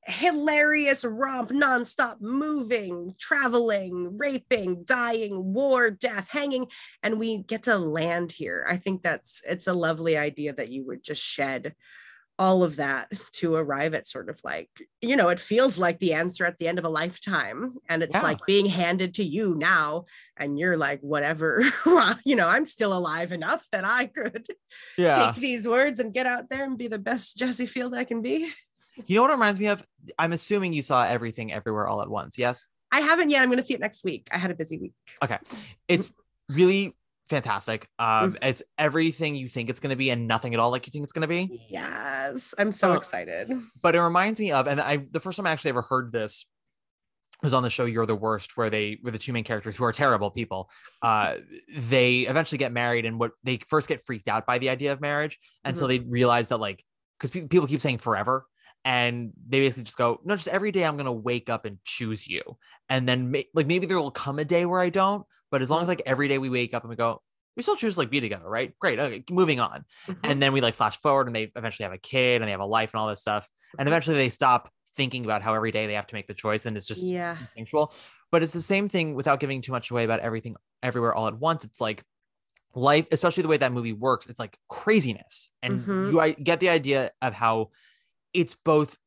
hilarious romp, nonstop moving, traveling, raping, dying, war, death, hanging, and we get to land here. I think that's it's a lovely idea that you would just shed all of that to arrive at sort of like you know it feels like the answer at the end of a lifetime and it's Yeah. like being handed to you now and you're like whatever you know i'm still alive enough that i could Yeah. take these words and get out there and be the best jesse field i can be You know what it reminds me of? I'm assuming you saw everything everywhere all at once. Yes. i haven't yet i'm going to see it next week i had a busy week Okay. It's really fantastic. Um, Mm-hmm. it's everything you think it's gonna be and nothing at all like you think it's gonna be. yes i'm so Uh, excited But it reminds me of, and I the first time I actually ever heard this was on the show You're the Worst, where they were the two main characters who are terrible people. Uh, they eventually get married, and what they first get freaked out by the idea of marriage until they realize that like because people keep saying forever. And they basically just go, no, just every day I'm gonna wake up and choose you, and then like maybe there will come a day where I don't, but as long as like every day we wake up and we go, we still choose to like be together, right? Great, okay, moving on Mhm. and then we like flash forward and they eventually have a kid and they have a life and all this stuff and Mhm. eventually they stop thinking about how every day they have to make the choice and it's just yeah instinctual but it's the same thing without giving too much away about everything everywhere all at once it's like life especially the way that movie works it's like craziness and Mhm. you I get the idea of how it's both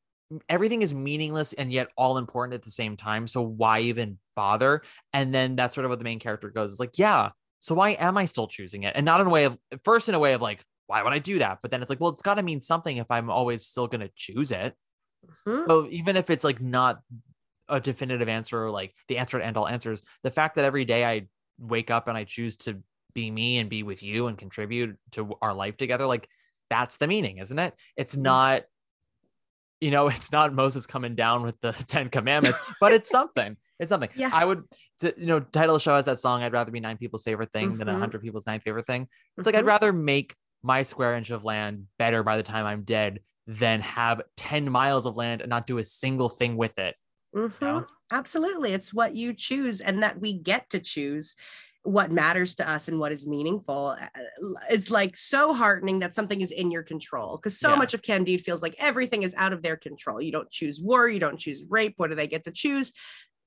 everything is meaningless and yet all important at the same time. So why even bother? And then that's sort of what the main character goes it's like yeah so why am i still choosing it? And not in a way of first in a way of like why would i do that? But then it's like well it's got to mean something if i'm always still going to choose it. Mhm. so even if it's like not a definitive answer or like the answer to end all answers the fact that every day i wake up and i choose to be me and be with you and contribute to our life together like that's the meaning isn't it? It's Mhm. not you know it's not moses coming down with the 10 commandments but it's something it's something Yeah. i would to, you know title the show has that song i'd rather be nine people's favorite thing than a Mhm. hundred people's ninth favorite thing it's like I'd Mhm. rather make my square inch of land better by the time I'm dead than have 10 miles of land and not do a single thing with it Mm-hmm. Yeah. Absolutely. It's what you choose and that we get to choose what matters to us and what is meaningful. Uh, It's like so heartening that something is in your control because so Yeah. much of Candide feels like everything is out of their control. You don't choose war, you don't choose rape. What do they get to choose?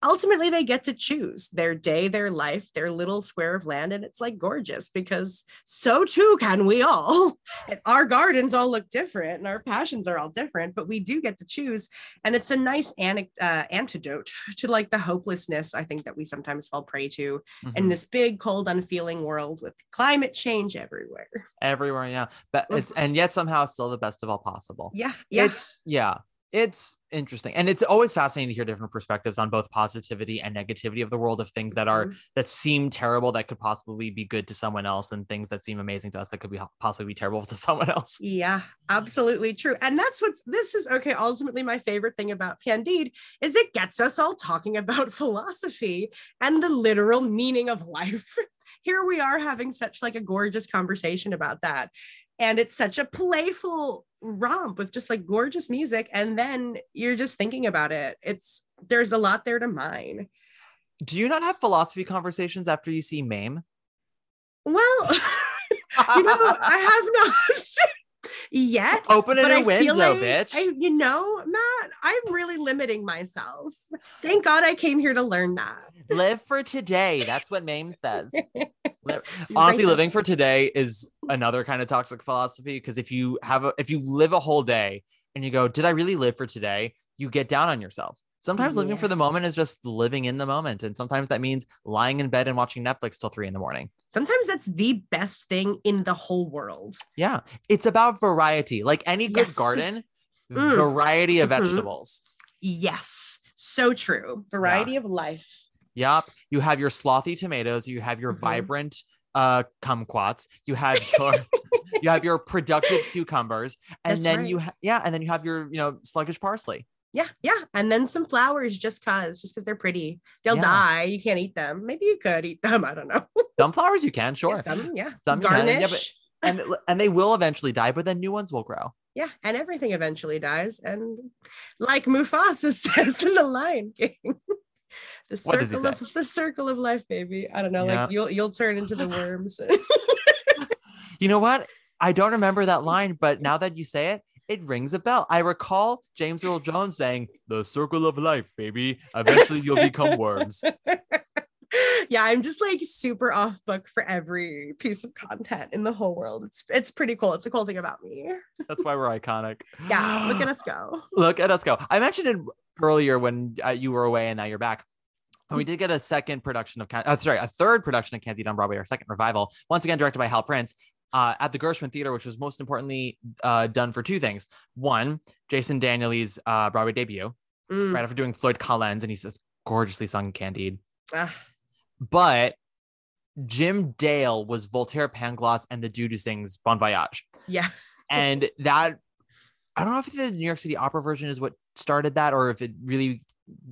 Ultimately, they get to choose their day, their life, their little square of land. And it's like gorgeous because so too can we all. Our gardens all look different and our passions are all different, but we do get to choose and it's a nice anic- uh, antidote to like the hopelessness i think that we sometimes fall prey to in Mhm. this big cold unfeeling world with climate change everywhere everywhere yeah but it's and yet somehow still the best of all possible yeah yeah it's yeah it's interesting and it's always fascinating to hear different perspectives on both positivity and negativity of the world of things that are Mhm. that seem terrible that could possibly be good to someone else and things that seem amazing to us that could be possibly be terrible to someone else yeah absolutely true and that's what's this is okay ultimately my favorite thing about candide is it gets us all talking about philosophy and the literal meaning of life here we are having such like a gorgeous conversation about that and it's such a playful romp with just like gorgeous music and then you're just thinking about it. It's there's a lot there to mine. Do you not have philosophy conversations after you see mame? Well you know i have not yet open a but new I feel window like, bitch. I, you know, Matt, I'm really limiting myself. Thank God I came here to learn that. live for today. That's what mame says. Honestly living for today is another kind of toxic philosophy because if you have a if you live a whole day and you go did i really live for today? you get down on yourself sometimes living for the moment is just living in the moment and sometimes that means lying in bed and watching netflix till three in the morning Sometimes that's the best thing in the whole world. yeah it's about variety like any good Yes. garden Mm. variety of Mhm. vegetables Yes, so true. Variety of life. Yup. You have your slothy tomatoes, you have your Mhm. vibrant uh kumquats, you have your you have your productive cucumbers, and That's then you ha- yeah, and then you have your you know sluggish parsley. Yeah, yeah. And then some flowers just cause, just because they're pretty. They'll Yeah. die. You can't eat them. Maybe you could eat them. I don't know. Sunflowers you can, Yeah, sure. Some, yeah. Some you can, Garnish. yeah, but- And and they will eventually die, but then new ones will grow. yeah, and everything eventually dies. And like Mufasa says in the Lion King, the What does he circle of the circle of life, baby. I don't know, Yeah. like you'll you'll turn into the worms. You know what? I don't remember that line, but now that you say it, it rings a bell. I recall James Earl Jones saying, "The circle of life, baby. Eventually, you'll become worms." yeah, I'm just like super off book for every piece of content in the whole world. It's it's pretty cool. It's a cool thing about me. That's why we're iconic. Yeah, look at us go. Look at us go. I mentioned it earlier when uh, you were away and now you're back. And we Mm. did get a second production of, uh, sorry, a third production of Candide on Broadway, our second revival, once again directed by Hal Prince uh, at the Gershwin Theater, which was most importantly uh, done for two things. One, Jason Danieley's uh, Broadway debut, Mm, right after doing Floyd Collins, and he's just gorgeously sung Candide. ah, But Jim Dale was Voltaire Pangloss and the dude who sings Bon Voyage. yeah. and that I don't know if the New York City Opera version is what started that or if it really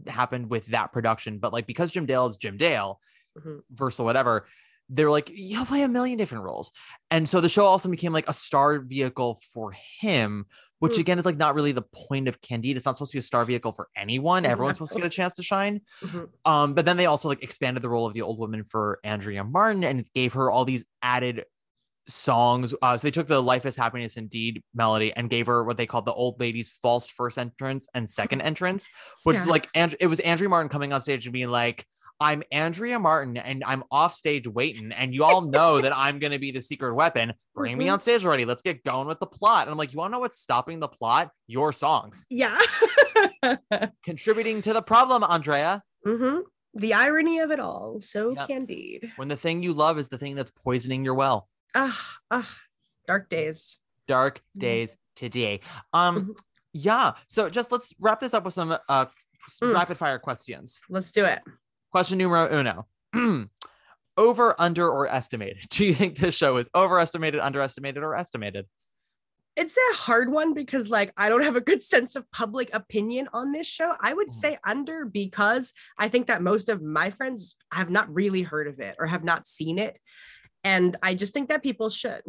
happened with that production, but like because Jim Dale is Jim Dale, Mhm. verse or whatever, they're like, you'll play a million different roles. And so the show also became like a star vehicle for him, which Mm. again is like not really the point of Candide. It's not supposed to be a star vehicle for anyone. Everyone's supposed to get a chance to shine. Mhm. Um, but then they also like expanded the role of the old woman for Andrea Martin and gave her all these added songs. Uh, so they took the Life is Happiness Indeed melody and gave her what they called the old lady's false first entrance and second entrance, which is like and it was Andrea Martin coming on stage and being like, I'm Andrea Martin and I'm off stage waiting, and you all know that I'm gonna be the secret weapon. Bring me Mhm. on stage already. Let's get going with the plot. And I'm like, you wanna know what's stopping the plot? Your songs. Yeah. Contributing to the problem, Andrea. hmm The irony of it all. So Yep. candid. When the thing you love is the thing that's poisoning your well. Ah, ah, dark days. dark Mhm. days today. Um, Mhm. yeah. So just let's wrap this up with some uh Mm. rapid fire questions. Let's do it. Question numero uno. over, under, or estimated? Do you think this show is overestimated, underestimated, or estimated? It's a hard one because, like, I don't have a good sense of public opinion on this show. I would Mm. say under because I think that most of my friends have not really heard of it or have not seen it. And I just think that people should.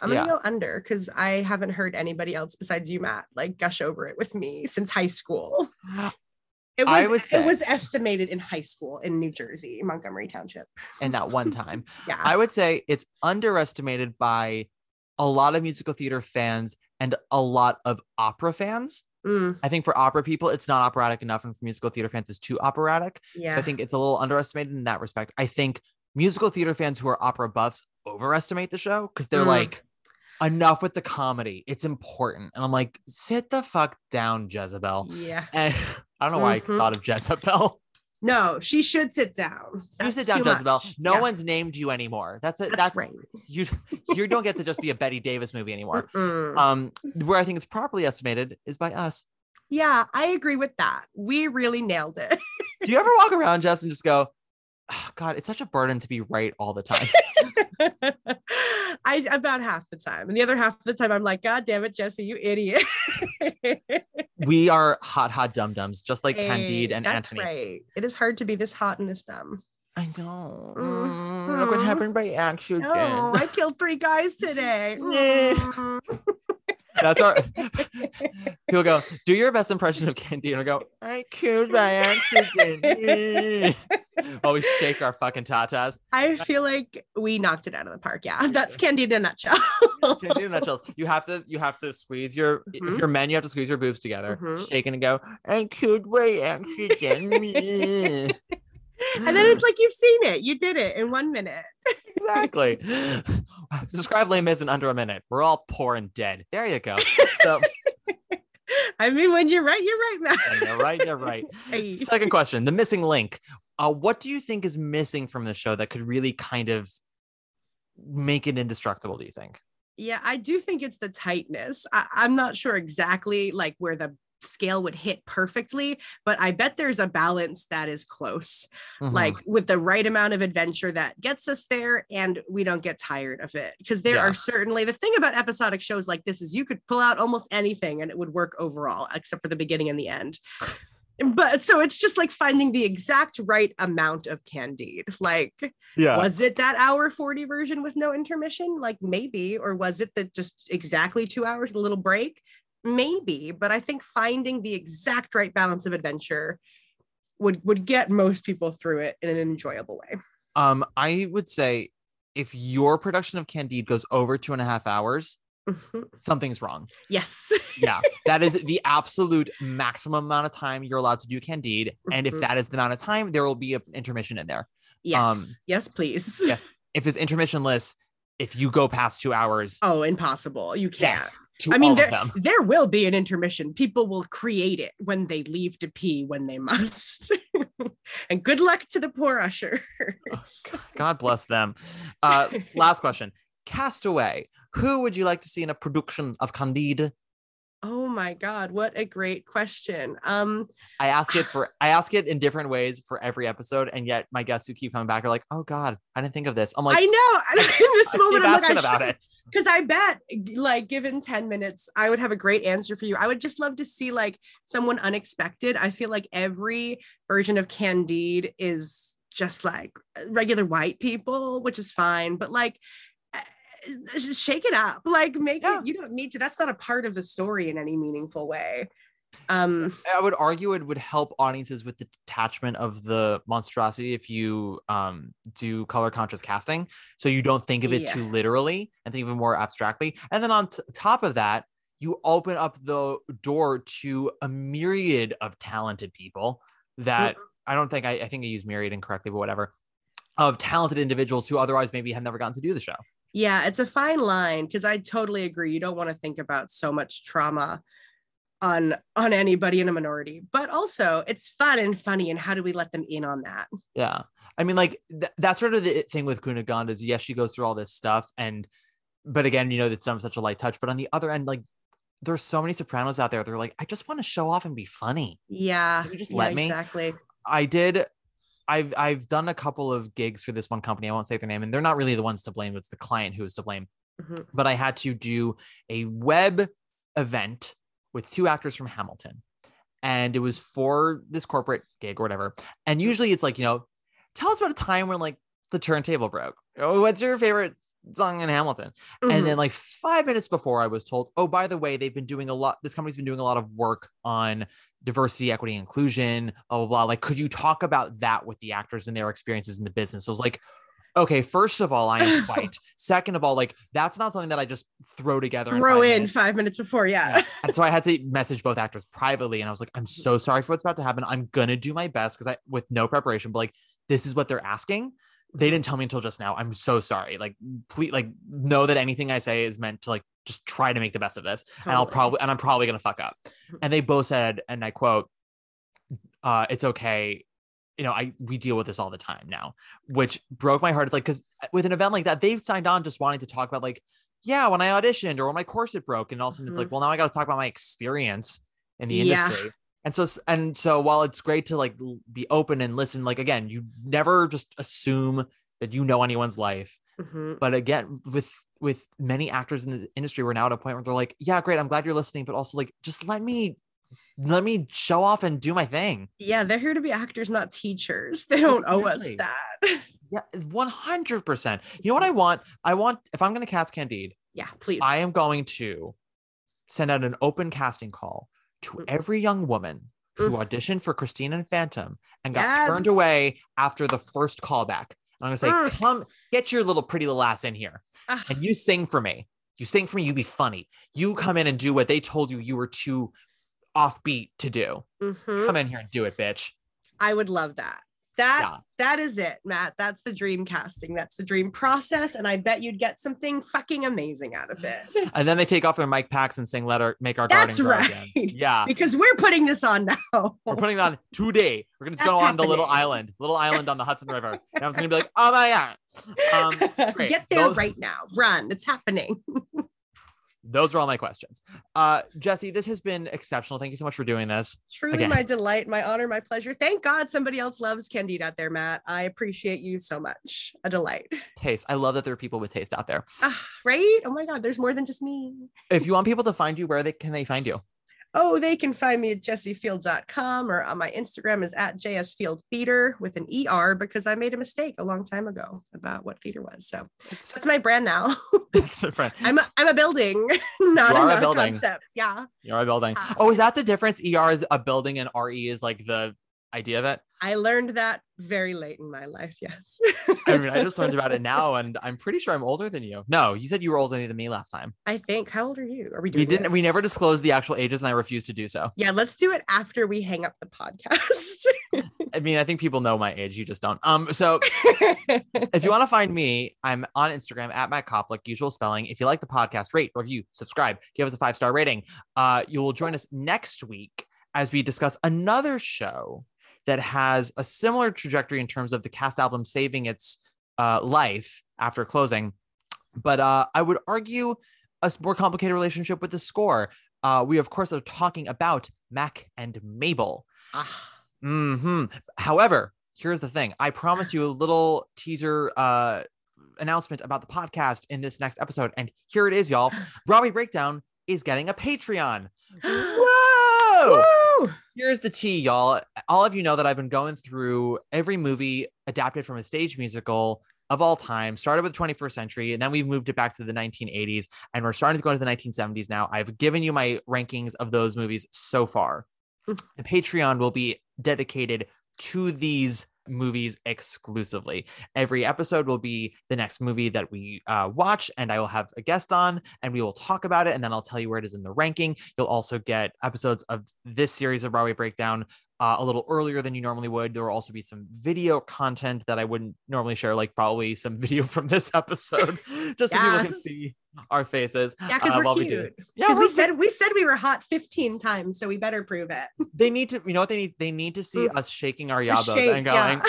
I'm gonna Yeah. go under because I haven't heard anybody else besides you, Matt, like gush over it with me since high school. It was I would it was estimated in high school in New Jersey, Montgomery Township. And that one time, Yeah. I would say it's underestimated by a lot of musical theater fans and a lot of opera fans. Mm, I think for opera people, it's not operatic enough, and for musical theater fans, it's too operatic. yeah. So I think it's a little underestimated in that respect. I think musical theater fans who are opera buffs overestimate the show because they're Mm. like, enough with the comedy. It's important. And I'm like, sit the fuck down, Jezebel. yeah. And I don't know why Mhm. I thought of Jezebel. No, she should sit down. You sit down, Jezebel. much. No Yeah, one's named you anymore. That's it. That's, That's, right. you. You don't get to just be a Bette Davis movie anymore. Mm-mm. Um, where I think it's properly estimated is by us. yeah, I agree with that. We really nailed it. Do you ever walk around, Jess, and just go, "Oh, God, it's such a burden to be right all the time? I about half the time, and the other half of the time, I'm like, God damn it, Jesse, you idiot. we are hot, hot dum dums, just like Candide and that's Antony. right. It is hard to be this hot and this dumb. I know. Mm, Mm, Look what mm. happened by accident. Oh, I killed three guys today. Yeah. That's our. People go, do your best impression of Candide. And I go, I killed by accident. While we shake our fucking tatas. I feel like we knocked it out of the park. Yeah, that's Candide in a nutshell. Candide in a nutshell. You have to, you have to squeeze your. If Mhm. you're men, you have to squeeze your boobs together, Mhm. shake it and go. I killed by accident. and then it's like you've seen it. You did it in one minute. exactly. Describe Les Mis in under a minute. We're all poor and dead. There you go. So I mean, when you're right, you're right, man. you're right. You're right. Hey. Second question: the missing link. Uh, what do you think is missing from the show that could really kind of make it indestructible? Do you think? Yeah, I do think it's the tightness. I, I'm not sure exactly like where the scale would hit perfectly, but I bet there's a balance that is close, Mhm. like with the right amount of adventure that gets us there and we don't get tired of it. Because there Yeah. are certainly the thing about episodic shows like this is you could pull out almost anything and it would work overall, except for the beginning and the end. But so it's just like finding the exact right amount of Candide. Like, yeah. was it that hour 40 version with no intermission like maybe or was it that just exactly two hours a little break maybe but i think finding the exact right balance of adventure would would get most people through it in an enjoyable way Um, I would say if your production of Candide goes over two and a half hours, Mhm. something's wrong. yes Yeah, that is the absolute maximum amount of time you're allowed to do Candide, and if Mhm. that is the amount of time, there will be an intermission in there. yes Um, yes please Yes. If it's intermissionless, if you go past two hours, oh impossible you can't death I mean, there, there will be an intermission. People will create it when they leave to pee when they must. and good luck to the poor ushers. God bless them. Uh, last question. Castaway. Who would you like to see in a production of Candide? Oh my God, what a great question. Um, I ask it for I ask it in different ways for every episode, and yet my guests who keep coming back are like, "Oh God, I didn't think of this." I'm like, I know. In this I moment, I'm asking like, about it. Because I bet, like, given 10 minutes, I would have a great answer for you. I would just love to see like someone unexpected. I feel like every version of Candide is just like regular white people, which is fine, but like shake it up. Like make Yeah. it, you don't need to, that's not a part of the story in any meaningful way. Um I would argue it would help audiences with the detachment of the monstrosity if you um, do color conscious casting, so you don't think of it Yeah. too literally and think of it more abstractly. And then on t- top of that, you open up the door to a myriad of talented people that I don't think I, I think I used myriad incorrectly, but whatever. Of talented individuals who otherwise maybe have never gotten to do the show. Yeah, it's a fine line because I totally agree. You don't want to think about so much trauma on on anybody in a minority, but also it's fun and funny. And how do we let them in on that? Yeah. I mean, like th- that's sort of the thing with Cunegonde is yes, she goes through all this stuff, and but again, you know, it's done with such a light touch. But on the other end, like there's so many sopranos out there. They're like, I just want to show off and be funny. Yeah, Can you just yeah, let me? exactly. I did. I've I've done a couple of gigs for this one company. I won't say their name, and they're not really the ones to blame. It's the client who is to blame. Mhm. But I had to do a web event with two actors from Hamilton, and it was for this corporate gig or whatever. And usually it's like you know, tell us about a time when like the turntable broke. Oh, what's your favorite song and Hamilton. Mhm. And then like five minutes before I was told, oh, by the way, they've been doing a lot, this company's been doing a lot of work on diversity, equity, inclusion, blah, blah, blah. Like, could you talk about that with the actors and their experiences in the business? So I was like, okay, first of all, I am white. Second of all, like that's not something that I just throw together. throw five in minutes. five minutes before. Yeah. Yeah. And so I had to message both actors privately, and I was like, "I'm so sorry for what's about to happen. I'm gonna do my best because I, with no preparation, but like this is what they're asking. They didn't tell me until just now. I'm so sorry. Like, please, like, know that anything I say is meant to like just try to make the best of this. And I'll probably, and I'm probably gonna fuck up. And they both said, and I quote, uh, "It's okay." You know, I we deal with this all the time now, which broke my heart. It's like because with an event like that, they've signed on just wanting to talk about like yeah, when I auditioned or when my corset broke, and all of a sudden it's like, well, now I got to talk about my experience in the Mm-hmm. Yeah. industry. And so, and so, while it's great to like be open and listen, like again, you never just assume that you know anyone's life. Mhm. But again, with with many actors in the industry, we're now at a point where they're like, yeah, great, I'm glad you're listening, but also like, just let me let me show off and do my thing. Yeah, they're here to be actors, not teachers. They don't owe us that. Yeah, one hundred percent. You know what I want? I want if I'm going to cast Candide, Yeah, please. I am going to send out an open casting call to every young woman who auditioned for Christine and Phantom and got Yes. turned away after the first callback. And I'm gonna say, Mm. come get your little pretty little ass in here Ah. and you sing for me. You sing for me, you be funny. You come in and do what they told you you were too offbeat to do. Mhm. Come in here and do it, bitch. I would love that. That Yeah. that is it, Matt. That's the dream casting. That's the dream process, and I bet you'd get something fucking amazing out of it. And then they take off their mic packs and sing "Let Our Make Our That's Garden Grow right. Again. Yeah. because we're putting this on now. We're putting it on today. We're gonna go That's on the little island, little island on the Hudson River. And I was gonna be like, oh my god. Um. Get there Those- right now. Run. It's happening. Those are all my questions. Uh, Jesse, this has been exceptional. Thank you so much for doing this. Truly Again. my delight, my honor, my pleasure. Thank God somebody else loves Candide out there, Matt. I appreciate you so much. A delight. Taste. I love that there are people with taste out there. Ah, right? Oh my God, there's more than just me. If you want people to find you, where they can they find you? Oh, they can find me at jessiefields.com or on my Instagram is at jsfieldtheater with an ER because I made a mistake a long time ago about what theater was. So It's, that's my brand now. it's different. I'm a, I'm a building, not, You a building. concept. Yeah. You're a building. Ah. Oh, is that the difference? ER is a building and RE is like the idea of it. I learned that very late in my life. Yes. I mean, I just learned about it now, and I'm pretty sure I'm older than you. No, you said you were older than me last time. I think. How old are you? Are we doing We didn't. We never disclosed the actual ages, and I refused to do so. Yeah, let's do it after we hang up the podcast. I mean, I think people know my age. You just don't. Um. So if you want to find me, I'm on Instagram at Matt Koplik, usual spelling. If you like the podcast, rate, review, subscribe, give us a five star rating. Uh, you will join us next week as we discuss another show that has a similar trajectory in terms of the cast album saving its uh, life after closing. But uh, I would argue a more complicated relationship with the score. Uh, we, of course, are talking about Mack and Mabel. Ah, hmm However, here's the thing. I promised you a little teaser uh announcement about the podcast in this next episode, and here it is, y'all. Broadway Breakdown is getting a Patreon. Whoa! Woo! Here's the tea, y'all. All of you know that I've been going through every movie adapted from a stage musical of all time. Started with the 21st century, and then we've moved it back to the 1980s, and we're starting to go into the 1970s now. I've given you my rankings of those movies so far. Mm. The Patreon will be dedicated to these movies exclusively. Every episode will be the next movie that we uh, watch, and I will have a guest on, and we will talk about it, and then I'll tell you where it is in the ranking. You'll also get episodes of this series of Broadway Breakdown uh, a little earlier than you normally would. There will also be some video content that I wouldn't normally share, like probably some video from this episode, just so people can see our faces. Yeah, because uh, we're while we cute. Yeah, we said we said we were hot 15 times, so we better prove it. they need to. You know what they need? They need to see Mm. us shaking our yabos shake, and going.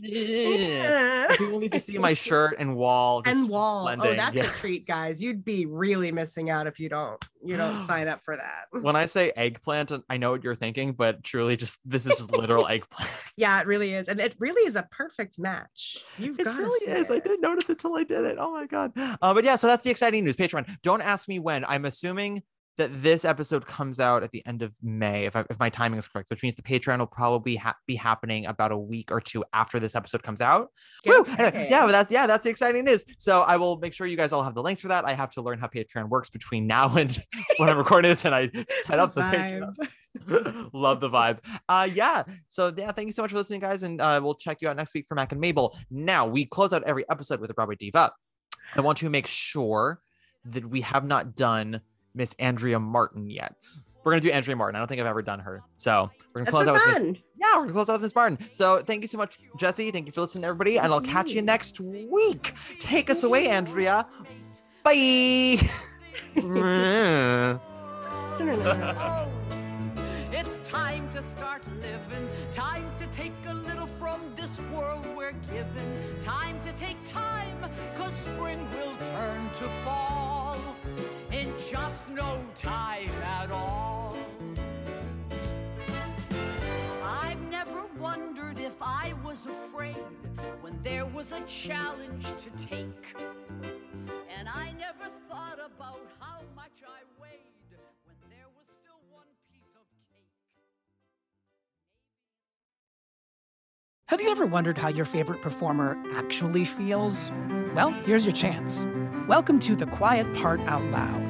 yeah. People need to see my shirt and wall. and wall. Oh, that's Yeah. a treat, guys. You'd be really missing out if you don't you don't sign up for that. When I say eggplant, I know what you're thinking, but truly, just this is just literal eggplant. Yeah, it really is, and it really is a perfect match. You've It got really is. I didn't notice it till I did it. Oh my god. Uh, but yeah, so that's the exciting news. Patreon. Don't ask me when. I'm assuming that this episode comes out at the end of May, if, I, if my timing is correct, which means the Patreon will probably ha- be happening about a week or two after this episode comes out. Woo! Anyway, yeah, but that's yeah, that's the exciting news. So I will make sure you guys all have the links for that. I have to learn how Patreon works between now and when I'm recording this, and I set up the Patreon. Love the vibe. Uh yeah. So yeah, thank you so much for listening, guys. And uh we'll check you out next week for Mack and Mabel. Now we close out every episode with a Broadway Diva. I want to make sure that we have not done Miss Andrea Martin yet. We're gonna do Andrea Martin. I don't think I've ever done her. So we're gonna close so out with Miss yeah, we're gonna close out with Miss Martin. So thank you so much, Jesse. Thank you for listening, everybody, and I'll catch you next week. Take us away, Andrea. Bye. It's time to start living. Time to take a little from this world we're given. Time to take time, cause spring will turn to fall in just no time at all. I've never wondered if I was afraid when there was a challenge to take. And I never thought about how much I weighed when there was still one piece of cake. Have you ever wondered how your favorite performer actually feels? Well, here's your chance. Welcome to The Quiet Part Out Loud